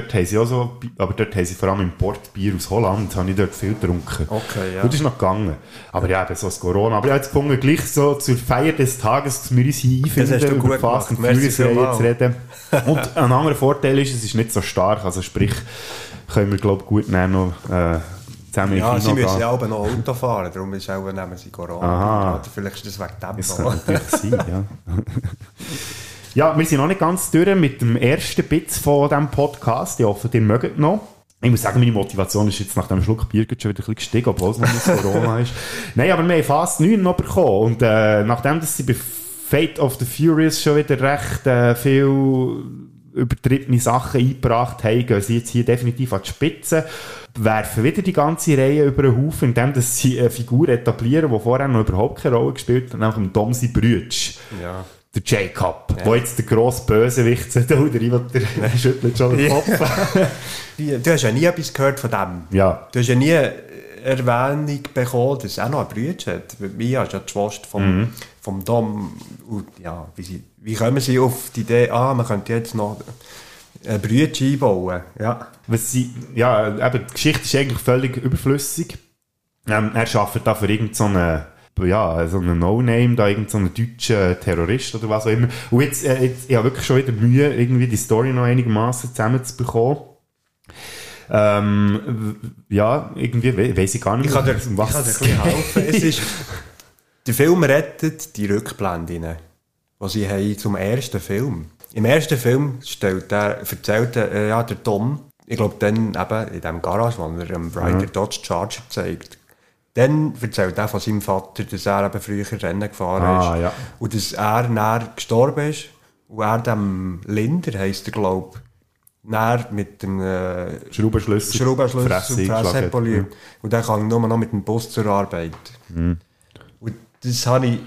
Dort haben sie auch so, aber dort haben sie vor allem Importbier aus Holland, habe ich dort viel getrunken. Okay, ja. Und das ist noch gegangen. Aber ja, eben so das Corona. Aber ich habe jetzt gefunden, gleich so zur Feier des Tages, dass wir uns hier einfinden, über Fast. Merci Furious zu reden. Und ein anderer Vorteil ist, es ist nicht so stark. Also sprich, können wir, glaube ich, gut nachher noch äh, zusammen Ja, sie müssen ja auch noch Auto fahren, darum ist auch, nehmen sie Corona. Aha. Oder vielleicht ist das wegen dem Das kann natürlich sein, ja. ja, wir sind noch nicht ganz durch mit dem ersten Bit von diesem Podcast. Ich hoffe, ihr mögt noch. Ich muss sagen, meine Motivation ist jetzt nach dem Schluck Bier schon wieder ein bisschen gestiegen, obwohl es noch nicht Corona ist. Nein, aber wir haben fast 9 noch bekommen. Und äh, nachdem dass sie bei Fate of the Furious schon wieder recht äh, viel übertriebene Sachen eingebracht haben, gehen sie jetzt hier definitiv an die Spitze, werfen wieder die ganze Reihe über den Haufen, indem dass sie eine Figur etablieren, die vorher noch überhaupt keine Rolle gespielt hat, nämlich Domsi Brütsch. Ja. Der Jacob, wo jetzt der grosse Bösewicht ist, der Ivo, der schüttelt schon den Kopf. Du hast ja nie etwas gehört von dem. Ja. Du hast ja nie Erwähnung bekommen, dass er auch noch einen Bruder hat. Mia ist ja die Schwester vom, Mhm. vom Dom. Und ja, wie, sie, wie kommen sie auf die Idee, ah, man könnte jetzt noch einen Bruder einbauen? Ja. Was sie, ja, eben, die Geschichte ist eigentlich völlig überflüssig. Ähm, er arbeitet da für irgendeinen so ja, so einen No-Name, da irgendeinen so deutschen Terrorist oder was auch immer. Und jetzt, äh, jetzt ich habe wirklich schon wieder Mühe, irgendwie die Story noch einigermaßen zusammenzubekommen. Ähm, ja, irgendwie we weiss ich gar nicht Ich kann dir, um ich was kann dir ein helfen. Es ist, der Film rettet die Rückblenden, die sie haben zum ersten Film. Im ersten Film stellt der, erzählt der, äh, ja, der Tom, ich glaube dann eben in dem Garage, wo er einem Ryder Ja. Dodge Charger zeigt, dann erzählt er von seinem Vater, dass er eben früher Rennen gefahren Ah, ist. ja. Und dass er dann gestorben ist. Und er dem Linder, heisst er, glaube ich, dann mit dem äh, Schraubenschlüssel, Schraubenschlüssel Fresse und Fresse poliert. Mhm. Und dann kann ich nur noch mit dem Bus zur Arbeit. Mhm. Und das habe ich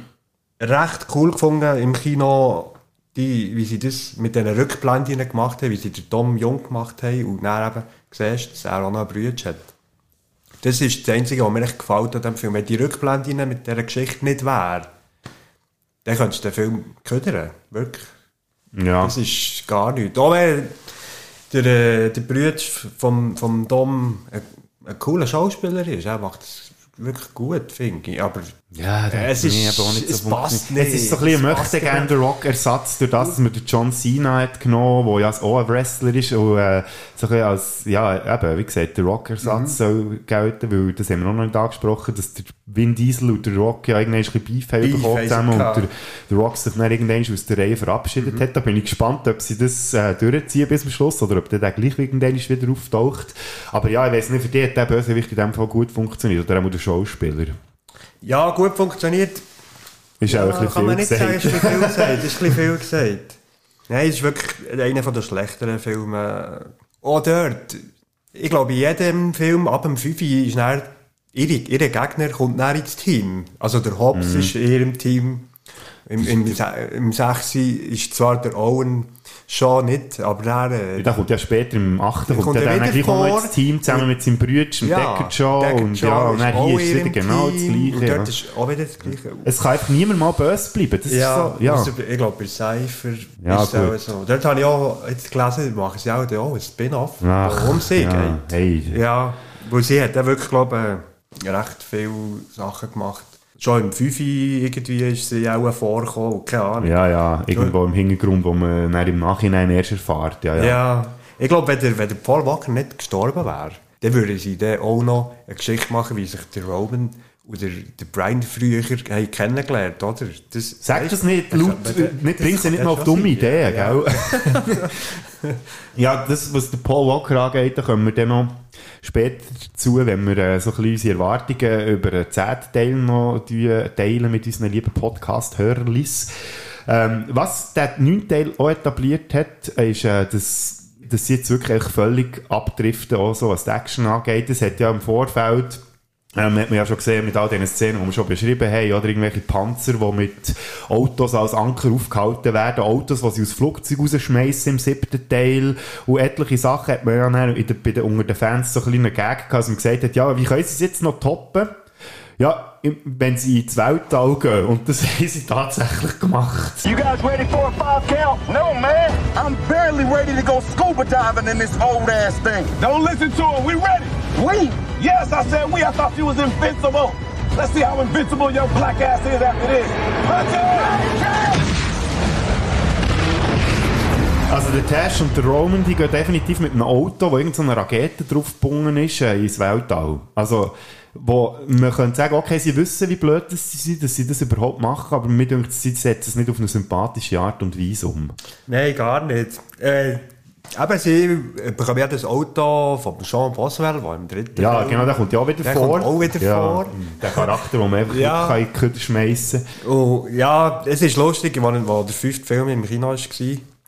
recht cool gefunden im Kino, die, wie sie das mit diesen Rückblenden gemacht haben, wie sie den Tom Jung gemacht haben und dann eben siehst, dass er auch noch einen Bruder hat. Das ist das Einzige, was mir echt gefällt an dem Film. Wenn die Rückblenden mit dieser Geschichte nicht wäre, dann könntest du den Film ködern. Wirklich. Ja. Das ist gar nichts. Auch wenn der, äh, der Bruder vom, vom Dom ein, ein cooler Schauspieler ist. Er macht es wirklich gut, finde ich. Aber Ja, der es, hat ist, mir aber auch nicht so es passt nicht. Es ist so ein bisschen ein Es möchte gerne der Rock-Ersatz durch das, dass man den John Cena hat genommen, der ja auch ein Wrestler ist und äh, so ein bisschen als, ja, eben, wie gesagt, der Rock-Ersatz Mhm. soll gelten, weil das haben wir noch nicht angesprochen, dass der Vin Diesel und der Rock ja irgendwann ein bisschen Beef haben bekommen zusammen und der, der Rock sich dann irgendwann aus der Reihe verabschiedet hat. Da bin ich gespannt, ob sie das äh, durchziehen bis zum Schluss oder ob der dann gleich irgendwann wieder auftaucht. Aber ja, ich weiss nicht, für die hat der Bösewicht in dem Fall gut funktioniert oder auch der Schauspieler. Ja, gut funktioniert. Ist ja, auch ein bisschen kann man nicht sagen, ist ein gesagt. bisschen viel gesagt. Ist ein bisschen viel gesagt. Nein, es ist wirklich einer der schlechteren Filme. Auch dort. Ich glaube, in jedem Film ab dem 5 ist dann, ihre, ihre Gegner kommt dann ins Team. Also der Hobbs Mhm. ist in ihrem Team. Im, im, im 6 ist zwar der Owen schon nicht, aber dann... Äh, Da kommt ja später im 8. Dann kommt, kommt er er dann gleich noch ins Team zusammen mit seinem dem Ja, Deckard Shaw Deckard und ja, und dann hier ist wieder genau das. Gleiche. Und dort ja. ist auch wieder das Gleiche. Es kann einfach niemand mal böse bleiben. Das ja, so, ja. ausser- ich glaube, bei Cypher Ja, ist es auch so. Dort habe ich auch jetzt gelesen, machen sie auch, auch ein Spin-off, Ach, wo um sie ja, geht. hey. Ja, wo sie hat dann wirklich, glaube ich, recht viele Sachen gemacht. Schon im 5 irgendwie ist sie auch vorgekommen, und keine Ahnung. Ja, ja, irgendwo im Hintergrund, wo man dann im Nachhinein erst erfährt. Ja, Ja, ja. ich glaube, wenn der, wenn der Paul Walker nicht gestorben wäre, dann würden sie dann auch noch eine Geschichte machen, wie sich der Roman oder der Brian früher haben kennengelernt oder? Das, Sag das nicht das laut, nicht, das bring sie nicht mal auf dumme. Ideen, Ja. gell? ja, das, was der Paul Walker angeht, da kommen wir dann noch später dazu, wenn wir äh, so ein bisschen unsere Erwartungen über den zehnten Teil noch teilen mit unseren lieben Podcast-Hörerlis. Ähm, was der neunte Teil auch etabliert hat, ist, äh, dass sie jetzt wirklich völlig abdriften, auch so was die Action angeht. Es hat ja im Vorfeld ähm, hat man ja schon gesehen mit all diesen Szenen, die wir schon beschrieben haben, oder irgendwelche Panzer, die mit Autos als Anker aufgehalten werden, Autos, die sie aus Flugzeugen rausschmeissen im siebten Teil und etliche Sachen hat man ja dann in der, bei den, unter den Fans so ein kleinen Gag gehabt, dass man gesagt hat, ja, wie können sie es jetzt noch toppen? Ja, wenn sie ins Weltall gehen. Und das haben sie tatsächlich gemacht. You guys ready for a five count? No, man. I'm barely ready to go scuba diving in this old ass thing. Don't listen to him. We ready. We? Yes, I said we. I thought you was invincible. Let's see how invincible your black ass is after this. Hunter! Also der Tash und der Roman, die gehen definitiv mit einem Auto, wo irgendeine Rakete drauf gebunden ist, äh, ins Weltall. Also, wo man könnte sagen, okay, sie wissen, wie blöd das sie sind, dass sie das überhaupt machen, aber mir denkt, sie setzen es nicht auf eine sympathische Art und Weise um. Nein, gar nicht. Äh, eben, sie bekommen ja das Auto von Jean Boswell, der im dritten Ja, genau, der kommt ja auch wieder der vor. Kommt auch wieder ja, vor. Der Charakter, den man einfach Ja. nicht Küche schmeissen Oh, ja, es ist lustig, als der fünfte Film im Kino war,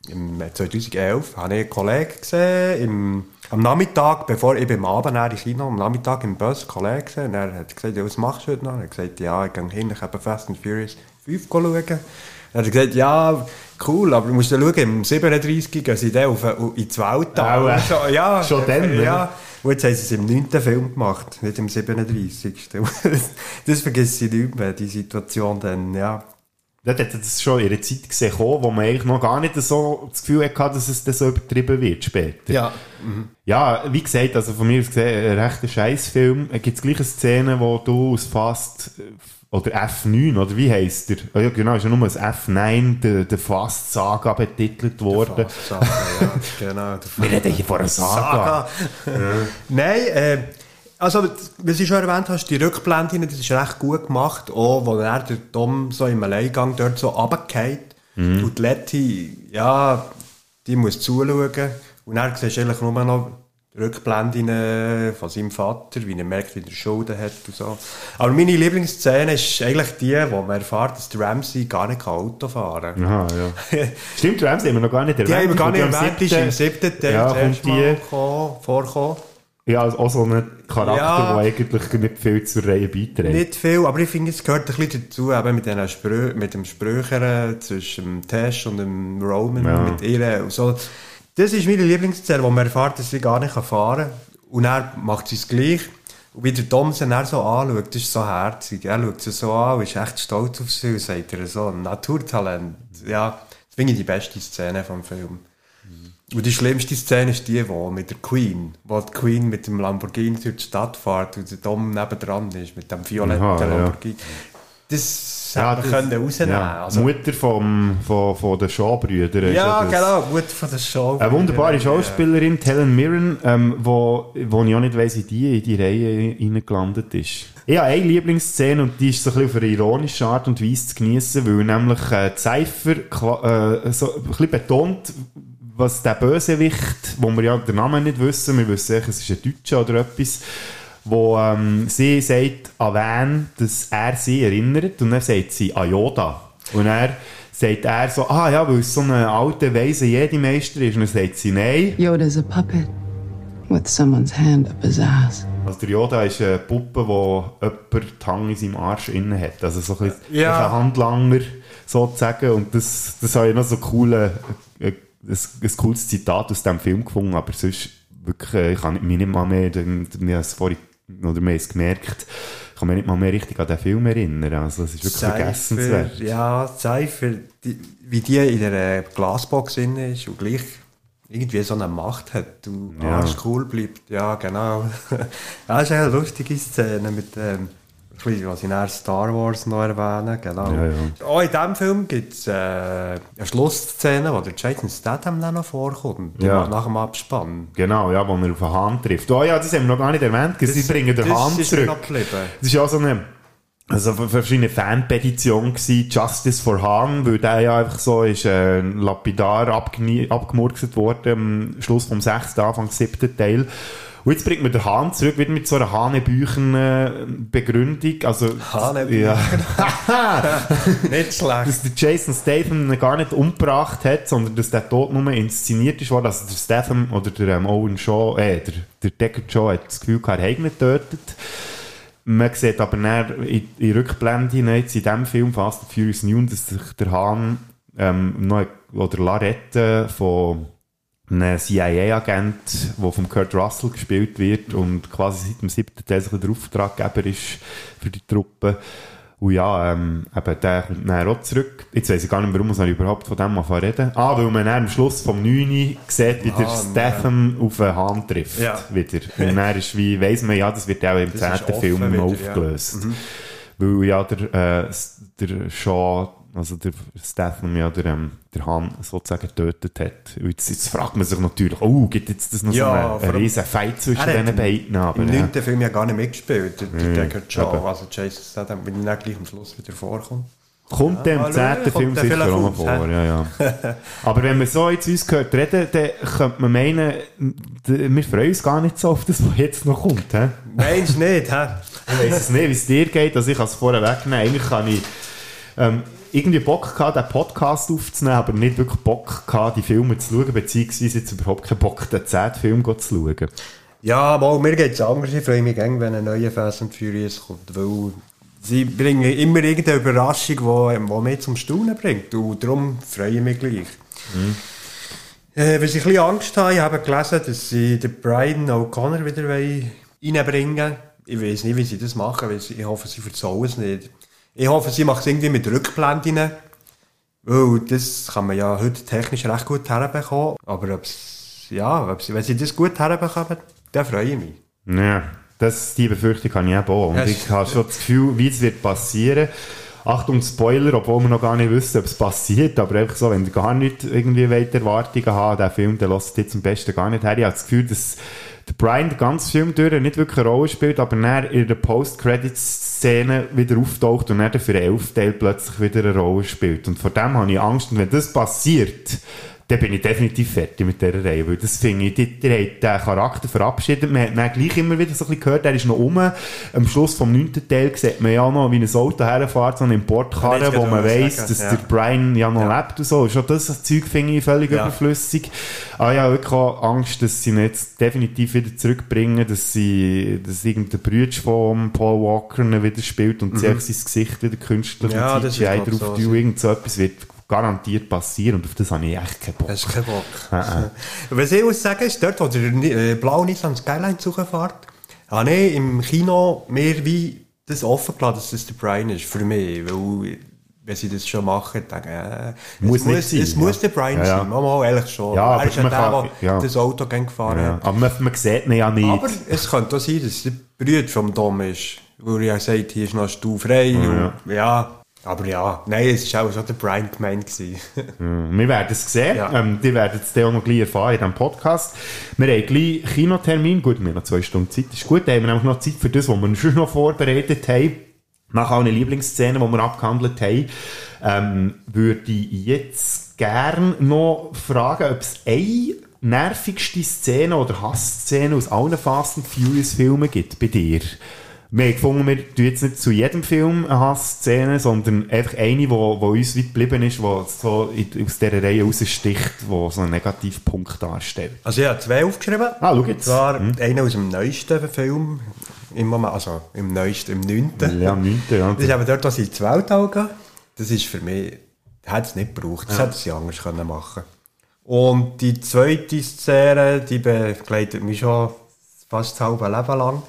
im 2011, habe ich einen Kollegen gesehen, im, am Nachmittag, bevor ich beim Abend im Kino, am Nachmittag im Bus einen Kollegen gesehen, und er hat gesagt, ja, was machst du heute noch? Er hat gesagt, ja, ich gehe hin, ich habe Fast and Furious 5 schauen. Er hat gesagt, ja, cool, aber du musst ja schauen, im 37 gehen sie dann auf, ins Weltall. Äh, So, ja, schon dann, ja. Und jetzt haben sie es im 9. Film gemacht, nicht im 37. das vergessen sie nicht mehr, die Situation dann, ja. Dort hat es schon in einer Zeit gesehen, wo man eigentlich noch gar nicht so das Gefühl hatte, dass es dann so übertrieben wird später. Ja. Ja, wie gesagt, also von mir aus gesehen, ein rechter Scheißfilm. Gibt es gleich eine Szene, wo du aus Fast äh, oder F9, oder wie heisst der? Oh ja, genau, ist ja nur ein F9, der, der Fast-Saga betitelt worden. Saga, ja, genau. Wir reden hier von einer Saga. Nein, äh, also, wie du schon erwähnt hast, die Rückblende, das ist recht gut gemacht, auch wo er der Tom so im Alleingang dort so runtergeht. Mhm. Und die Letty, ja, die muss zuschauen. Und dann siehst du eigentlich nur noch Rückblenden von seinem Vater, wie er merkt, wie er Schulden hat und so. Aber meine Lieblingsszene ist eigentlich die, wo man erfahrt, dass Ramsey gar nicht Auto fahren kann. Aha, ja. Stimmt, Rams haben wir noch gar nicht erwähnt. Die haben wir gar nicht erwähnt, ist im siebten Teil ja, das ja, also auch so ein Charakter, Ja. der eigentlich nicht viel zur Reihe beiträgt. Nicht viel, aber ich finde, es gehört ein bisschen dazu, eben mit, diesen Sprü mit dem Sprüchern zwischen dem Tash und dem Roman, Ja. mit ihr und so. Das ist meine Lieblingsszene, wo man erfährt, dass sie gar nicht fahren kann. Und er macht sie es gleich. Und wie der sie dann so anschaut, das ist so herzig. Er schaut sie so an und ist echt stolz auf sie und sagt ihr so, Naturtalent. Ja, das finde ich die beste Szene vom Film. Und die schlimmste Szene ist die, wo mit der Queen, wo die Queen mit dem Lamborghini durch die Stadt fährt und der Tom nebendran ist, mit dem violetten Aha, ja. Lamborghini. Das Ja, das- können rausnehmen ja. also, Mutter vom, von, von den Shaw-Brüdern. Ja, genau, Mutter von der Show. Eine wunderbare Schauspielerin, Helen Mirren, ähm, wo, wo ich auch nicht weiss, wie die in die Reihe reingelandet ist. Ich habe eine Lieblingsszene und die ist so ein bisschen auf eine ironische Art und Weise zu genießen, weil nämlich äh, Cypher äh, so ein bisschen betont, was der Bösewicht, wo wir ja den Namen nicht wissen, wir wissen eigentlich, es ist ein Deutscher oder etwas, wo ähm, sie sagt an wen, dass er sie erinnert und dann sagt sie an Yoda. Und er sagt er so, ah ja, weil es so eine alte, weise Jedi-Meister ist. Und dann sagt sie, nein. Yoda's a puppet with someone's hand up his ass. Also der Yoda ist eine Puppe, die jemand die Hand in seinem Arsch innen hat. Also so ein, bisschen Ja. ein Handlanger sozusagen. Und das, das habe ich noch so coole, äh, ein, ein cooles Zitat aus diesem Film gefunden. Aber sonst wirklich, äh, ich kann mich nicht mal mehr, wir haben es vorhin, oder wir haben es gemerkt, ich kann mich nicht mal mehr richtig an den Film erinnern. Also es ist wirklich vergessenswert. Ja, Cypher, die, wie die in der Glasbox drin ist und gleich irgendwie so eine Macht hat und Ja. alles cool bleibt. Ja, genau. ja, das ist eine lustige Szene mit dem, bisschen, was ich nach Star Wars noch erwähne. Genau. Ja, ja. Auch in diesem Film gibt es äh, eine Schlussszene, wo der Jason Statham dann noch vorkommt. Ja. Nach dem Abspann. Genau, ja, wo er auf den Hahn trifft. Oh ja, das haben wir noch gar nicht erwähnt. Sie Das- bringen den ist mir zurück. Das ist ja so eine also eine verschiedene Fanpetition gewesen, Justice for Hahn, weil der ja einfach so ist äh, lapidar abgemurkset worden am Schluss vom sechsten, Anfang siebten Teil. Und jetzt bringt man den Hahn zurück, wieder mit so einer Hanebüchen äh, Begründung. Also, Hanebüchen. Ja. Nicht schlecht. dass der Jason Statham ihn gar nicht umgebracht hat, sondern dass der Tod nur inszeniert ist worden. Also der Statham oder der ähm, Owen Shaw, äh, der, der Deckard Shaw hat das Gefühl gehabt, er hat ihn getötet. Man sieht aber dann in, in Rückblende jetzt in diesem Film Fast and Furious 9, dass sich der Hahn ähm, noch, oder Larette von einem CIA-Agent, der von Kurt Russell gespielt wird und quasi seit dem siebten Teil ein der Auftraggeber ist für die Truppe. Und ja, ähm, eben, der kommt dann auch zurück. Jetzt weiss ich gar nicht, warum wir überhaupt von dem anfangen reden. Ah, weil man dann am Schluss vom 9. sieht, wie der Hahn, Statham auf den Hahn trifft. Ja. Wieder. Und dann ist wie, weiss man ja, das wird auch im Das ist 10. offen Film wieder, ja. aufgelöst. Mhm. Weil ja der, äh, der Shaw also der Statham ja der, ähm, der Han sozusagen getötet hat. Und Jetzt, jetzt fragt man sich natürlich, oh, gibt jetzt das noch Ja, so einen, einen riesen Fight zwischen Er diesen beiden? Aber, Im ja. neunten Film ja gar nicht mitgespielt, der, der Mhm, Deckard Shaw. eben. Also Jason Statham, wenn ich dann gleich am Schluss wieder vorkommt. Kommt der Ja, im zehnten Film der sicher auch noch auf, vor, hä? ja, ja. Aber wenn man so jetzt uns gehört reden, dann könnte man meinen, wir freuen uns gar nicht so auf das, was jetzt noch kommt. He? Meinst du nicht, hä? Ich weiß es nicht, wie es dir geht, also ich kann es vorher wegnehmen. Eigentlich kann ich ähm, irgendwie Bock gehabt, den Podcast aufzunehmen, aber nicht wirklich Bock gehabt, die Filme zu schauen, beziehungsweise jetzt überhaupt keinen Bock, den zehnten Film zu schauen. Ja, aber mir geht es anders. Ich freue mich gerne, wenn ein neuer Fast and Furious kommt, weil sie bringen immer irgendeine Überraschung, die, die mich zum Staunen bringt. Und darum freue ich mich gleich. Äh, weil ich ein bisschen Angst habe, ich habe gelesen, dass sie den Brian O'Connor wieder reinbringen wollen. Ich weiß nicht, wie sie das machen, weil ich hoffe, sie verzauen es nicht. Ich hoffe, sie machen es irgendwie mit Rückblenden. Weil das kann man ja heute technisch recht gut herbekommen. Aber ob's, ja, ob's, wenn sie das gut herbekommen, dann freue ich mich. Ja, das, die Befürchtung habe ich auch. Und Ja, ich habe schon das Gefühl, wie es wird passieren. Achtung, Spoiler, obwohl wir noch gar nicht wissen, ob es passiert, aber einfach so, wenn ihr gar nicht irgendwie wollt Erwartungen habt, den Film, dann lasst jetzt am besten gar nicht her. Ich habe das Gefühl, dass der Brian den ganzen Film durch nicht wirklich eine Rolle spielt, aber dann in der Post-Credits-Szene wieder auftaucht und dann für den Elfteil plötzlich wieder eine Rolle spielt. Und vor dem habe ich Angst, und wenn das passiert, dann bin ich definitiv fertig mit dieser Reihe, weil das finde ich, die, die hat den Charakter verabschiedet, man hat dann gleich immer wieder so ein bisschen gehört, er ist noch um, am Schluss vom neunten Teil sieht man ja noch, wie ein Auto herfährt, so eine Importkarre, Ja, wo man weiss, sagen, dass ja. der Brian ja noch lebt und so, schon das Zeug finde ich völlig Ja. überflüssig. Ah ja, wirklich auch Angst, dass sie ihn jetzt definitiv wieder zurückbringen, dass sie, dass irgendein Brüder von Paul Walker wieder spielt und sie Mhm. einfach sein Gesicht wieder künstlich Ja, mit CGI drauf so irgend so etwas wird garantiert passieren und auf das habe ich echt keinen Bock. Hast keinen Bock? Äh, äh. Was ich muss sagen, ist, dort, wo der äh, blaue Nissan Skyline zugefährt, habe ich im Kino mehr wie das offen gelassen, dass das der Brian ist, für mich. Weil, wenn sie das schon machen, denke ich, äh, Muss es muss, sein, es ja. muss der Brian Ja, ja. sein. Mal, ehrlich schon. Ja, er ist ja der, kann- der das Auto gefahren Ja, hat. aber man, man sieht ihn ja nicht. Aber es könnte auch sein, dass der Bruder vom Dom ist. Weil er ja sagt, hier ist noch Stuhl frei. Und, ja. Aber ja, nein, es war auch schon der Brian gemeint. Ja, Wir werden es sehen. Ja. Ähm, die werden es dann auch noch gleich erfahren in diesem Podcast. Wir haben gleich Kinotermin. Gut, wir haben noch zwei Stunden Zeit. Das ist gut. Da haben wir nämlich noch Zeit für das, was wir schon noch vorbereitet haben. Nach allen Lieblingsszenen, die wir abgehandelt haben, ähm, würde ich jetzt gern noch fragen, ob es eine nervigste Szene oder Hassszene aus allen Fast and Furious Filmen gibt bei dir. Wir haben gefunden, wir tun jetzt nicht zu jedem Film eine Hassszene, sondern einfach eine, die wo, wo uns weit geblieben ist, die so aus dieser Reihe raussticht, die so einen Negativpunkt darstellt. Also ich habe zwei aufgeschrieben. Ah, schau Und jetzt. zwar Hm. einen aus dem neuesten Film. Im Moment, also im neuesten, im neunten. Ja, im neunten, ja. Das ist eben dort, wo sie ins Weltall gehen. Das ist für mich, hat es nicht gebraucht. Das Ja. hätte sie anders können machen Und die zweite Szene, die begleitet mich schon fast das halbe Leben lang.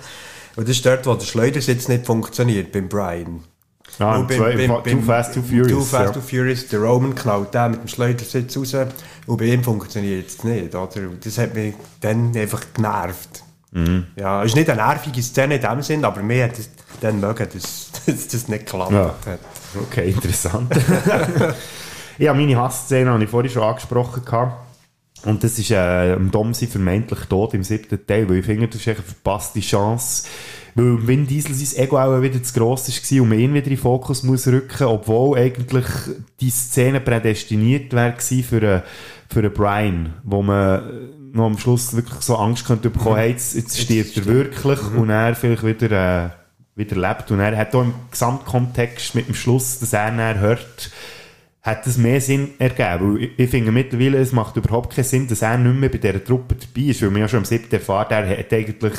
Und das ist dort, wo der Schleudersitz nicht funktioniert, beim Brian. Ah, Und im zwei- Too Fast, Too Furious, Too Fast, ja. Too Furious, der Roman knallt den mit dem Schleudersitz raus und bei ihm funktioniert es nicht. Oder? Das hat mich dann einfach genervt. Mhm. Ja, es ist nicht eine nervige Szene in dem Sinn, aber mir hat es dann mögen, dass, dass das nicht geklappt Ja. hat. Okay, interessant. ja, meine Hassszene habe ich vorhin schon angesprochen. Gehabt. Und das ist äh, am Dom sein vermeintlich tot im siebten Teil, weil ich finde, das ist eine verpasste Chance. Weil Vin Diesel sein Ego auch wieder zu gross war und man ihn wieder in den Fokus muss rücken, obwohl eigentlich die Szene prädestiniert wäre gewesen für einen, für einen Brian, wo man noch am Schluss wirklich so Angst könnte bekommen, hey, jetzt, jetzt stirbt er wirklich und er vielleicht wieder, äh, wieder lebt. Und er hat auch im Gesamtkontext mit dem Schluss, dass er dann hört, hat das mehr Sinn ergeben. Weil ich, finde mittlerweile, es macht überhaupt keinen Sinn, dass er nicht mehr bei dieser Truppe dabei ist, weil man ja schon am siebten erfahrt, er hat eigentlich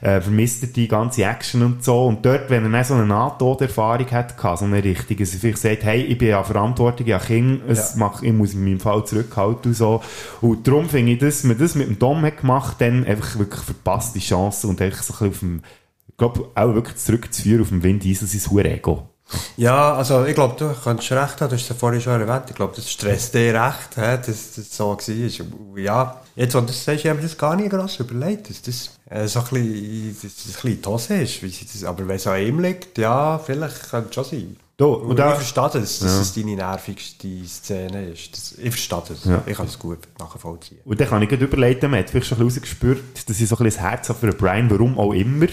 äh, vermisst er die ganze Action und so. Und dort, wenn er dann so eine Nahtoderfahrung hat, so eine richtige, dass er vielleicht sagt, hey, ich bin ja verantwortlich, ich habe Kinder, es Ja. macht, ich muss in meinem Fall zurückhalten und so. Und darum finde ich, dass man das mit dem Dom hat gemacht, dann einfach wirklich verpasste Chance und einfach so ein bisschen auf dem, ich glaube, auch wirklich zurückzuführen auf dem Vin Diesel sein Hure-Ego. Ja, also ich glaube, du kannst recht haben, du hast es ja vorhin schon erwähnt, ich glaube, das stresst dich recht, hä, dass das so war. Ja, jetzt, wo du das sagst, ich habe mir das gar nicht gross überlegt, dass das äh, so ein bisschen, dass das ein bisschen in die Hose ist, wie das, aber wenn es an ihm liegt, ja, vielleicht könnte es schon sein. Da, Und, und ich verstehe das, dass Ja. es deine nervigste Szene ist. Das, ich verstehe das. Ja. Ich kann es gut nachvollziehen. Und dann kann ich überleiten, man hat vielleicht schon ein bisschen rausgespürt, dass ich so ein bisschen das Herz habe für Brian, warum auch immer.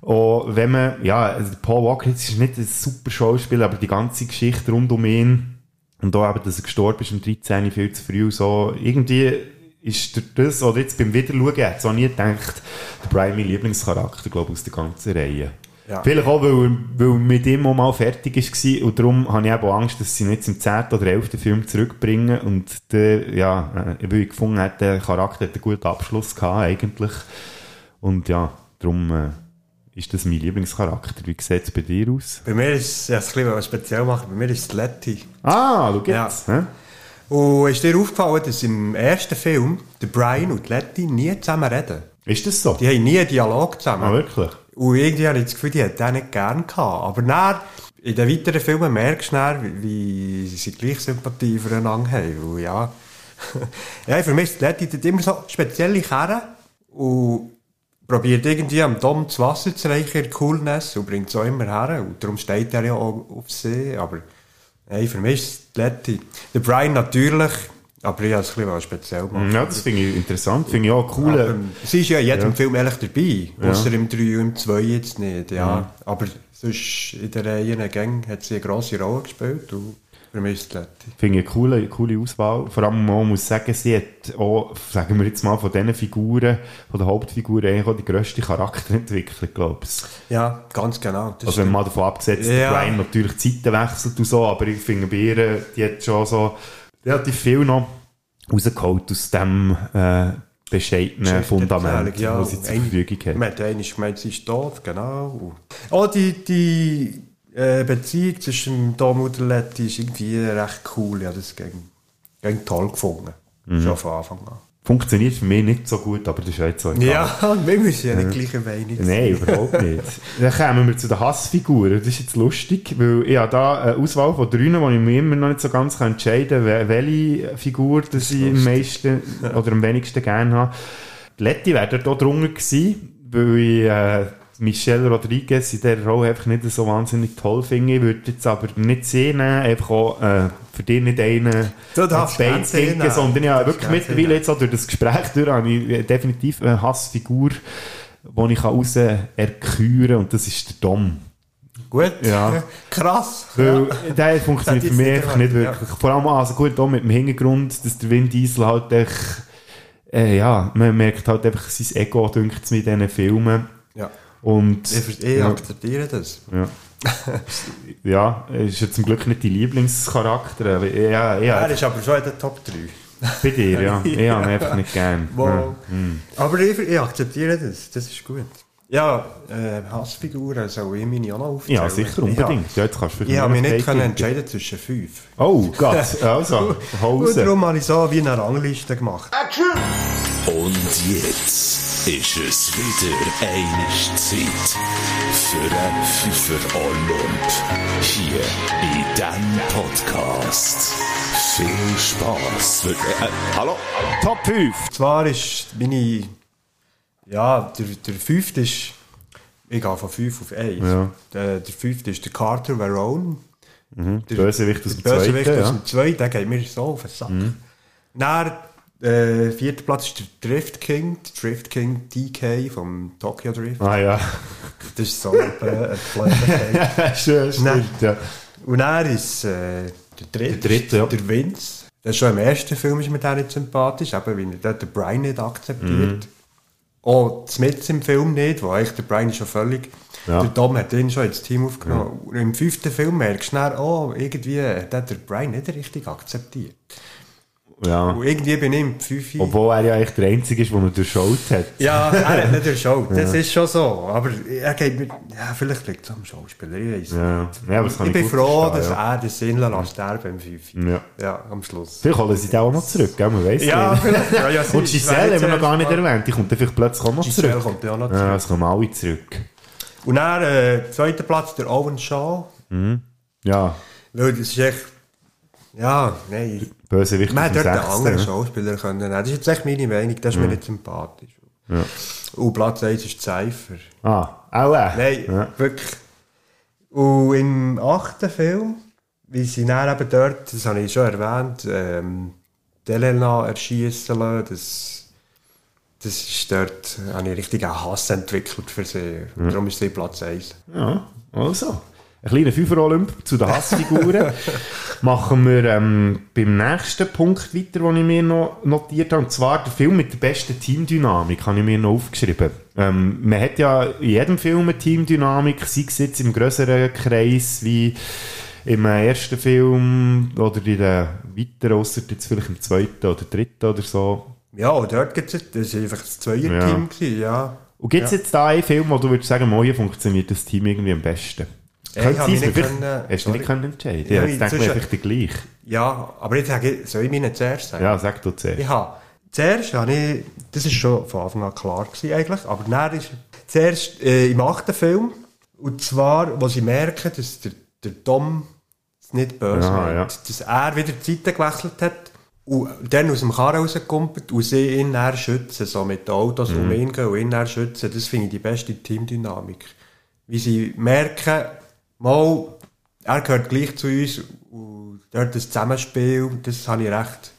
Und wenn man, ja, also Paul Walker jetzt ist nicht ein super Schauspieler, aber die ganze Geschichte rund um ihn und da eben, dass er gestorben ist um 13, viel zu früh und so, irgendwie ist das, oder jetzt beim Wiederschauen, ich hätte so nie gedacht, der Brian mein Lieblingscharakter, glaube ich, aus der ganzen Reihe. Ja. Vielleicht auch, weil, weil mit ihm auch mal fertig war und darum habe ich eben auch Angst, dass sie ihn jetzt im 10. oder 11. Film zurückbringen und der, ja, äh, weil ich gefunden habe, der Charakter hat einen guten Abschluss gehabt, eigentlich. Und ja, darum äh, ist das mein Lieblingscharakter. Wie sieht es bei dir aus? Bei mir ist es, ja, das ein bisschen speziell machen, bei mir ist es Letty. Ah, du jetzt. hä? Und ist dir aufgefallen, dass im ersten Film der Brian und die Letty nie zusammen reden? Ist das so? Die haben nie einen Dialog zusammen. Ah, wirklich? Und irgendwie habe ich das Gefühl, die hat den nicht gern gehabt. Aber dann, in den weiteren Filmen merkst du dann, wie, sie gleich Sympathie füreinander haben. Und ja, ja, für mich ist Letty immer so spezielle Kerne und probiert irgendwie am Dom das Wasser zu reichen in Coolness und bringt es auch immer her. Und darum steht er ja auch auf See. Aber hey, für mich ist es die Letty. Der Brian natürlich, aber ich habe es ein bisschen speziell gemacht. Ja, das finde ich interessant. Finde ich auch cool. Aber sie ist ja in jedem Ja. Film ehrlich dabei. Ja. Außer im 3 und im 2 jetzt nicht. Ja. Ja. Aber sonst in der Reihe Gang hat sie eine grosse Rolle gespielt. Und Letty. Finde ich eine coole, coole Auswahl. Vor allem, man muss sagen, sie hat auch, sagen wir jetzt mal, von diesen Figuren, von den Hauptfiguren, eigentlich auch die grösste Charakterentwicklung, glaube ich. Ja, ganz genau. Das Also wenn man davon abgesetzt, Ja. Brian natürlich Zeiten wechselt und so, aber ich finde bei ihr, die hat schon so relativ viel noch rausgeholt aus dem äh, bescheidenen Fundament, ja, das sie zur Verfügung hat. Man hat einmal gemeint, sie ist tot, genau. Auch die, die äh, Beziehung zwischen Dom und der Letty ist irgendwie recht cool. Ja, das ging, ging toll gefunden. Mhm. Schon von Anfang an. Funktioniert für mich nicht so gut, aber das ist ja jetzt so egal. Ja, wir müssen ja nicht Ja. gleiche Meinung sein. Nein, überhaupt nicht. Dann kommen wir zu den Hassfiguren. Das ist jetzt lustig, weil ich habe da eine Auswahl von drei, wo ich mir immer noch nicht so ganz entscheiden kann, wel- welche Figur das ich am meisten oder am wenigsten gerne habe. Die Letty wäre dort auch drunter gewesen, weil ich äh, Michelle Rodriguez in dieser Rolle einfach nicht so wahnsinnig toll finde. Ich würde jetzt aber nicht sie nehmen, einfach auch äh, für dich nicht einen Bein nehmen. sondern ja, wirklich mittlerweile jetzt auch durch das Gespräch durch habe ich definitiv eine Hassfigur, die ich raus erküren kann, und das ist der Dom. Gut, Ja. krass. Weil Ja. der funktioniert für mich einfach nicht wirklich. Vor allem also gut auch mit dem Hintergrund, dass der Vin Diesel halt echt, äh, ja, man merkt halt einfach sein Ego, dünkt es mit diesen Filmen. Ja. Und, Ich, ja. akzeptiere das. Ja. ja, ist ja zum Glück nicht die Lieblingscharakter. Ja, ja, Er ist aber schon in den Top 3. bei dir, ja. Ich habe ihn einfach nicht gern. Wow. Ja. Hm. Aber ich, ich akzeptiere das, das ist gut. Ja, äh, Hassfiguren soll ich meine auch noch aufzählen. Ja, sicher, unbedingt. Ja, jetzt kannst du Ich habe mich nicht können entscheiden zwischen fünf. Oh Gott, also, Und Hose. darum habe ich so wie eine Rangliste gemacht. Und jetzt ist es wieder eine Zeit für den Pfeifer Olymp. Hier in diesem Podcast. Viel Spaß. Für, äh, hallo? Top 5. Zwar ist meine. Ja, der, der fünfte ist. Ich gehe von 5 auf 1. Ja. Der, der fünfte ist der Carter Verone. Mhm. Der Bösewicht aus dem der Bösewicht aus ja. dem Zweiten, der geht mir so auf den Sack. Mhm. Dann, äh, vierter Platz ist der Drift King, der Drift King DK vom Tokyo Drift. Ah ja. Das ist so ein Play. Schön, stimmt, ja. Und er ist äh, der dritte, Der dritte, ja. der Vince. Der schon im ersten Film ist mir der nicht sympathisch, eben weil er den Brian nicht akzeptiert. Mhm. Auch Smith im Film nicht, wo eigentlich der Brian ist schon völlig... Ja. Der Dom hat ihn schon ins Team aufgenommen. Und Im fünften Film merkst du dann, oh, irgendwie hat der Brian nicht richtig akzeptiert. Ja. Und irgendwie bin ich im Fünfi... Obwohl er ja eigentlich der Einzige ist, der ihn durchschaut hat. Ja, er hat nicht durchschaut, das Ja. ist schon so. Aber er geht mir... Ja, vielleicht liegt es am Schauspieler, ich weiss Ja. nicht. Ja, ich ich bin froh, dass ja. er den Sinn lässt sterben im Fünfi. Ja. Ja, am Schluss. Vielleicht holen sie den auch noch zurück, gell? man weiss Ja, nicht. vielleicht. Ja, ja, Und Giselle haben wir noch gar nicht erwähnt, die kommt dann vielleicht plötzlich auch noch Giselle zurück. kommt ja auch noch Ja, zurück. es kommen alle zurück. Und dann, äh, zweiter Platz, der Owen Shaw. Mhm. Ja, Weil das ist echt... Ja, nein. Bösewicht Man hätte dort einen anderen? Schauspieler können nehmen. Das ist jetzt echt meine Meinung, das ist mir nicht sympathisch. Ja. Und Platz 1 ist Cypher. Ah, auch er? Nein, Ja. wirklich. Und im achten Film, wie sie dann eben dort, das habe ich schon erwähnt, ähm, Delena erschießen lassen, das, das ist dort, habe ich richtig einen Hass entwickelt für sie. Mhm. Darum ist sie Platz 1. Ja, also. Ein kleiner Fünfer-Olymp zu den Hassfiguren. Machen wir ähm, beim nächsten Punkt weiter, den ich mir noch notiert habe. Und zwar der Film mit der besten Teamdynamik, habe ich mir noch aufgeschrieben. Ähm, man hat ja in jedem Film eine Teamdynamik, sei es jetzt im größeren Kreis wie im ersten Film oder in den weiteren, ausser jetzt vielleicht im zweiten oder dritten oder so. Ja, und dort gibt es, das war einfach das Zweier-Team, ja. ja. Und gibt es ja. jetzt da einen Film, wo du würdest sagen, hier funktioniert das Team irgendwie am besten? Ich Könnte nicht können, können, hast du nicht können entscheiden? Ja, Ja, jetzt denke ich einfach gleich. Ja, aber jetzt sage ich, soll ich meinen zuerst sagen? Ja, sag du zuerst. Ich habe, zuerst habe ich, das ist schon von Anfang an klar gewesen eigentlich, aber dann ist zuerst äh, im achten Film, und zwar, wo sie merken, dass der, der Dom es nicht böse Ja, ja. dass er wieder die Seite gewechselt hat und dann aus dem Karren rausgekommen und sie ihn dann schützen, so mit den Autos Mhm. um ihn gehen und ihn dann schützen, das finde ich die beste Teamdynamik. Wie sie merken, mal, er gehört gleich zu uns und dort das Zusammenspiel, das habe ich recht,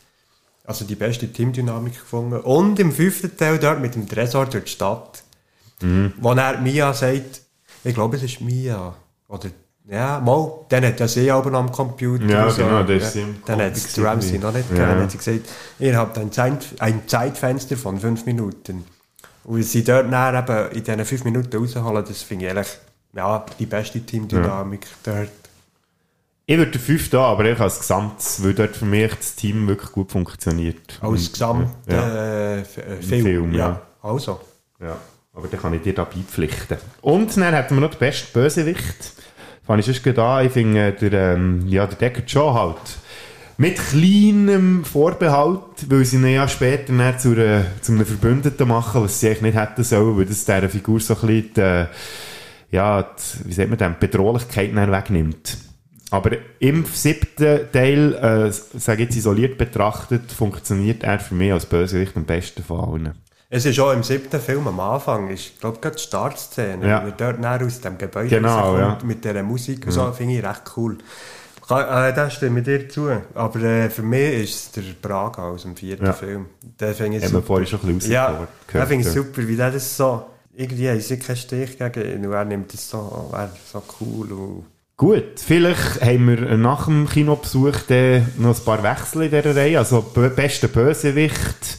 also die beste Teamdynamik gefunden. Und im fünften Teil dort mit dem Tresor durch die Stadt, Mhm. wo er Mia sagt, ich glaube es ist Mia, oder ja, mal, dann hat er sie aber am Computer. Ja, so. genau, das ist Ja, im Dann hat Comic es Ramsey noch nicht Ja. gegeben. Dann hat sie gesagt, ihr habt ein, Zeit, ein Zeitfenster von fünf Minuten. Und sie dort dann eben in diesen fünf Minuten rausholen, das finde ich eigentlich ja, die beste Teamdynamik dort. Ich würde fünften haben, aber ich als Gesamtes, weil dort für mich das Team wirklich gut funktioniert. Als Und, Gesamt ja. äh, äh, Film. Film, ja. ja. Also. Ja, aber dann kann ich dir da beipflichten. Und dann hätten wir noch den besten Bösewicht. Fand ich sonst an. Ich finde, äh, der, ähm, ja, der Deckard Shaw halt. Mit kleinem Vorbehalt, weil sie ihn ja später dann zu, einer, zu einem Verbündeten machen, was sie eigentlich nicht hätten sollen, weil das dieser Figur so ein bisschen die, äh, ja, die, wie sagt man denn, die Bedrohlichkeit wegnimmt. Aber im siebten Teil, äh, sage jetzt isoliert betrachtet, funktioniert er für mich als Bösewicht am besten von allen. Es ist auch im siebten Film am Anfang, ist, glaube ich, die Startszene, Ja. wie er dort näher aus dem Gebäude Genau, ja. mit dieser Musik und so, Ja. finde ich recht cool. Äh, da stimme ich dir zu. Aber äh, für mich ist es der Braga aus dem vierten Ja. Film. Den finde ich super. vorhin schon ein bisschen Ja, den finde ich super, wie der das so... Irgendwie haben sie keinen Stich gegen ihn und er nimmt das so, er so cool und... Gut, vielleicht haben wir nach dem Kinobesuch dann noch ein paar Wechsel in dieser Reihe. Also, b- bester Bösewicht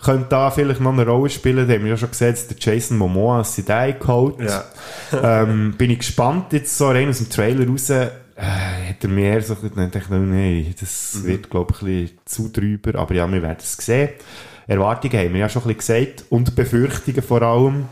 könnte da vielleicht noch eine Rolle spielen. Da haben wir ja schon gesehen, dass der Jason Momoa als sie den geholt. Ja. ähm, bin ich gespannt, jetzt so rein aus dem Trailer raus, äh, hat er mir eher so oh nein, das Mhm. wird, glaube ich, ein bisschen zu drüber. Aber ja, wir werden es sehen. Erwartungen haben wir ja schon ein bisschen gesagt. Und Befürchtungen vor allem.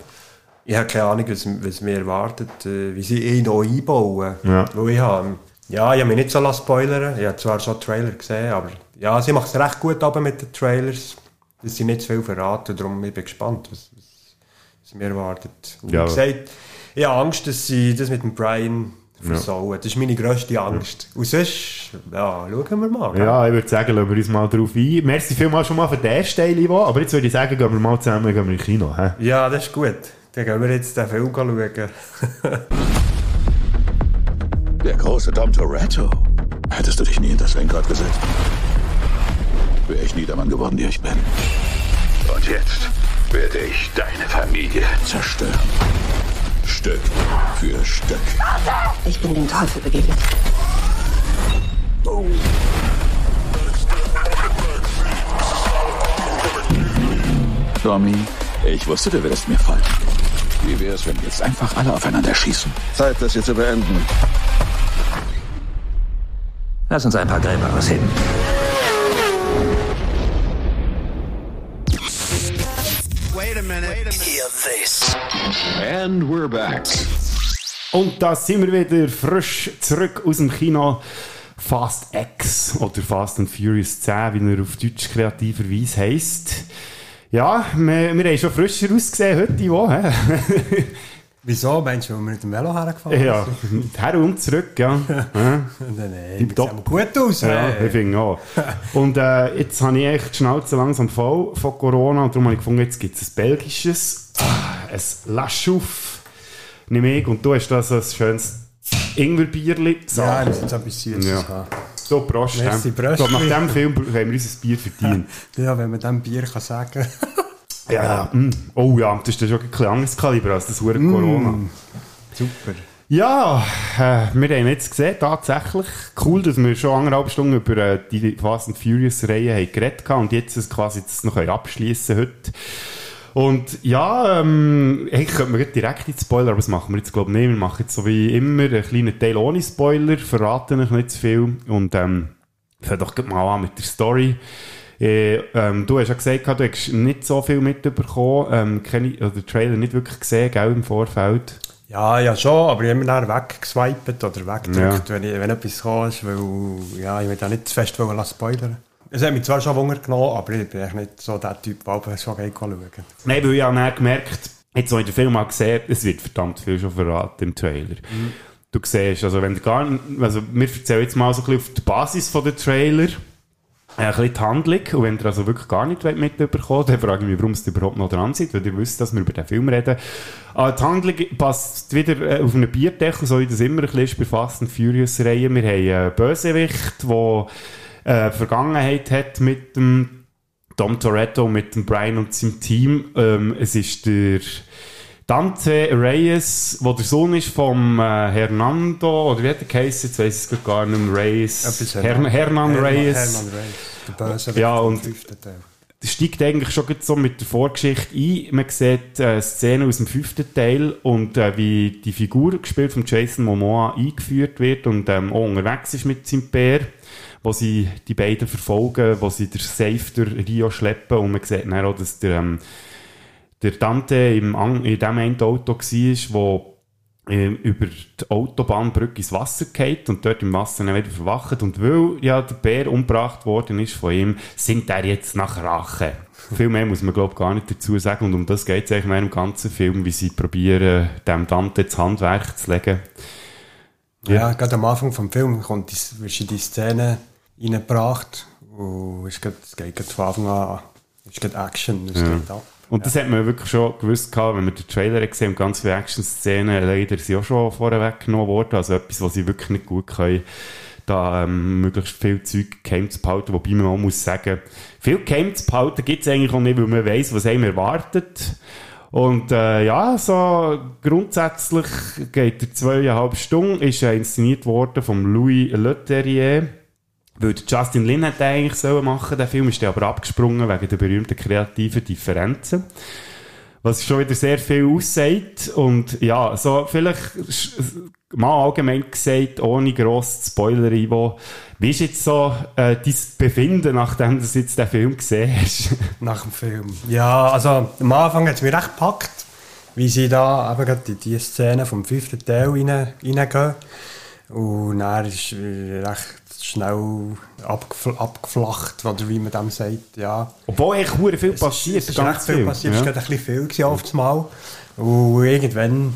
Ich habe keine Ahnung, was, was mir erwartet, äh, wie sie ihn noch einbauen. Ja. Weil ich habe, ja, ich habe mich nicht so lassen spoilern Ich habe zwar schon Trailer gesehen, aber ja, sie macht es recht gut aber mit den Trailers. Dass sie nicht zu viel verraten, darum ich bin gespannt, was, was, was mir erwartet. Und Ja. Wie gesagt, ich habe Angst, dass sie das mit dem Brian versauen. Das ist meine grösste Angst. Und sonst, ja, schauen wir mal. gell? Ja, ich würde sagen, lassen wir uns mal drauf ein. Merci vielmals schon mal für den ersten Teil, Ivo. Aber jetzt würde ich sagen, gehen wir mal zusammen gehen wir ins Kino. Hä? Ja, das ist gut. Dann gehen wir jetzt den Film schauen. Der große Dom Toretto. Hättest du dich nie in das Lenkrad gesetzt, wäre ich nie der Mann geworden, der ich bin. Und jetzt werde ich deine Familie zerstören. Stück für Stück. Ich bin dem Teufel begegnet. Tommy, ich wusste, du würdest mir folgen. Wie wäre es, wenn wir jetzt einfach alle aufeinander schießen? Zeit, das hier zu beenden. Lass uns ein paar Gräber ausheben. Wait a minute. Hear this. And we're back. Und da sind wir wieder frisch zurück aus dem Kino. Fast X oder Fast and Furious 10, wie er auf Deutsch kreativerweise heisst. Ja, wir, wir haben schon frischer ausgesehen heute, Ivo. Wieso? Meinst du, weil wir mit dem Velo hergefahren Ja, her und zurück, ja. ja. Nein, nein, wir sehen gut aus. Ja, hey. ich finde auch. Und äh, jetzt habe ich echt die Schnauze langsam voll von Corona und darum habe ich gefunden, jetzt gibt es ein belgisches, ah, ein Laschouf, nehme ich, und du hast da so ein schönes Ingwerbierli. So. Ja, das ist jetzt etwas Süßes Ja. haben. So, Prost. Merci. Bröstli. so, nach dem Film haben wir unser Bier verdient. Ja, wenn man dem Bier kann sagen Ja, ja. Mm. Oh ja, das ist schon ein bisschen anderes Kaliber als das Hure Corona. Super. Ja, äh, wir haben jetzt gesehen, tatsächlich cool, dass wir schon anderthalb Stunden über äh, die Fast and Furious Reihe haben geredet haben und jetzt es quasi das noch abschließen heute. Und ja, ähm, eigentlich könnte man direkt in Spoiler, aber das machen wir jetzt glaube ich nicht. Wir machen jetzt so wie immer einen kleinen Teil ohne Spoiler, verraten euch nicht zu viel und ähm, fangen doch mal an mit der Story. Äh, ähm, du hast ja gesagt, du hast nicht so viel mitbekommen, ähm, keine, oder den Trailer nicht wirklich gesehen, gell, im Vorfeld. Ja, ja schon, aber ich habe mich dann weggeswiped oder weggedrückt, Ja. wenn, ich, wenn etwas kam, weil ja, ich will da nicht zu fest spoilern. Es hat mich zwar schon Wunder genommen, aber ich bin echt nicht so der Typ, der aber schon geht schauen. Nein, weil ich habe gemerkt, jetzt, als ich den Film habe gesehen es wird verdammt viel schon verraten im Trailer. Du siehst, also wenn du gar nicht, also wir erzählen jetzt mal so ein bisschen auf der Basis von der Trailer, äh, ein bisschen die Handlung, und wenn ihr also wirklich gar nicht mitbekommt, dann frage ich mich, warum es überhaupt noch dran seid, weil ihr wisst, dass wir über den Film reden. Aber die Handlung passt wieder äh, auf einen Bierdeckel, so wie das immer ein bisschen ist bei Fast and Furious Reihe. Wir haben einen Bösewicht, der äh, Vergangenheit hat mit dem Dom Toretto, mit dem Brian und seinem Team. Ähm, es ist der Dante Reyes, der der Sohn ist vom äh, Hernando, oder wie hat der geheißen? Jetzt weiss ich es gar nicht mehr. Reyes. Hern Hernan Hernan- Reyes. Hernan Reyes, der Ja, und fünften Teil. Das steigt eigentlich schon so mit der Vorgeschichte ein. Man sieht äh, Szenen aus dem fünften Teil und äh, wie die Figur gespielt von Jason Momoa eingeführt wird und ähm, auch unterwegs ist mit seinem Bär, wo sie die beiden verfolgen, wo sie der Safe durch Rio schleppen und man sieht dann auch, dass der, ähm, der Dante im, in dem einen Auto war, wo über die Autobahnbrücke ins Wasser geht und dort im Wasser dann wieder verwacht. Und weil ja der Bär umgebracht worden ist von ihm, sind er jetzt nach Rache. Viel mehr muss man, glaube ich, gar nicht dazu sagen. Und um das geht es eigentlich in einem ganzen Film, wie sie probieren, dem Dante das Handwerk zu legen. Ja, gerade am Anfang des Films kommt die, wirst du die Szene reingebracht und es geht, es geht von Anfang an es geht Action, es Ja. geht ab. Und das hat man wirklich schon gewusst, gehabt, wenn man den Trailer gesehen und ganz viele Action-Szenen leider sind auch schon vorher weggenommen worden. Also etwas, was sie wirklich nicht gut können, da ähm, möglichst viel Zeug geheim zu behalten. Wobei man auch muss sagen, viel geheim zu behalten gibt es eigentlich auch nicht, weil man weiss, was einem erwartet. Und äh, ja, so grundsätzlich geht er zweieinhalb Stunden, ist äh, inszeniert worden von Louis Leterrier. Weil Justin Lin hätte eigentlich sollen machen, der Film ist dann aber abgesprungen wegen der berühmten kreativen Differenzen. Was schon wieder sehr viel aussagt. Und ja, so vielleicht mal allgemein gesagt, ohne gross zu Ivo, wie ist jetzt so äh, dein Befinden, nachdem du jetzt den Film gesehen hast? Nach dem Film. Ja, also am Anfang hat es mich recht gepackt, wie sie da eben gerade in die Szene vom fünften Teil rein, reingehen. Und dann ist recht schnell abgefl abgeflacht, oder wie man dem sagt, ja. Obwohl hure viel passiert, Es ist ganze viel Film, passiert, ja. es war gerade ein bisschen viel gewesen auf das Mal. Und irgendwann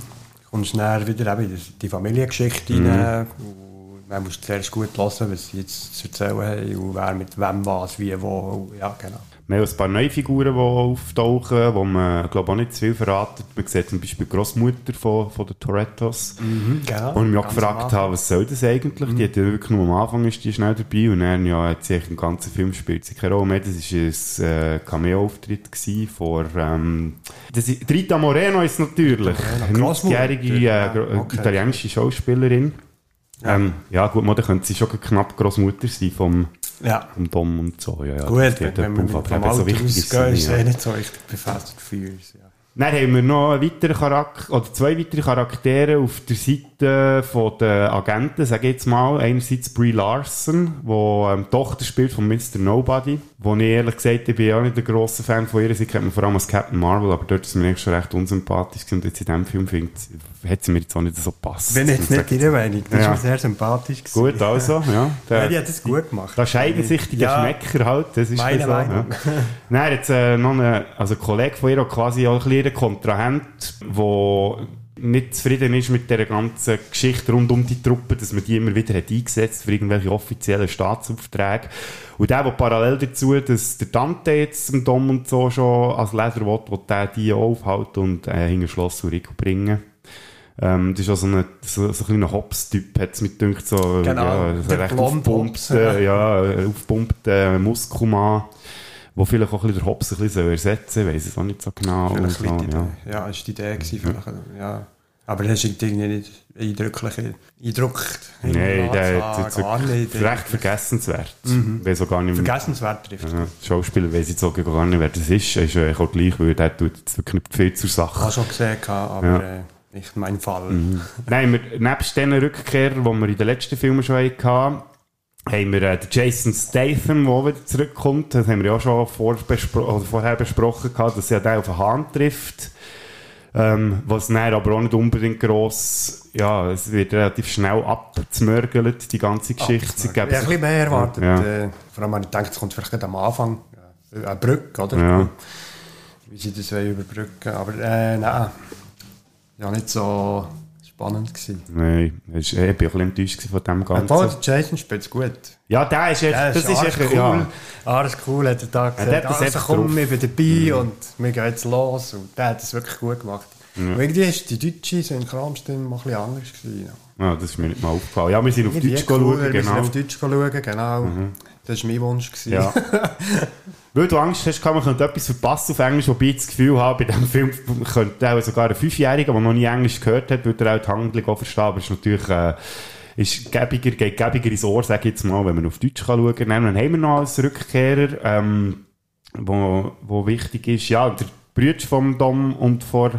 kommst du dann wieder eben in die Familiengeschichte Mhm. rein. Und man muss zuerst gut hören, was sie jetzt zu erzählen haben und wer mit wem was, wie, wo. Ja, genau. Wir haben ein paar neue Figuren, die auftauchen, wo man, glaube auch nicht zu viel verraten. Man sieht zum Beispiel die Großmutter von, von den Torettos. Mhm, genau. Und ich mich auch gefragt habe, was soll das eigentlich? Die hat ja wirklich nur am Anfang ist die schnell dabei und dann ja, hat sie im ganzen Film spielt sie keine Rolle mehr. Das war ein äh, Cameo-Auftritt von ähm, das ist, Rita Moreno ist natürlich. Eine Großmutter. 90-jährige äh, Ja, gro- okay. italienische Schauspielerin. Ja, ähm, ja gut, man, könnte sie schon knapp Großmutter sein vom, Ja. vom Dom und so. Ja, ja, Gut, wenn, wir vom so Alter wichtig ist ausgehen, es eh nicht so richtig Fast and Furious. Ja. Dann haben wir noch einen weiteren Charakter, oder zwei weitere Charaktere auf der Seite von der Agenten, sage ich jetzt mal. Einerseits Brie Larson, die ähm, Tochter spielt von Mr. Nobody, wo ich ehrlich gesagt, ich bin ja auch nicht ein grosser Fan von ihr. Sie kennt man vor allem als Captain Marvel, aber dort ist mir eigentlich schon recht unsympathisch und jetzt in diesem Film findet, hat sie mir jetzt auch nicht so gepasst. Bin jetzt nicht Ihre Meinung, das Ja. ist mir sehr sympathisch. gewesen. Gut, also, ja. ja die hat es gut gemacht. Da scheiden sich die Ja. Geschmäcker halt, das ist Meine so. Meinung. Ja. Dann jetzt äh, noch ein also ein Kollege von ihr, quasi auch ein bisschen ein Kontrahent, der nicht zufrieden ist mit der ganzen Geschichte rund um die Truppe, dass man die immer wieder hat eingesetzt für irgendwelche offiziellen Staatsaufträge. Und der, der parallel dazu, dass der Dante jetzt im Dom und so schon als Leser will, will der die aufhalten und äh, hinter Schloss Urico bringen. Ähm, das ist auch so ein, so, so ein kleiner Hops-Typ, hat es mit gedacht, so, Genau, ja, so recht Hobbs. ja, aufgepumpter Muskelmann, wo vielleicht auch ein bisschen der Hobbs ein bisschen ersetzen soll, ich weiss es auch nicht so genau. Vielleicht so, die ja. Ja, ist die Idee gewesen, vielleicht, ja. Aber das ist irgendwie nicht eindrücklich Eindruck. Nein, der hat gar nicht. recht vergessenswert. Mhm. Weiss auch gar nicht Vergessenswert trifft. Ja, Schauspieler weiss jetzt auch gar nicht, wer das ist. Er ist eigentlich auch gleich, weil der tut jetzt wirklich nicht viel zur Sache. Ich habe schon gesehen, aber Ja. äh, nicht mein Fall. Mhm. Nein, wir, nebst diesen Rückkehrern, die wir in den letzten Filmen schon hatten, haben wir äh, den Jason Statham, der wieder zurückkommt. Das haben wir ja auch schon vorbespro vorher besprochen, gehabt, dass er den auf den Hahn trifft. Ähm, was dann aber auch nicht unbedingt gross, ja, es wird relativ schnell abzmörgelt, die ganze Geschichte. Ich habe ein bisschen mehr erwartet. Ja. Äh, vor allem habe ich gedacht, es kommt vielleicht am Anfang. Ja. Eine Brücke, oder? Ja. Wie sie das überbrücken Aber äh, nein. Ja, nicht so spannend gewesen. Nein, ich war ein bisschen enttäuscht von dem Ganzen. Obwohl, der Jason spielt es gut. Ja, der ist echt, Der das ist arg echt, cool. ja. Arg cool hat er da gesagt. der hat das also einfach komm, wir sind dabei Mhm. und wir gehen jetzt los. Und der hat das wirklich gut gemacht. Ja. Irgendwie ist die deutsche Synchronstimme mal ein bisschen anders gewesen. Ja, das ist mir nicht mal aufgefallen. Ja, wir sind auf Deutsch cool, schauen, Wir sind genau. auf Deutsch schauen, genau. Mhm. Das war mein Wunsch. Gewesen. Ja. Weil du Angst hast, kann man könnte etwas verpassen auf Englisch, wobei ich das Gefühl habe, bei diesem Film könnte auch sogar ein Fünfjähriger, der noch nie Englisch gehört hat, würde er auch die Handlung auch verstehen, aber es ist natürlich, äh, ist gäbiger, geht gäbiger ins Ohr, sage ich jetzt mal, wenn man auf Deutsch kann schauen kann. Dann haben wir noch als Rückkehrer, ähm, wo, wo wichtig ist, ja, der Brüder vom Dom und von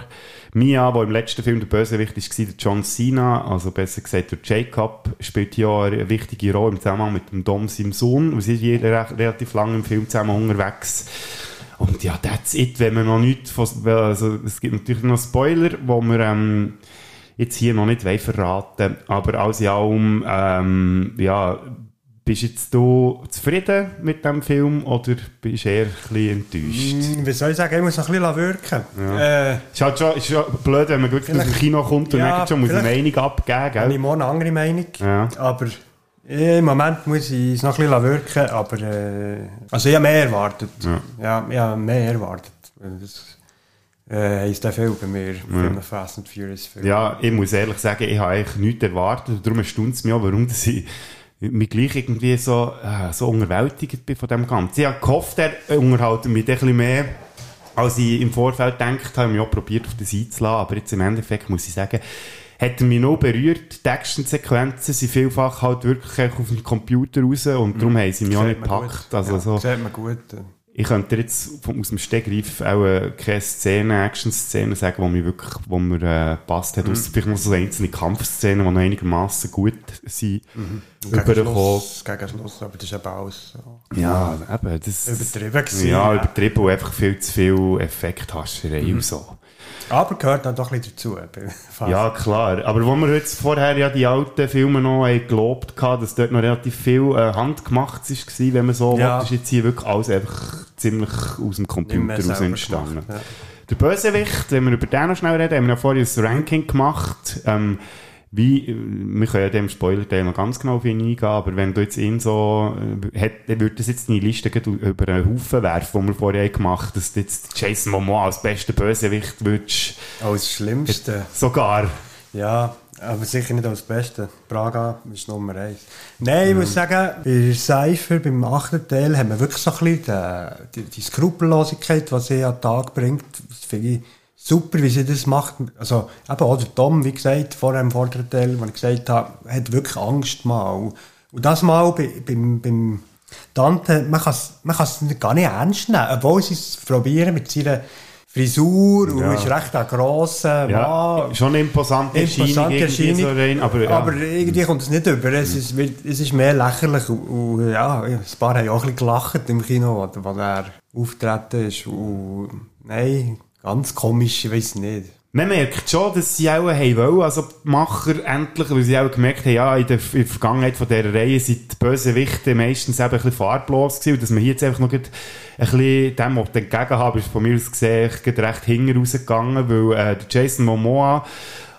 Mia, der im letzten Film der Bösewicht war, der John Cena, also besser gesagt der Jacob, spielt auch eine wichtige Rolle im Zusammenhang mit dem Dom, seinem Sohn. Wir sind hier re relativ lange im Film zusammen unterwegs. Und ja, that's it, wenn man noch nicht von, also es gibt natürlich noch Spoiler, wo wir ähm, jetzt hier noch nicht verraten aber alles in allem, ähm, ja, bist jetzt du zufrieden mit dem Film oder bist du eher ein enttäuscht? Hm, Wie soll ich sagen, ich muss noch ein bisschen wirken. Ja. Äh, ist, halt schon, ist schon blöd, wenn man wirklich aus dem Kino kommt und Ja, dann schon muss eine Meinung abgeben, habe gell? ich morgen eine andere Meinung. Ja. Aber äh, im Moment muss ich es noch ein bisschen wirken. Aber äh, also ich habe mehr erwartet. Ja. Ja, ich habe mehr erwartet. Das äh, heisst der Film bei mir einen Fast and Furious Film. Ja, ich muss ehrlich sagen, ich habe eigentlich nichts erwartet. Darum erstaunt es mich auch, warum ich mich gleich irgendwie so, äh, so unterwältigt bin von dem Ganzen. Ich habe gehofft, er unterhalten mich ein bisschen mehr, als ich im Vorfeld gedacht habe. Ich habe auch probiert, auf das einzulassen. Aber jetzt im Endeffekt muss ich sagen, hat er mich noch berührt. Die Actionsequenzen sind vielfach halt wirklich auf dem Computer raus und darum haben sie mich auch Mhm. Sieht nicht gepackt. gut. Also ja, so, Sieht man gut. Ich könnte dir jetzt vom- aus dem Stegreif auch äh, keine Szene, Action-Szene sagen, die mir wirklich, wo mir äh, passt hat. Mhm. Ausser vielleicht noch so einzelne Kampfszenen, die noch einigermaßen gut sind, Mhm. Gegen übergekommen. Schluss, gegen Schluss, aber das ist eben alles so. Ja, eben, das... Übertrieben gewesen, Ja, ja. übertrieben und einfach viel zu viel Effekthascherei Mhm. und so. Aber gehört dann doch ein bisschen dazu. Fast. Ja, klar. Aber wo wir jetzt vorher ja die alten Filme noch haben gelobt haben, dass dort noch relativ viel äh, handgemacht war, wenn man so Ja. will, ist jetzt hier wirklich alles einfach ziemlich aus dem Computer raus entstanden. gemacht, ja. Der Bösewicht, wenn wir über den noch schnell reden, haben wir ja vorhin ein Ranking gemacht. Ähm, wie, äh, wir können ja dem Spoiler-Teil noch ganz genau auf ihn eingehen, aber wenn du jetzt ihn so, äh, hätt, dann würde das jetzt in die Liste über einen Haufen werfen, die wir vorher gemacht haben, dass du jetzt Jason Momoa als bester Bösewicht würdest. Als Schlimmste. Sogar. Ja, aber sicher nicht als Beste. Praga ist Nummer eins. Nein, ich muss sagen, bei Cypher, beim achten Teil, haben wir wirklich so ein bisschen die, die, Skrupellosigkeit, die sie an den Tag bringt. Finde ich super, wie sie das macht. Also, eben auch der Tom, wie gesagt, vorher im vorderen Teil, wo ich gesagt habe, hat wirklich Angst mal. Und das mal bei, beim, beim Dante, man kann es man kann's gar nicht ernst nehmen, obwohl sie es probieren mit seiner Frisur und Ja. ist recht ein grosser Ja, Mann. schon eine imposante Imposante Erscheinung. so rein, aber, ja. aber irgendwie kommt es nicht über. Es ist, wird- es ist mehr lächerlich. Und, und ja, ein paar haben auch ein bisschen gelacht im Kino, wo er auftreten ist. Und, nein, ganz komisch, ich weiß nicht. Man merkt schon, dass sie auch haben wollen, also die Macher endlich, weil sie auch gemerkt haben, ja, in der, in der Vergangenheit von dieser Reihe sind die Bösewichte meistens eben ein bisschen farblos gewesen und dass man hier jetzt einfach noch ein bisschen dem, was entgegen haben, ist von mir aus gesehen grad recht hinten rausgegangen, weil äh, der Jason Momoa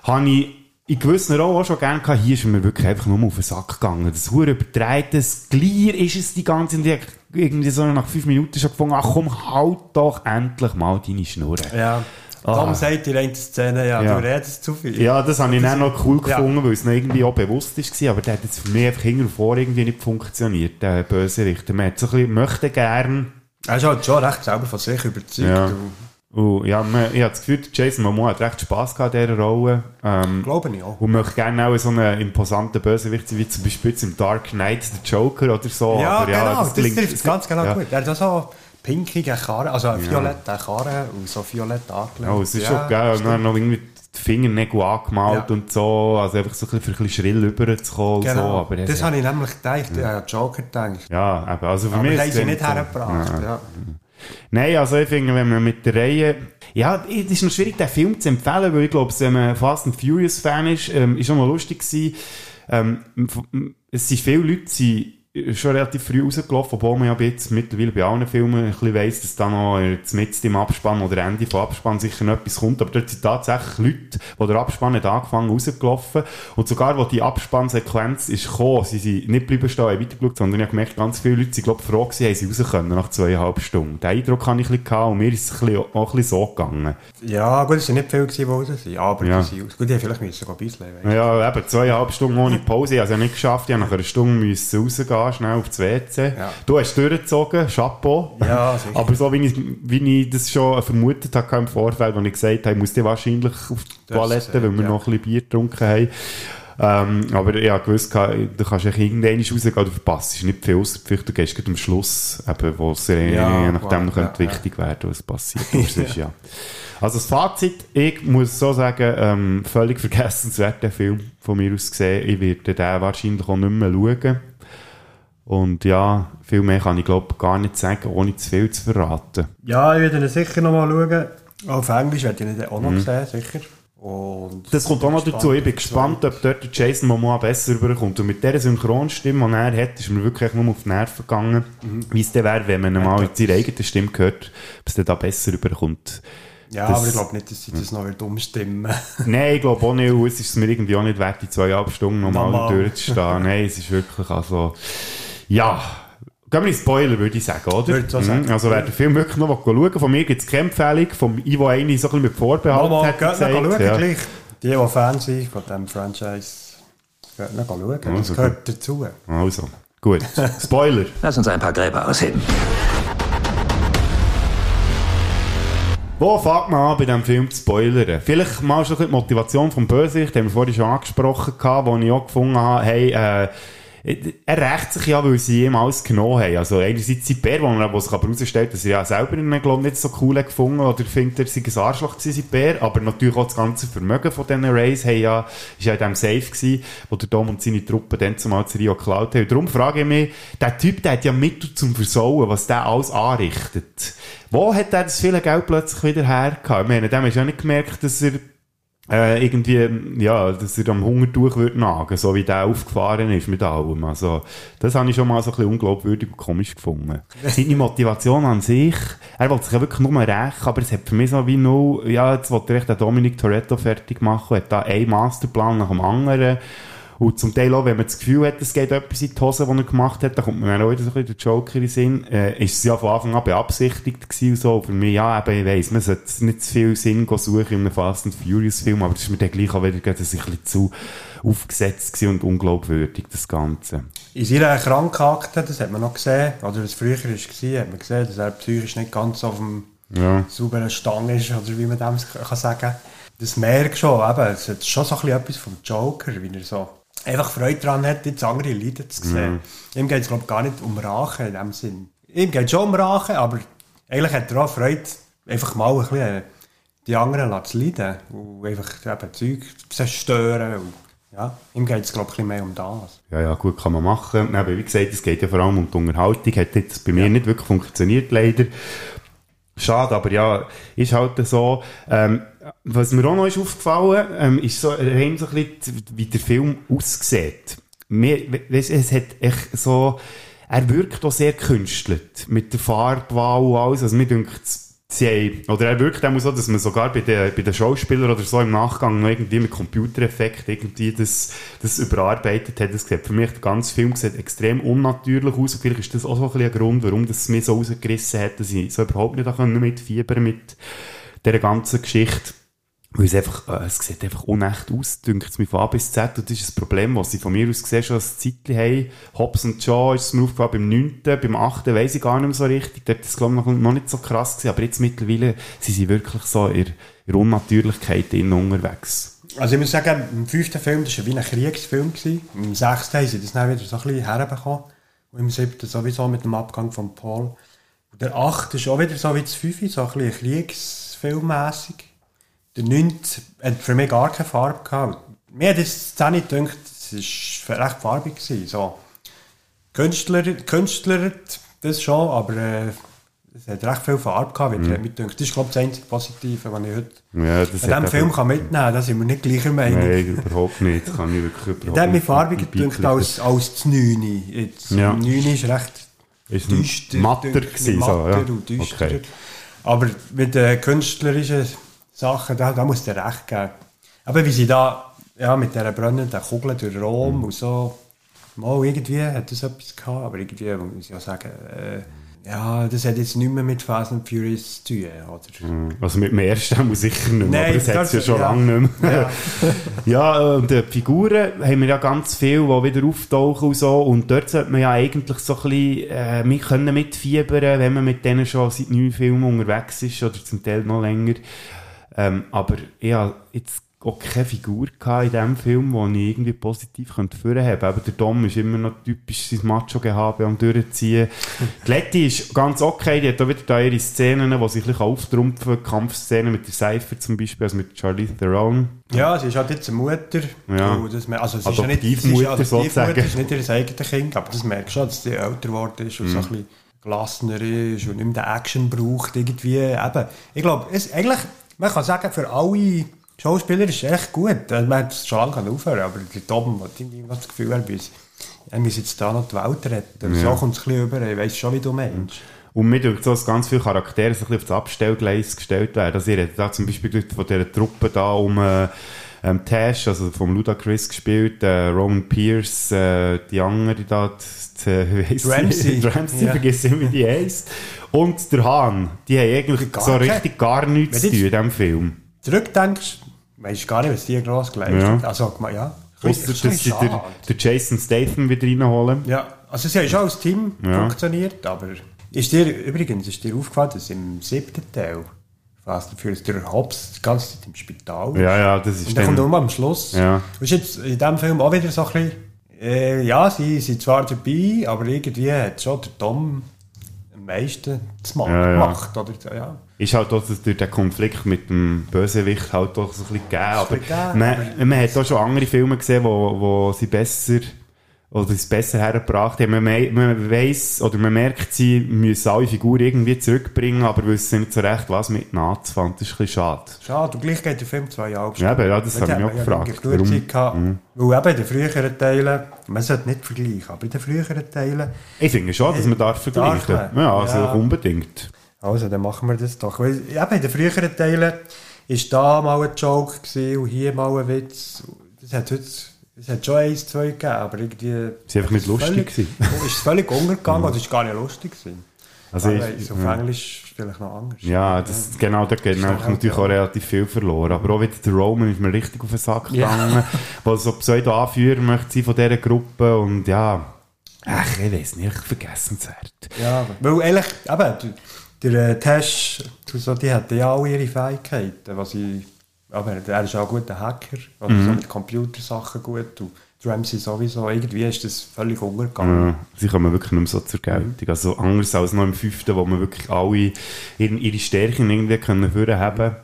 habe ich in gewissen Rollen auch schon gerne gehabt. Hier ist mir wirklich einfach nur auf den Sack gegangen. Das hure übertreites Glier ist es die ganze Zeit. Irgendwie so nach fünf Minuten schon gefunden, ach komm, halt doch endlich mal deine Schnur. Ja. Tom Ah. sagt in der einen Szene, ja, Ja. du redest zu viel. Ja, das habe ich dann noch cool Ja. gefunden, weil es noch irgendwie auch bewusst war, aber der hat jetzt für mich einfach hinten vor irgendwie nicht funktioniert, der Bösewicht. Man hat so ein bisschen, möchte gern, Er ist halt schon recht selber von sich überzeugt. ja. Und- ja, man, ich habe das Gefühl, Jason Momoa hat recht Spass gehabt in dieser Rolle. Ähm, Glaube ich auch. Und möchte gerne auch so einen imposanten Bösewicht sein, wie zum Beispiel jetzt im Dark Knight, der Joker oder so. Ja, aber genau, das, trifft es ganz genau ja. gut. Er hat so pinkige Karren, also Ja. violette Karren und so violett angelegt. Oh, es ist schon geil. Und noch irgendwie die Fingernägel angemalt Ja. und so. Also einfach so ein bisschen, für ein bisschen schrill rüberzukommen. und Genau, So. Aber das habe ich nämlich gedacht, ja. Joker gedacht. Ja, eben. Also für Aber mich das haben sie nicht hergebracht, ja. Nein, also ich finde, wenn man mit der Reihe... Ja, es ist noch schwierig, den Film zu empfehlen, weil ich glaube, wenn man Fast and Furious Fan ist, ähm, ist auch noch lustig gewesen. Ähm, es sind viele Leute, die schon relativ früh rausgelaufen, obwohl man ja jetzt mittlerweile bei allen Filmen ein bisschen weiss, dass da noch jetzt mit im Abspann oder Ende vom Abspann sicher noch etwas kommt. Aber dort sind tatsächlich Leute, die der Abspann hat angefangen, rausgelaufen. Und sogar, wo die Abspannsequenz ist gekommen, sie sind nicht bleiben stehen, haben weitergeschaut, sondern ich habe gemerkt, ganz viele Leute sind, glaube ich, froh gewesen, haben sie raus können nach zweieinhalb Stunden. Den Eindruck hatte ich ein bisschen und mir ist es ein auch ein bisschen so gegangen. Ja, gut, es sind nicht viele, die raus sind, aber Ja. die sind aus. Gut, die haben vielleicht müssen ein bisschen weißt du. Ja, eben, zweieinhalb Stunden ohne Pause. Ich habe es ja nicht geschafft. Ich habe nach einer Stunde müssen rausgehen, schnell aufs WC. Du hast durchgezogen, Chapeau. Ja, sicher. Aber so, wie ich, wie ich das schon vermutet habe im Vorfeld, als ich gesagt habe, ich muss wahrscheinlich auf die Das Toilette, weil wir ja. noch ein bisschen Bier getrunken haben. Ähm, aber ich habe gewusst, du kannst echt irgendwann rausgehen, du verpasst nicht viel, ausser vielleicht du gehst gerade am Schluss, eben, wo es Ja, nachdem noch wow, könnte ja, wichtig werden, was passiert. Sonst, ja. Also das Fazit, ich muss so sagen, ähm, völlig vergessenswert, der Film von mir aus gesehen. Ich werde den wahrscheinlich auch nicht mehr schauen. Und ja, viel mehr kann ich glaube gar nicht sagen, ohne zu viel zu verraten. Ja, ich werde ihn sicher noch mal schauen. Auf Englisch werde ich ihn auch noch Mhm. sehen, sicher. Und Das kommt auch noch dazu. Ich bin gespannt, ob dort der Jason Momoa besser rüberkommt. Und mit dieser Synchronstimme, die er hat, ist mir wirklich nur auf die Nerven gegangen, wie es dann wäre, wenn man ihn mal in seine eigene Stimme hört, ob es dann da besser rüberkommt. Ja, Das- aber ich glaube nicht, dass sie das noch wird umstimmen Nein, ich glaube auch nicht. Es ist es mir irgendwie auch nicht wert, die zweieinhalb Stunden nochmal Nochmal. durchzustehen. Nein, es ist wirklich, also, ja. Gehen wir in Spoiler, würde ich sagen, oder? Würde ich so sagen. Mhm. Also, wer den Film wirklich noch schauen von mir gibt es keine Empfehlung, vom Ivo eine so ein bisschen mit Vorbehalt geht noch schauen ja. gleich. Die, die Fan sind von diesem Franchise, geht noch schauen. Das Also, gehört dazu. Also, gut. Spoiler. Lass uns ein paar Gräber ausheben. Wo fängt man an, bei diesem Film zu spoilern? Vielleicht mal schon ein bisschen die Motivation vom Bösewicht, den wir vorhin schon angesprochen haben, wo ich auch gefunden habe, hey, äh, er rächt sich ja, weil sie ihm alles genommen haben. Also einerseits sein Bär, wo, man, wo sich aber herausstellt, dass er ja selber ihn, glaub, nicht so cool hat gefunden oder findet, er sei ein Arschloch gewesen, sein Bär. Aber natürlich auch das ganze Vermögen von diesen Rays haben ja, ist ja in dem Safe gewesen, wo der Dom und seine Truppen dann zumal zu Rio geklaut haben. Darum frage ich mich, der Typ, der hat ja Mittel zum Versauen, was der alles anrichtet. Wo hat er das viele Geld plötzlich wieder hergehabt? Ich meine, dem du ja nicht gemerkt, dass er äh, irgendwie, ja, dass er am Hungertuch wird nagen, so wie der aufgefahren ist mit allem. Also, das habe ich schon mal so ein bisschen unglaubwürdig und komisch gefunden. Seine Motivation an sich, er wollte sich ja wirklich nur rächen, aber es hat für mich so wie nur, ja, jetzt wollte er echt den Dominic Toretto fertig machen, hat da einen Masterplan nach dem anderen. Und zum Teil auch, wenn man das Gefühl hat, es geht etwas in die Hose, die er gemacht hat, dann kommt dann auch wieder so ein bisschen der Joker in den Sinn, äh, ist es ja von Anfang an beabsichtigt gewesen und so. Für mich, ja, eben, ich weiss, man sollte nicht zu viel Sinn suchen in einem Fast and Furious Film, aber das ist mir dann gleich auch wieder ein bisschen zu aufgesetzt und unglaubwürdig, das Ganze. In seiner Krankheiten, das hat man noch gesehen, oder was früher war, hat man gesehen, dass er psychisch nicht ganz auf dem Ja. sauberen Stang ist, oder wie man das kann sagen Das merkt schon, eben, es hat schon so ein bisschen etwas vom Joker, wie er so einfach Freude daran hat, jetzt andere Leute zu sehen. Mhm. Ihm geht es, glaube ich, gar nicht um Rache in dem Sinn. Ihm geht es schon um Rache, aber eigentlich hat er auch Freude, einfach mal ein bisschen die anderen zu leiden und einfach eben Zeug zu zerstören. Und, ja, ihm geht es, glaube ich, ein bisschen mehr um das. Ja, ja, gut, kann man machen. Aber wie gesagt, es geht ja vor allem um die Unterhaltung. Hat jetzt bei mir nicht wirklich funktioniert, leider. Schade, aber ja, ist halt so. Ähm, was mir auch noch ist aufgefallen, ähm, ist so, rein so ein bisschen, wie der Film aussieht. Mir, weißt, es hat echt so, er wirkt auch sehr künstelt. Mit der Farbwahl und alles. Also mir denkt, sie haben, oder er wirkt auch so, dass man sogar bei den, bei den Schauspielern oder so im Nachgang noch irgendwie mit Computereffekt irgendwie das, das überarbeitet hat. Das sieht für mich, der ganze Film sieht extrem unnatürlich aus. Und vielleicht ist das auch so ein, bisschen ein Grund, warum das mich so rausgerissen hat, dass ich so überhaupt nicht mitfiebern mit dieser ganzen Geschichte. Weil es einfach, äh, es sieht einfach unecht aus, dünkt es mir von A bis Z. Und das ist das Problem, was sie von mir aus gesehen schon ein Zeitchen haben. Hobbs und Shaw ist es mir aufgefallen, beim 9., beim 8. weiss ich gar nicht mehr so richtig. Dort ist es, glaube ich, noch, nicht so krass gewesen. Aber jetzt mittlerweile sind sie wirklich so in, in Unnatürlichkeit innen unterwegs. Also ich muss sagen, im fünften Film, das war wie ein Kriegsfilm. Gewesen. Im sechsten haben sie das dann wieder so ein bisschen herbekommen. Und im siebten sowieso mit dem Abgang von Paul. Und der achte ist auch wieder so wie das fünfte, so ein bisschen kriegsfilmmässig. Der neunte hat für mich gar keine Farbe gehabt. Mir hat das Szene gedacht, es war recht farbig. Gewesen, so. Künstler, Künstler, das schon, aber äh, es hat recht viel Farbe gehabt, wie Mhm. mm. Das ist, glaube ich, das einzige Positive, was ich heute Ja, das hat diesem Film kann mitnehmen kann. Da sind wir nicht gleicher Meinung. Nein, überhaupt nicht. Das kann ich wirklich überhaupt hat mich farbiger gedacht als, als das 9. Jetzt. Ja. Das 9 ist recht Ist düster. matter gewesen, so, matter ja. und düsterer. Okay. Aber mit den künstlerischen Sachen, da, da muss der recht geben. Aber wie sie da ja, mit dieser brennenden Kugel durch Rom Mhm. und so, mal irgendwie hat das etwas gehabt, aber irgendwie muss ich auch sagen, äh, ja, das hat jetzt nicht mehr mit Fast and Furious zu tun, oder? Mhm. Also mit dem ersten muss sicher nicht mehr, Nein, aber das hat es ja schon ja. lange nicht mehr. Ja. Ja, äh, und die Figuren haben wir ja ganz viel, die wieder auftauchen und so. Und dort sollte man ja eigentlich so ein bisschen äh, mit können mitfiebern, wenn man mit denen schon seit neun Filmen unterwegs ist oder zum Teil noch länger. Ähm, aber ich hatte jetzt auch keine Figur in diesem Film, die ich irgendwie positiv könnte führen habe. Aber der Dom ist immer noch typisch sein Macho-Gehabe am Durchziehen. die Letty ist ganz okay, die hat auch wieder da ihre Szenen, wo sie ein bisschen auftrumpfen. Kampfszenen mit der Cypher zum Beispiel, also mit Charlize Theron. Ja, sie ist halt jetzt eine Mutter. Ja. Das, also sie ist ja nicht, sie ist sozusagen. ist nicht ihr eigenes Kind, aber das merkst du schon, dass sie älter geworden ist und so ein Mhm. bisschen gelassener ist und nicht mehr den Action braucht irgendwie. Eben. Ich glaube, es, eigentlich, man kann sagen, für alle Schauspieler ist es echt gut. Man es schon lange aufhören aber der Tom hat irgendwie das Gefühl, er muss, er muss jetzt da noch die Welt retten. Ja. So kommt es ein bisschen über, ich weiss schon, wie du meinst. Und mir denkt so, dass ganz viele Charaktere so ein bisschen auf das Abstellgleis gestellt werden. Also ihr da zum Beispiel von dieser Truppe da um äh, ähm, Tash, also vom Ludacris gespielt, äh, Roman Pierce, äh, die andere da, die, die, wie heisst sie? Ramsey. Ramsey, Ja. vergiss nicht, wie die heisst. Und der Hahn, die haben eigentlich Gar so richtig gar nichts zu tun in diesem Film. Zurückdenkst, weißt du gar nicht, was die gross geleistet Ja. Also, ja. Ausser, dass sie schade. der Jason Statham wieder reinholen. Ja, also sie haben schon als Team Ja. funktioniert, aber ist dir, übrigens, ist dir aufgefallen, dass im siebten Teil fast dafür ist der Hobbs die ganze Zeit im Spital Ja, ja, das ist Und der dann- kommt nur am Schluss. Ja. Und ist jetzt in diesem Film auch wieder so ein bisschen, äh, ja, sie sind zwar dabei, aber irgendwie hat schon der Tom am meisten zu machen Ja, ja. gemacht. Oder, ja. Ist halt auch dass durch den Konflikt mit dem Bösewicht halt doch so ein bisschen gegeben. Aber gegeben, man, man hat auch schon andere Filme gesehen, wo, wo sie besser oder es besser hergebracht haben. Man, man weiss, oder man merkt, sie müssen alle Figuren irgendwie zurückbringen, aber wissen nicht so recht, was mit ihnen anzufangen. Das ist ein bisschen schade. Schade, und gleich geht der Film zweieinhalb Ja, aber ja, das habe ich mich auch gefragt. genug Warum? Mhm. Weil eben in den früheren Teilen, man sollte nicht vergleichen, aber in den früheren Teilen... Ich finde schon, dass man darf vergleichen. Darf man? Ja, also Ja. unbedingt. Also, dann machen wir das doch. Weil, eben in den früheren Teilen war da mal ein Joke gewesen und hier mal ein Witz. Das hat heute... Es hat schon eins, zwei gegeben, aber irgendwie... War einfach nicht ist lustig gewesen. ist es völlig untergegangen Ja. oder ist es gar nicht lustig gewesen? Also Also ich- auf ja. Englisch vielleicht noch anders. Ja, das, genau, da geht Ist man natürlich ja. auch relativ viel verloren. Aber auch wieder der Roman ist mir richtig auf den Sack Ja. gegangen, weil so Pseudo-Anführer möchte sein von dieser Gruppe und ja, ach, ich weiß nicht, vergessenswert. Ja, weil ehrlich, eben, der, der Tash, so, die hatten ja alle ihre Fähigkeiten, was sie, aber er ist auch ein guter Hacker, also Mhm. so mit Computersachen gut und Ramsey sowieso, irgendwie ist das völlig untergegangen. Ja, sie kommen wirklich nicht mehr so zur Geltung. Also anders als noch im fünften, wo man wirklich alle ihre, ihre Stärken irgendwie können haben.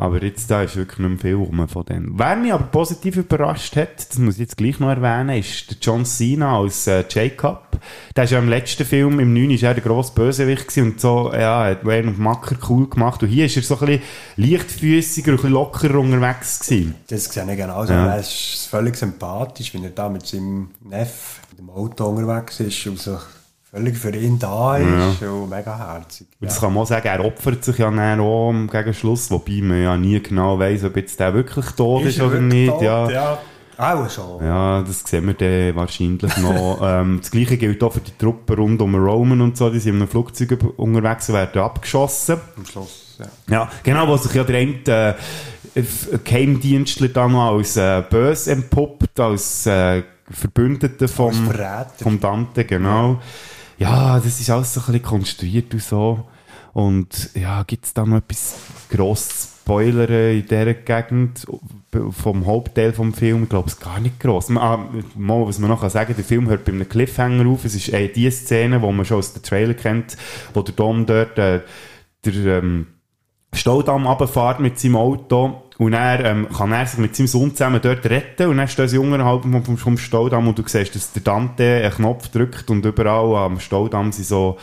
Aber jetzt da ist wirklich nicht mehr viel rum von denen. Wer mich aber positiv überrascht hat, das muss ich jetzt gleich noch erwähnen, ist der John Cena als äh, Jacob. Der ist ja im letzten Film, im 9. ist er der grosse Bösewicht gewesen und so, ja, hat Wayne und Macker cool gemacht. Und hier ist er so ein bisschen leichtfüßiger und ein bisschen lockerer unterwegs gewesen. Das sehe ich genauso. Ja. Er ist völlig sympathisch, wenn er da mit seinem Neff mit dem Auto unterwegs ist und so völlig für ihn da ist und mega herzig. Und das kann man auch sagen, er opfert sich ja dann auch gegen Schluss, wobei man ja nie genau weiss, ob jetzt der wirklich tot ist, er oder nicht. tot? Ja. ja. Auch schon. Ja, das sehen wir dann wahrscheinlich noch. ähm, das gleiche gilt auch für die Truppen rund um Roman und so. Die sind in einem Flugzeug unterwegs und werden abgeschossen. Am Schluss. Ja. Ja, genau, wo sich ja der eine äh, Geheimdienstler dann noch als äh, böse entpuppt, als äh, Verbündeter vom, vom Dante, genau. Ja. Das ist alles so ein bisschen konstruiert und so. Und ja, gibt es da noch etwas grosses Spoiler in dieser Gegend vom Hauptteil vom Film? Ich glaube es gar nicht gross. Ah, mal, was man noch sagen kann, der Film hört bei einem Cliffhanger auf. Es ist äh, die Szene, die man schon aus dem Trailer kennt, wo der Dom dort äh, der ähm, Staudamm runterfährt mit seinem Auto und dann ähm, kann er sich mit seinem Sohn zusammen dort retten und dann stehen sie unterhalb vom, vom Staudamm und du siehst, dass der Dante einen Knopf drückt und überall am Staudamm sind so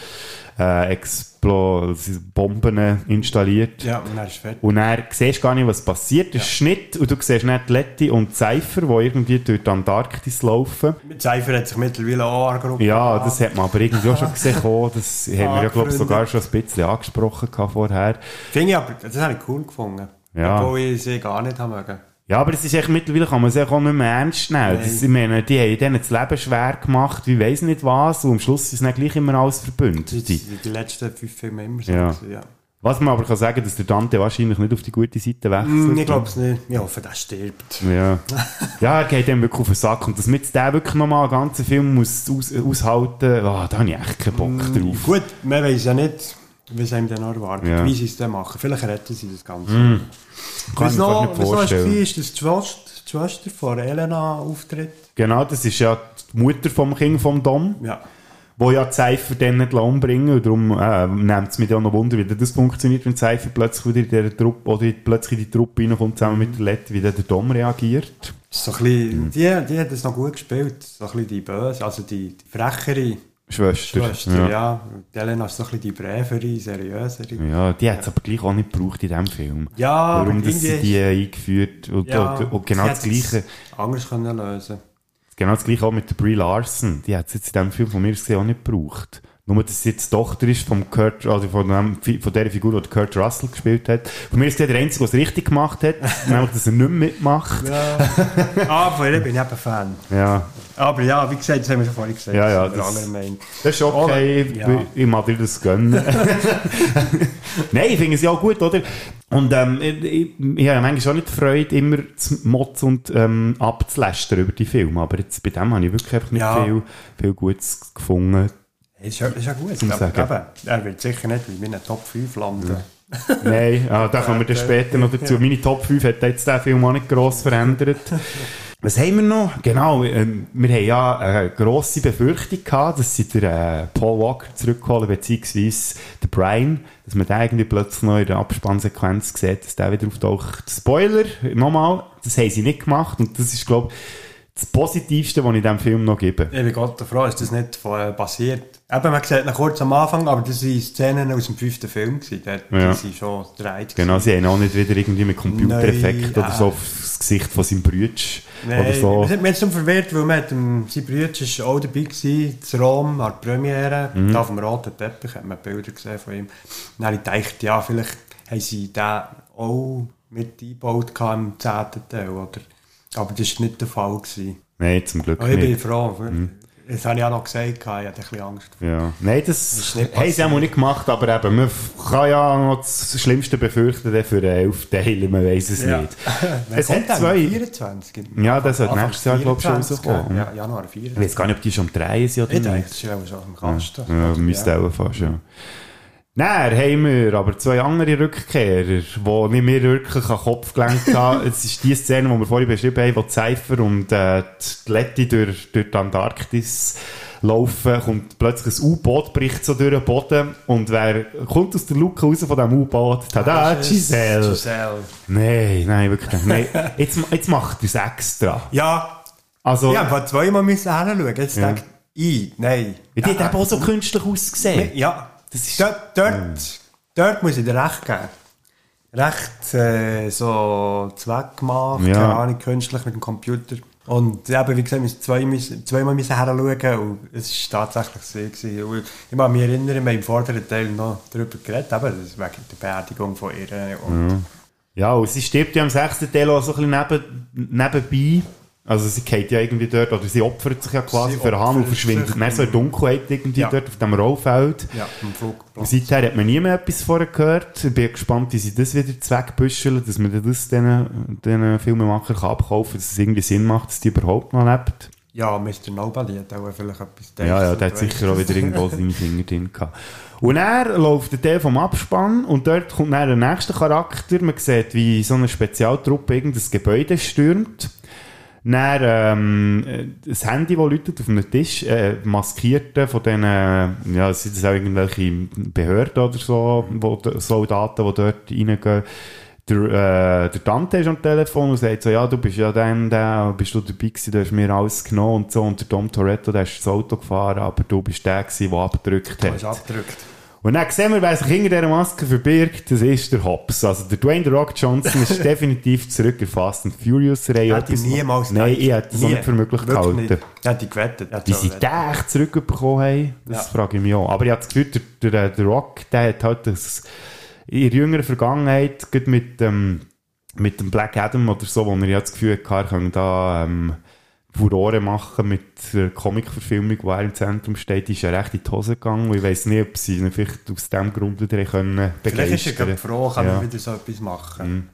äh, Explo Bomben installiert. Ja, und dann ist fertig. Und dann siehst du gar nicht, was passiert. Es ist Schnitt und du siehst nicht Letty und Cypher, die irgendwie durch die Antarktis laufen. Cypher hat sich mittlerweile auch angerufen. Ja, das hat man aber irgendwie auch schon gesehen. Oh, das haben wir ja, glaube ich, sogar schon ein bisschen angesprochen vorher. Finde ich aber, das habe ich cool gefunden. Ja. Obwohl ich sie gar nicht haben mögen. Ja, aber es ist echt, mittlerweile kann man es auch nicht mehr ernst nehmen. Das, ich meine, die haben denen das Leben schwer gemacht, wie weiss nicht was, und am Schluss ist es dann gleich immer alles verbündet. Die, die, die letzten fünf Filme immer so. Ja. ja. Was man aber kann sagen, dass der Dante wahrscheinlich nicht auf die gute Seite wechselt. Mm, Ich glaube es nicht. Ich hoffe, der stirbt. Ja. ja, er geht dem wirklich auf den Sack. Und dass jetzt der wirklich nochmal einen ganzen Film muss aus, aushalten muss, da habe ich echt keinen Bock drauf. Gut, man weiß ja nicht, wie es einem dann erwartet, Ja. wie sie es dann machen. Vielleicht retten sie das Ganze. Mm. Kann Was ich noch, nicht was vorstellen. war, ist, dass die Schwester, die Schwester von Elena auftritt. Genau, das ist ja die Mutter vom Kind vom Dom. Ja. Wo ja die Cypher dann nicht umbringen und darum äh, nimmt es mich auch noch Wunder, wie das funktioniert, wenn Cypher plötzlich wieder in dieser Truppe oder plötzlich in die Truppe reinkommt, zusammen mit der Lette, wie dann der Dom reagiert. So ein bisschen, die, die hat das noch gut gespielt. So ein bisschen die böse, also die, die frechere Schwester. Schwester, ja. ja. Die Elena ist so ein bisschen die brävere, seriösere. Ja, die hat es aber gleich auch nicht gebraucht in diesem Film. Ja, Warum dass sie die eingeführt und, Ja, und, und genau das Gleiche. Anders können lösen. Genau das gleiche auch mit der Brie Larson. Die hat es jetzt in diesem Film von mir gesehen auch nicht gebraucht. Nur, dass sie jetzt Tochter ist vom Kurt, also von, dem, von der Figur, die Kurt Russell gespielt hat. Von mir ist der der Einzige, der es richtig gemacht hat, nämlich, dass er nicht mehr mitmacht. Ja. ah, von ihr bin ich eben Fan. Ja. Aber ja, wie gesagt, das haben wir schon vorhin gesagt. Ja, ja, das-. Das ist okay, Oder- ja. ich, ich mag dir das gönnen. Nein, ich finde es ja auch gut, oder? Und ähm, ich, ich, ich habe manchmal auch nicht die Freude, immer zu motzen und ähm, abzulästern über die Filme, aber jetzt bei dem habe ich wirklich einfach nicht Ja. viel, viel Gutes gefunden. Ist ja, ist ja gut. Aber Sagen. eben, er wird sicher nicht in meinen Top 5 landen. Nein, ah, da kommen wir dann später noch dazu. Meine Top 5 hat jetzt der Film auch nicht gross verändert. Was haben wir noch? Genau, ähm, wir haben ja eine grosse Befürchtung gehabt, dass sie den äh, Paul Walker zurückholen, beziehungsweise den Brian, dass man den irgendwie plötzlich noch in der Abspannsequenz sieht, dass der wieder auftaucht. Spoiler, nochmal, das haben sie nicht gemacht und das ist, glaube ich, das Positivste, was ich diesem Film noch gebe. Ich bin Gott froh, ist das nicht passiert. Eben, man sieht noch kurz am Anfang, aber das waren Szenen aus dem fünften Film. Gewesen. Dort Ja. die schon dreit. Genau, sie haben auch nicht wieder irgendwie mit Computereffekt oder so aufs Gesicht von seinem Brütsch Nein, so. wir sind mir jetzt so verwirrt, weil man hat, sein Bruder war auch dabei, gewesen, zu Rom, an der Premiere. Mhm. Da auf dem roten Teppich hat man Bilder gesehen von ihm. Dann habe ich gedacht, ja, vielleicht haben sie den auch mit eingebaut im zehnten Teil, oder? Aber das war nicht der Fall. Gewesen. Nein, zum Glück Aber ich bin nicht. froh. Mhm. Das habe ich auch noch gesagt, ich hatte ein bisschen Angst. Ja. Nein, das, Das haben sie auch nicht gemacht, aber eben, man kann ja noch das Schlimmste befürchten für den elf Teil, man weiß es Ja. nicht. Es hat zwei... 24? Ja, das hat Anfang nächstes Jahr, glaube ich, schon 24, rauskommen. Ja, Januar Ich 24. weiß gar nicht, ob die schon am Drehen sind oder Ich nicht. denke, das ist ja schon am Kasten. Ja, müsste auch fast, ja. Dann haben wir aber zwei andere Rückkehrer, die nicht mehr wirklich an den Kopf gelenkt haben. Es ist die Szene, die wir vorhin beschrieben haben, wo die Cypher und äh, die Letty durch, durch die Antarktis laufen, kommt plötzlich ein U-Boot, bricht so durch den Boden und wer kommt aus der Luke raus von diesem U-Boot? Tada, ist Giselle! Giselle. Nein, nein, wirklich nicht. Nein, jetzt, jetzt macht er es extra. Ja, Also, ich habe zweimal müssen hinschauen. Jetzt Ja. denke ich, Das ist, dort, dort, dort muss ich dir recht geben. Recht äh, so zweckgemacht, Ja. keine Ahnung, künstlich mit dem Computer. Und eben, wie gesagt, wir müssen zwei, müssen- zweimal müssen hinschauen und es war tatsächlich so. Gewesen. Ich kann mich erinnern, wir haben im vorderen Teil noch darüber geredet, eben, das ist wegen der Beerdigung von ihr. Und Ja. Ja, und sie stirbt ja am sechsten Teil auch so ein bisschen neben, nebenbei. Also sie geht ja irgendwie dort, oder sie opfert sich ja quasi Sie für Han und verschwindet mehr so in Dunkelheit irgendwie Ja. dort auf dem Rollfeld. Ja, im Flugplatz. Seither hat man nie mehr etwas vorher gehört. Ich bin gespannt, wie sie das wieder zweckbüscheln, dass man das diesen, diesen Filmemacher kann abkaufen kann, dass es irgendwie Sinn macht, dass die überhaupt noch lebt. Ja, Mr. Nobody hat auch vielleicht etwas gedacht. Ja, ja, der hat sicher auch wieder irgendwo seine Finger drin gehabt. Und er läuft der Teil vom Abspann und dort kommt dann der nächste Charakter. Man sieht, wie so eine Spezialtruppe irgendein Gebäude stürmt. Dann, ähm, äh, das Handy, das läutet auf einem Tisch, äh, maskierte von diesen, ja, sind das auch irgendwelche Behörden oder so, wo, Soldaten, die dort reingehen. Der, äh, der Tante ist am Telefon und sagt so, ja, du bist ja dann der, bist du dabei gewesen, du hast mir alles genommen und so. Und der Dom Toretto, der ist das Auto gefahren, aber du bist der gewesen, der abgedrückt Du hast hat. abgedrückt. Und dann sehen wir, wer sich hinter dieser Maske verbirgt, das ist der Hobbs. Also der Dwayne The Rock Johnson ist definitiv zurück in Fast and Furious Reihe. Hätte ich niemals Nein, ich hätte das Nie. nicht für möglich gehalten. Hätte ich gewettet. Wie sie den echt zurückbekommen haben, das Ja. frage ich mich auch. Aber ich habe das Gefühl, der, der, der Rock, der hat halt das, in jüngerer Vergangenheit, mit, ähm, mit dem Black Adam oder so, wo er ja das Gefühl hatte, er könne da ähm, Furore machen mit der Comic-Verfilmung, wo er im Zentrum steht, ist ja recht in die Hose gegangen. Und ich weiss nicht, ob sie ihn vielleicht aus dem Grund wieder können Vielleicht ist er begeistern gerade froh, kann ja. er wieder so etwas machen. Mhm.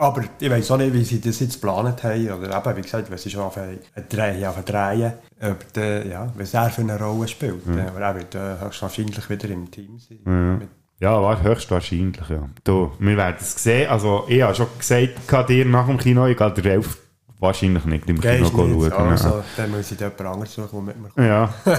Aber ich weiß auch nicht, wie sie das jetzt geplant haben. Oder eben, wie gesagt, wenn sie schon auf Drehen, auf Drehen, ob der, ja, was er für eine Rolle spielt. Mhm. Aber er wird äh, höchstwahrscheinlich wieder im Team sein. Ja. Ja, war höchstwahrscheinlich, ja. Du, wir werden es sehen. Also, ich habe schon gesagt, kann dir nach dem Kino, ich gehe der Elf wahrscheinlich nicht im Kino Gehst schauen. nicht? Also, ja. dann muss ich jemand anderes suchen, der mit mir kommt. Ja.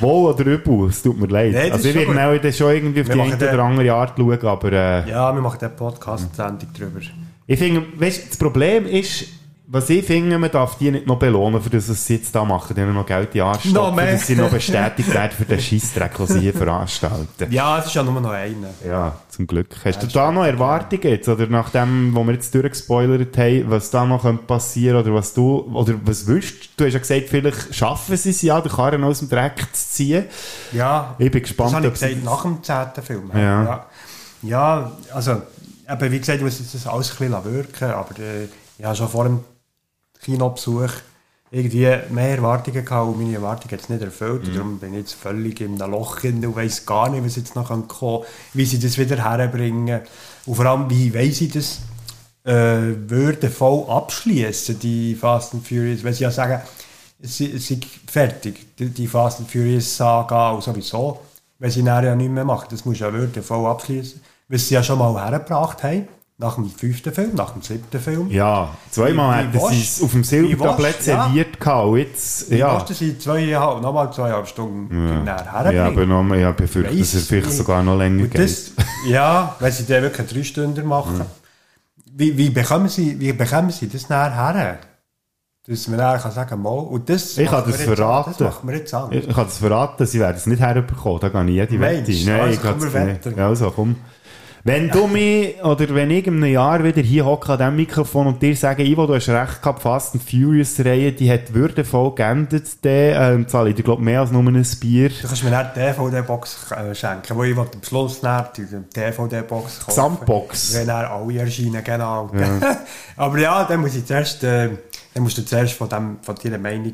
Wohl oder übel, es tut mir leid. Das also ich werde dann schon irgendwie auf Wir die eine oder andere Art schauen, aber äh, Ja, wir machen den Podcast-Sendung drüber. ich finde, weißt, das Problem ist, was ich finde, man darf die nicht noch belohnen, für das, was sie jetzt da machen, denen noch Geld in die Arsch Noch stopfen, mehr. dass sie noch bestätigt werden für den Scheissdreck, den sie hier veranstalten. Ja, es ist ja nur noch einer. Ja, zum Glück. Hast du da noch Erwartungen jetzt? Oder nach dem, was wir jetzt durchgespoilert haben, was da noch könnte passieren oder was du, oder was wünschst du? hast ja gesagt, vielleicht schaffen sie es ja, den Karren aus dem Dreck zu ziehen. Ja, Ich bin gespannt, das habe ich gesagt, nach dem zehnten Film. Ja. ja. Ja, also, eben, wie gesagt, muss jetzt das alles ein bisschen wirken, aber äh, habe schon vor dem Kinobesuch irgendwie mehr Erwartungen gehabt und meine Erwartungen es nicht erfüllt. Mhm. Darum bin ich jetzt völlig in einem Loch und weiss gar nicht, was jetzt noch kommen kann, wie sie das wieder herbringen. Und vor allem, wie weiss ich das äh, würde voll abschließen, die Fast and Furious, weil sie ja sagen, es ist es ist fertig, die, Fast and Furious Saga und sowieso, wenn sie nachher ja nicht mehr machen, das muss ja würde voll abschließen, was sie ja schon mal hergebracht haben, nach dem fünften Film, nach dem siebten Film. Ja, zweimal Wie- wie hätten sie willst- es auf dem Silbertablett wie willst- ja. serviert gehabt. Und jetzt, Wie ja. willst du sie zweieinhalb, nochmal zweieinhalb Stunden Ja, nachher ja aber herbringen? noch, ich befürchte, dass Weiss vielleicht sogar noch länger Und geht. das, ja, wenn sie dann wirklich drei Stunden machen, wie, wie, bekommen sie, wie bekommen sie das nachher her? Dass man dann kann sagen mal, und das Ich kann das verraten. an, Das machen wir jetzt an. Ich, ich kann das verraten, sie werden es nicht herbekommen. Da gehe ich jede Wette. Nein, Also ich kann es nicht. Ja, also komm. Wenn du mich, oder wenn ich in einem Jahr wieder hier hocke an diesem Mikrofon und dir sage, Ivo, du hast recht gehabt, Fast and Furious Reihe, die hat würdevoll geendet, dann ähm, zahle ich dir, glaube mehr als nur ein Bier. Du kannst mir dann die DVD-Box äh, schenken, wo ich am Schluss dann die DVD-Box kaufen. Gesamtbox. Wenn dann alle erscheinen, genau. Ja. Aber ja, dann muss ich zuerst, äh, dann musst du zuerst von, dem, von deiner Meinung,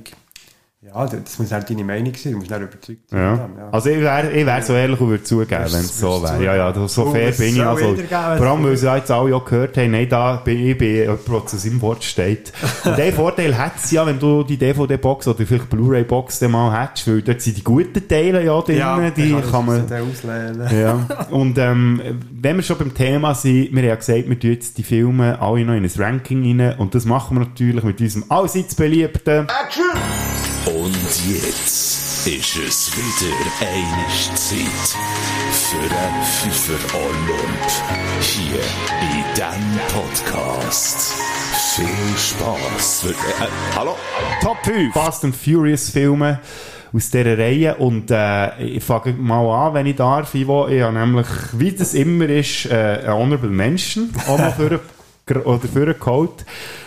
ja, das muss halt deine Meinung sein, du musst dann überzeugt sein. Ja. ja. Also ich wäre ich wär so ehrlich und würde zugeben, wenn es so wäre. Ja, ja, das- so Oh, fair bin ich. Also, vor allem, weil sie ja jetzt alle auch gehört haben, nein, da bin ich bin jemand, der zu seinem Wort steht. Und den Vorteil hat es ja, wenn du die DVD-Box oder vielleicht Blu-ray-Box dann mal hättest, weil dort sind die guten Teile ja drin, ja, die dann kann man... auslehnen. Ja, und ähm, wenn wir schon beim Thema sind, wir haben ja gesagt, wir tun jetzt die Filme alle noch in ein Ranking rein und das machen wir natürlich mit unserem allseits beliebten Und jetzt ist es wieder eine Zeit für den Pfeifer Olymp. Hier in diesem Podcast. Viel Spaß. Äh, äh, hallo? Top 5 Fast and Furious Filme aus dieser Reihe und äh, ich fange mal an, wenn ich darf, Ivo. Ich habe nämlich, wie das immer ist, äh, ein Honorable Mention auch mal für oder für geholt.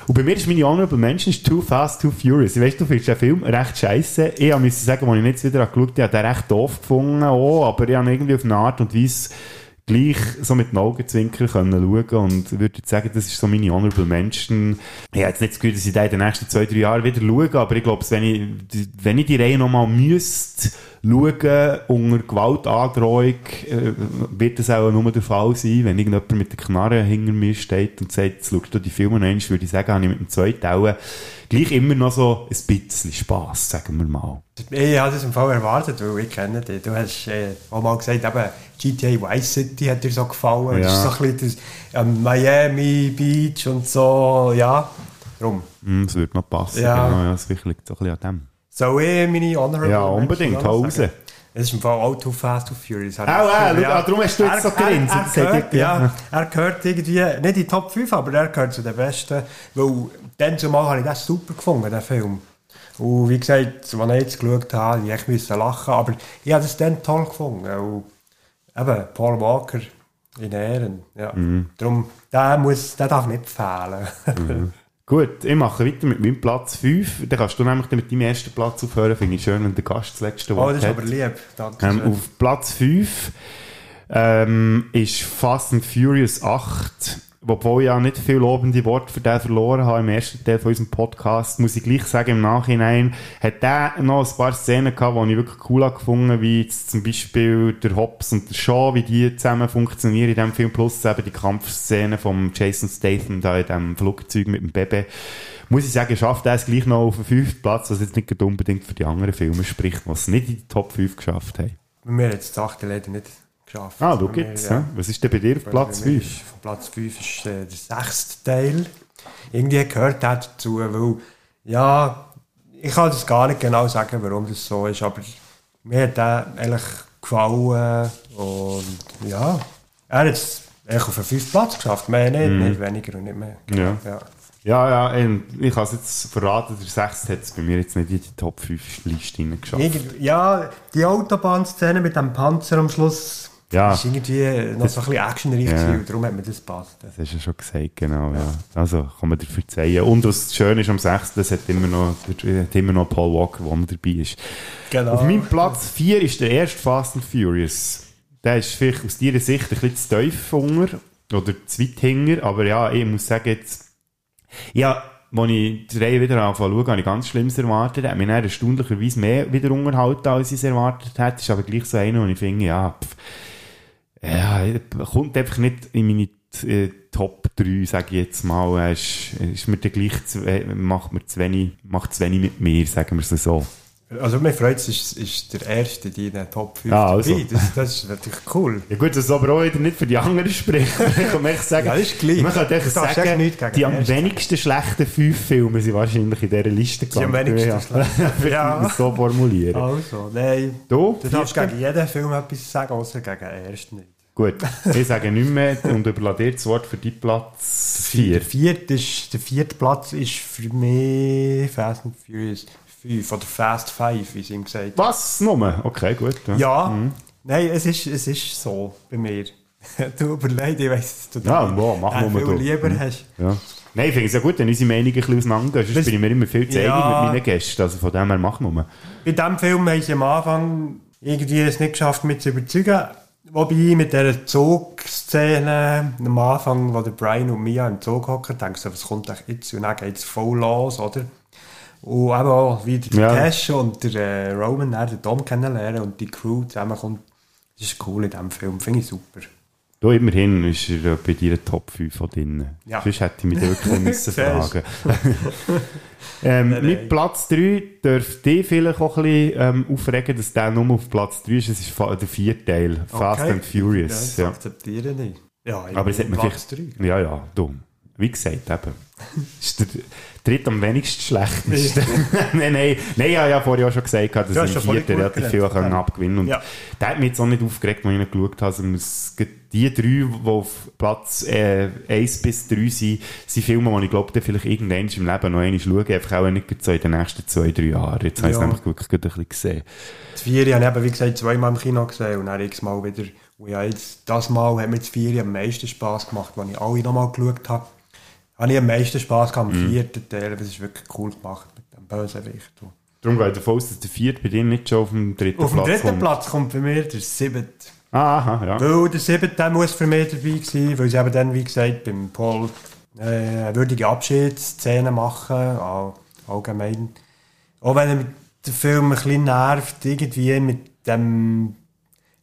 Und bei mir ist meine Honorable Mention Too Fast, Too Furious. Ich weiss, du findest den Film recht scheiße. Ich musste sagen, als ich jetzt wieder geschaut habe, ich habe den recht doof gefunden, auch, aber ich habe irgendwie auf eine Art und Weise gleich so mit den Augenzwinkern können schauen und würde jetzt sagen, das ist so meine Honorable Menschen. Ich habe jetzt nicht das Gefühl, dass ich da in den nächsten zwei, drei Jahren wieder schaue, aber ich glaube, wenn ich, wenn ich die Reihe nochmal müsste schauen, unter Gewaltandrohung, äh, wird das auch nur der Fall sein, wenn irgendjemand mit der Knarre hinter mir steht und sagt, jetzt schaust du die Filme einmal, würde ich sagen, habe ich mit dem zweiten auch gleich immer noch so ein bisschen Spass, sagen wir mal. Ich habe das im Fall erwartet, weil ich kenne dich. Du hast äh, auch mal gesagt, eben, GTA Vice City hat dir so gefallen. Ja. Das ist so ein bisschen das, ähm, Miami Beach und so, ja. Darum. Mm, das würde noch passen. Ja. Genau, ja, das liegt so ein bisschen an dem. Soll ich meine Honorable Ja, unbedingt, hau raus. Es ist im Fall auch Too Fast, Too Furious. Auch, äh, schau, ah, darum hast du jetzt so gegrinst. Er, gesagt, gehört, ja. ja, er gehört irgendwie, nicht in die Top 5, aber er gehört zu den Besten. Weil dann zumal habe ich das super gefunden, den Film. Und wie gesagt, als ich jetzt geschaut habe, ich müssen lachen. Aber ich habe das dann toll gefunden. Und eben, Paul Walker in Ehren. Ja. Mhm. Darum, der, muss, der darf nicht fehlen. Mhm. Gut, ich mache weiter mit meinem Platz 5. Dann kannst du nämlich mit deinem ersten Platz aufhören. Finde ich schön, wenn der Gast das letzte Oh, Wort das ist hat. aber lieb. Danke Ähm, auf Platz 5 ähm, ist Fast and Furious 8. Obwohl ich ja nicht viel lobende Worte für den verloren habe im ersten Teil von unserem Podcast, muss ich gleich sagen, im Nachhinein hat der noch ein paar Szenen gehabt, die ich wirklich cool gefunden, wie zum Beispiel der Hobbs und der Shaw, wie die zusammen funktionieren in diesem Film, plus eben die Kampfszene von Jason Statham da in diesem Flugzeug mit dem Baby. Muss ich sagen, schafft er es gleich noch auf den fünften Platz, was jetzt nicht unbedingt für die anderen Filme spricht, was es nicht in die Top 5 geschafft haben. Wir haben jetzt das achte leider nicht geschafft. Ah, du gibt's, ja. Was ist denn bei dir auf Platz mir 5? ist- Von Platz 5 ist äh, der sechste Teil. Irgendwie gehört der dazu, weil, ja, ich kann das gar nicht genau sagen, warum das so ist, aber mir hat der eigentlich gefallen und ja, er hat es auf den fünften Platz geschafft, mehr nicht, Mhm. nicht weniger und nicht mehr. Ja. ja. Ja, ja, ähm, ich kann es jetzt verraten, der 6. hat es bei mir jetzt nicht in die Top 5 Liste geschafft. Ja, die Autobahnszene mit dem Panzer am Schluss Ja. ist irgendwie noch Das- so ein bisschen actionreich Ja. und darum hat mir das gepasst. Das hast du ja schon gesagt, genau, ja. Also, kann man dir verzeihen. Und was schön ist am 6., es hat immer noch, hat immer noch Paul Walker, der dabei ist. Genau. Auf meinem Platz 4 ist der erste Fast and Furious. Der ist vielleicht aus deiner Sicht ein bisschen zu tief unter oder zu weit hinger, aber ja, ich muss sagen, jetzt, ja, als ich die Reihe wieder anfange zu schauen, habe ich ganz Schlimmes erwartet. Er hat mich dann erstaunlicherweise mehr wieder unterhalten, als ich es erwartet hätte. Ist aber gleich so einer, wo ich finde, ja, pff, ja, kommt einfach nicht in meine äh, Top 3, sage ich jetzt mal. Er ist, ist mir gleich zu, äh, macht mir zu wenig, macht zu wenig mit mir, sagen wir es so. Also mir freut es, ist, ist der erste in den Top 5 Ja, also. dabei. Das, das ist natürlich cool. Ja gut, das ist aber auch wieder nicht für die anderen sprechen. Ich kann echt sagen, Ja, ist gleich. man kann echt sagen, die am wenigsten schlechten fünf Filme sind wahrscheinlich in dieser Liste Die am gelandet. wenigsten ja. schlechten. ja. So formulieren. Also, nein. Du? Du darfst gegen jeden Film etwas sagen, außer gegen den ersten nicht. Gut, ich sage nicht mehr und überlasse dir das Wort für die Platz 4. Der vierte, ist, der vierte Platz ist für mich Fast and Furious 5 oder Fast 5, wie sie ihm gesagt haben. Was? Nummer? Okay, gut. Ja, Mhm. nein, es ist, es ist so bei mir. du überlegst, ich weiss, dass du Ja, da wow, mach äh, viel du. lieber Mhm. hast. Ja. Nein, ich finde es ja gut, wenn unsere Meinungen ein bisschen auseinandergehen. Sonst bin ich mir immer viel zu Ja. mit meinen Gästen. Also von dem her, mach nur. Bei diesem Film haben sie am Anfang irgendwie es nicht geschafft, mich zu überzeugen. Wobei mit dieser Zugszene am Anfang, wo der Brian und Mia im Zug hocken, denkst du, was kommt eigentlich jetzt? Und dann geht es voll los, oder? Und eben auch wieder der Ja. Cash und der äh, Roman, dann den Dom kennenlernen und die Crew zusammenkommt. Das ist cool in diesem Film, finde ich super. Du, immerhin ist er bei dir Top 5 von drin. Ja. Sonst hätte ich mich wirklich müssen fragen ähm, Nein, Mit nein. Platz 3 dürfte dich vielleicht auch ein bisschen ähm, aufregen, dass der nur auf Platz 3 ist. Es ist der vierte Teil, Fast Okay. and Furious. Ja, Ja, das akzeptiere ich. Ja, Aber es hat mir Platz vielleicht... drei. Ja, ja, dumm. Wie gesagt, eben. ist der dritte am wenigsten schlechteste. nein, nein, nein, ja, ja, vorher auch schon gesagt, dass Du ich im vierten relativ viel können Ja. abgewinnen Und Ja. der hat mich jetzt auch nicht aufgeregt, als ich ihn geschaut habe. gibt die drei, die auf Platz äh, 1 bis 3 sind, sind Filme, die ich glaube, vielleicht irgendwann im Leben noch einmal schaue. Einfach auch nicht so in den nächsten zwei, drei Jahren. Jetzt habe ich es Ja. nämlich wirklich ein bisschen gesehen. Das Vieri habe ich eben, wie gesagt, zweimal im Kino gesehen und dann x-mal wieder. Und ja, jetzt, das Mal hat mir das Vieri am meisten Spass gemacht, als ich alle nochmal geschaut habe. Habe ich am meisten Spass gehabt am Mhm. vierten Teil, das ist wirklich cool gemacht mit dem Bösewicht. Darum ich davon aus, dass der vierte bei dir nicht schon auf dem dritten Auf dem Platz dritten kommt. Platz kommt bei mir der siebte. Aha, ja. Weil der siebte muss für mich dabei sein, weil sie eben dann, wie gesagt, beim Paul äh, eine würdige Abschiedsszene machen, all, allgemein. Auch wenn er den Film ein bisschen nervt, irgendwie mit dem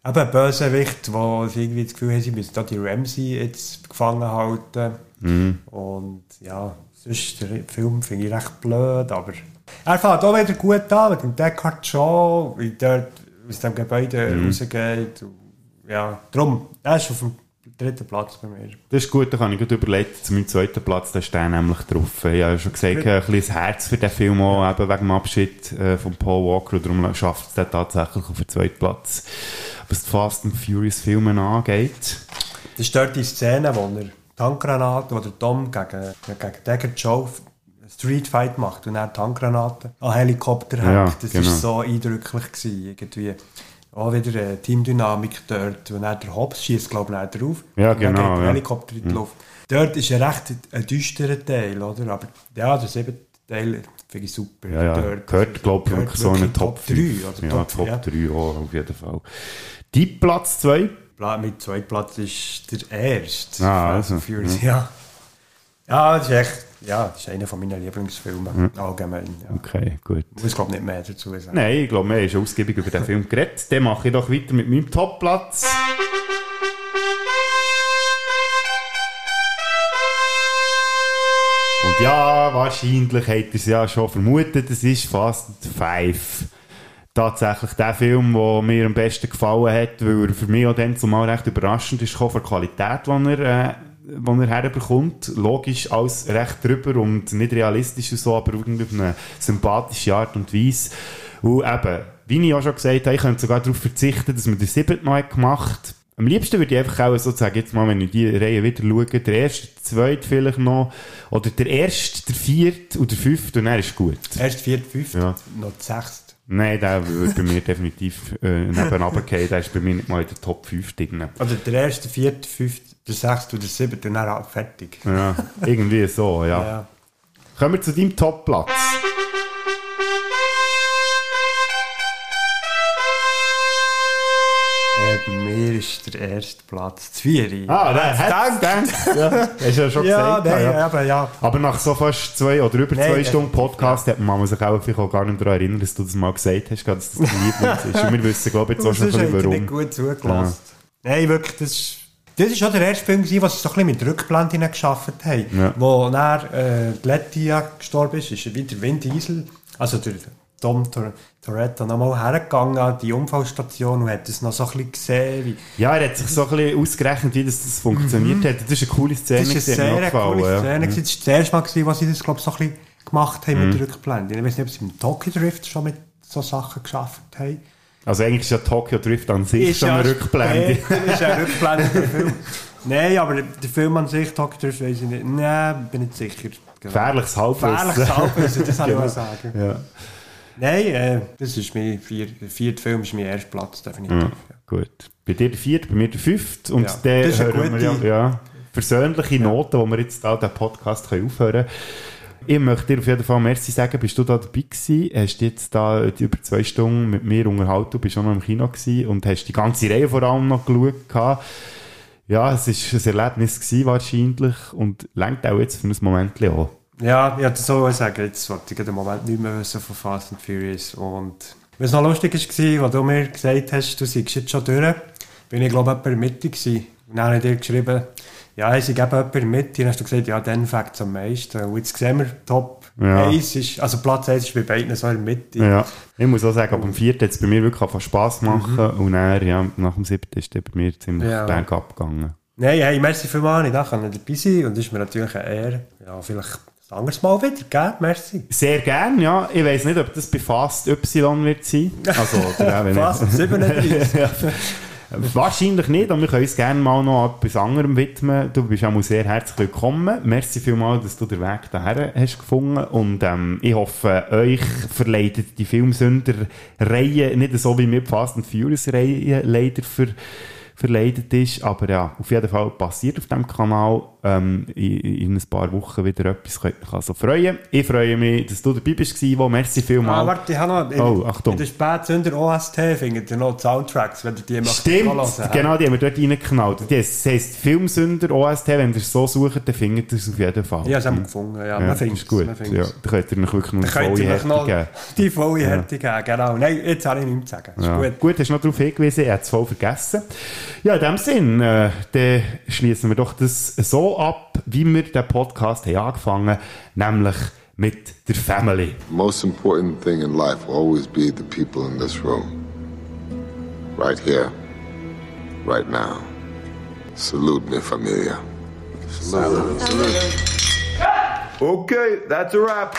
eben Bösewicht, wo sie irgendwie das Gefühl haben, sie müssen da die Ramsey jetzt gefangen halten. Mhm. Und ja, sonst der Film finde ich recht blöd, aber er fängt auch wieder gut an mit dem Deckard Shaw, wie dort aus dem Gebäude Mhm. rausgeht. Und, ja, darum, er ist auf dem dritten Platz bei mir. Das ist gut, da kann ich gut überlegen, zu meinem zweiten Platz, da ist der nämlich drauf. Ich habe schon gesagt, ein bisschen das Herz für den Film auch, eben wegen dem Abschied äh, von Paul Walker, und darum schafft es den tatsächlich auf den zweiten Platz. Was die Fast and Furious Filme angeht. Das ist dort die Szene, wo er Tankgranaten, wo der Tom gegen, gegen Deckard Joe Street Fight macht und er Tankgranaten an Helikopter Ja, hängt. das genau. ist so eindrücklich gewesen, irgendwie. Auch wieder eine Teamdynamik dort, wo er der Hobbs schießt, glaube ich, nicht drauf. Ja, Und dann genau, geht der ja. Helikopter in die Mhm. Luft. Dort ist ein recht ein düsterer Teil, oder? Aber ja, der siebte Teil finde ich super. Ja, ja, Dort gehört, glaube ich, wirklich so eine wirklich Top 3 5. oder Ja, Top, Top ja. 3 auch, auf jeden Fall. Dein Platz 2? Pla- Mit zwei Platz ist der erste. Ah, also, Furious, ja. ja. Ja, das ist echt, ja, das ist einer von meinen Lieblingsfilme Mhm. allgemein. Ja. Okay, gut. Ich muss, glaube nicht mehr dazu sagen. Nein, ich glaube, haben schon ausgiebig über den Film geredet. Dann mache ich doch weiter mit meinem Topplatz. Und ja, wahrscheinlich habt ihr es ja schon vermutet, es ist Fast Five. Tatsächlich der Film, der mir am besten gefallen hat, weil er für mich auch dann zumal recht überraschend ist, von der Qualität, die er, äh, die er herbekommt. Logisch alles recht drüber und nicht realistisch und so, aber irgendwie auf eine sympathische Art und Weise. Und eben, wie ich auch schon gesagt habe, ich könnte sogar darauf verzichten, dass man den siebten Mal gemacht. Am liebsten würde ich einfach auch sozusagen, jetzt mal, wenn ich die Reihe wieder schaue, der erste, der zweite vielleicht noch, oder der erste, der vierte und der fünfte, und dann ist gut. Erst vierte, fünfte, Ja. noch sechste. Nein, der würde bei mir definitiv äh, nebenan gehen. Der ist bei mir nicht mal in der Top 5 drin. Oder der erste, vierte, fünfte, der sechste und der siebte, dann auch fertig. Ja, irgendwie so, ja. Ja. Kommen wir zu deinem Topplatz. Mir ist der erste Platz das Vieri. Ah, der hat gedacht. Ja, hast du ja schon Ja, gesagt. nein, eben, ja. Aber nach so fast zwei oder über Nein, zwei äh, Stunden Podcast hat man sich auch vielleicht auch gar nicht daran erinnern, dass du das mal gesagt hast, dass das Lieblings ist. Und wir wissen, glaube ich, jetzt auch schon ein bisschen warum. nicht gut zugelassen. Nein, wirklich, das ist... Das ist auch der erste Film, was sie so ein bisschen mit Rückblenden geschafft haben. Ja. Wo dann äh, Letty ja gestorben ist, ist wieder Vin Diesel, also der Tom Tor Toretto, nochmal hergegangen an die Unfallstation und hat das noch so ein bisschen gesehen, wie... Ja, er hat sich so ein bisschen ausgerechnet, wie das, das funktioniert Mhm. hat. Das ist eine coole Szene. Das ist eine sehr coole Szene. ja. gewesen. Das war das erste Mal, was sie das glaub, so ein bisschen gemacht haben mit Mhm. der Rückblende. Ich weiß nicht, ob sie im Tokyo Drift schon mit so Sachen geschafft haben. Also eigentlich ist ja Tokyo Drift an sich schon eine Rückblende. später, ist ja eine Rückblende Film. Nein, aber der Film an sich, Tokyo Drift, weiß ich nicht. Nein, bin nicht sicher. Gefährliches Halbwissen. Gefährliches Halbwissen, das kann ich Genau. mal sagen. Ja. Nein, äh, das ist mein vier, der vierte Film ist mein erster Platz, definitiv. Ja, gut. Bei dir der vierte, bei mir der fünfte. Und Ja, der das ist hören wir gute- ja, ja, versöhnliche Noten, wo wir jetzt da den Podcast können aufhören können. Ich möchte dir auf jeden Fall merci sagen, bist du da dabei gewesen? Hast du jetzt da über zwei Stunden mit mir unterhalten, du bist auch noch im Kino gewesen und hast die ganze Reihe vor allem noch geschaut. gehabt. Ja, es war ein Erlebnis gewesen wahrscheinlich und lenkt auch jetzt für ein Moment auch. Ja, ich wollte so sagen, jetzt wollte ich den Moment nicht mehr wissen von Fast and Furious. Und was noch lustig war, als du mir gesagt hast, du seist jetzt schon durch, bin ich glaube ich etwa in der Mitte gewesen. Und dann habe ich dir geschrieben, ja, ich sei eben etwa in der Mitte. Und dann hast du gesagt, ja, dann fängt es am meisten. Und jetzt sehen wir, Top Ja. 1 ist, also Platz 1 ist bei beiden so in der Mitte. Ja, ich muss auch sagen, ab dem vierten hat es bei mir wirklich angefangen Spass machen Mhm. und dann, ja, nach dem siebten ist der bei mir ziemlich Ja. bergab gegangen. Nein, hey, merci vielmals, ich kann dabei sein und das ist mir natürlich eine Ehre. Ja, vielleicht ein anderes Mal wieder, gell? Merci. Sehr gern, ja. Ich weiß nicht, ob das bei Fast Y wird sein. Also, oder auch wenn Fast 37. ja. Wahrscheinlich nicht, aber wir können uns gerne mal noch etwas anderem widmen. Du bist auch mal sehr herzlich willkommen. Merci vielmals, dass du den Weg daher hast gefunden und ähm, ich hoffe, euch verleitet die Filmsünder-Reihe nicht so wie mir die Fast and Furious-Reihe leider ver verleidet ist. Aber ja, auf jeden Fall passiert auf dem Kanal ähm, in, in ein paar Wochen wieder etwas. Ich kann also freuen. Ich freue mich, dass du dabei bist, wo. Merci vielmals. Ah, warte, ich habe noch... In, oh, Achtung. In der Spätsünder OST findet ihr noch die Soundtracks, wenn ihr die möchtet Stimmt, hören. genau, die haben wir dort reingeknallt. Das heisst Filmsünder OST, wenn ihr es so sucht, dann findet ihr es auf jeden Fall. Ja, das haben wir gefunden, ja. man das findet ist gut. man Ja, es. da könnt ihr euch wirklich noch Dann eine könnt volle Härte geben. die volle Ja. Härte geben, genau. Nein, jetzt habe ich nichts zu sagen. Ist Ja. gut. Gut, hast du noch darauf hingewiesen, er hat es voll vergessen. Ja, in dem Sinn, äh, dann schließen wir doch das so ab, wie wir den Podcast haben angefangen nämlich mit der Family. Most important thing in life will always be the people in this room. Right here, right now. Salute me, familia. Salute. Okay, that's a wrap.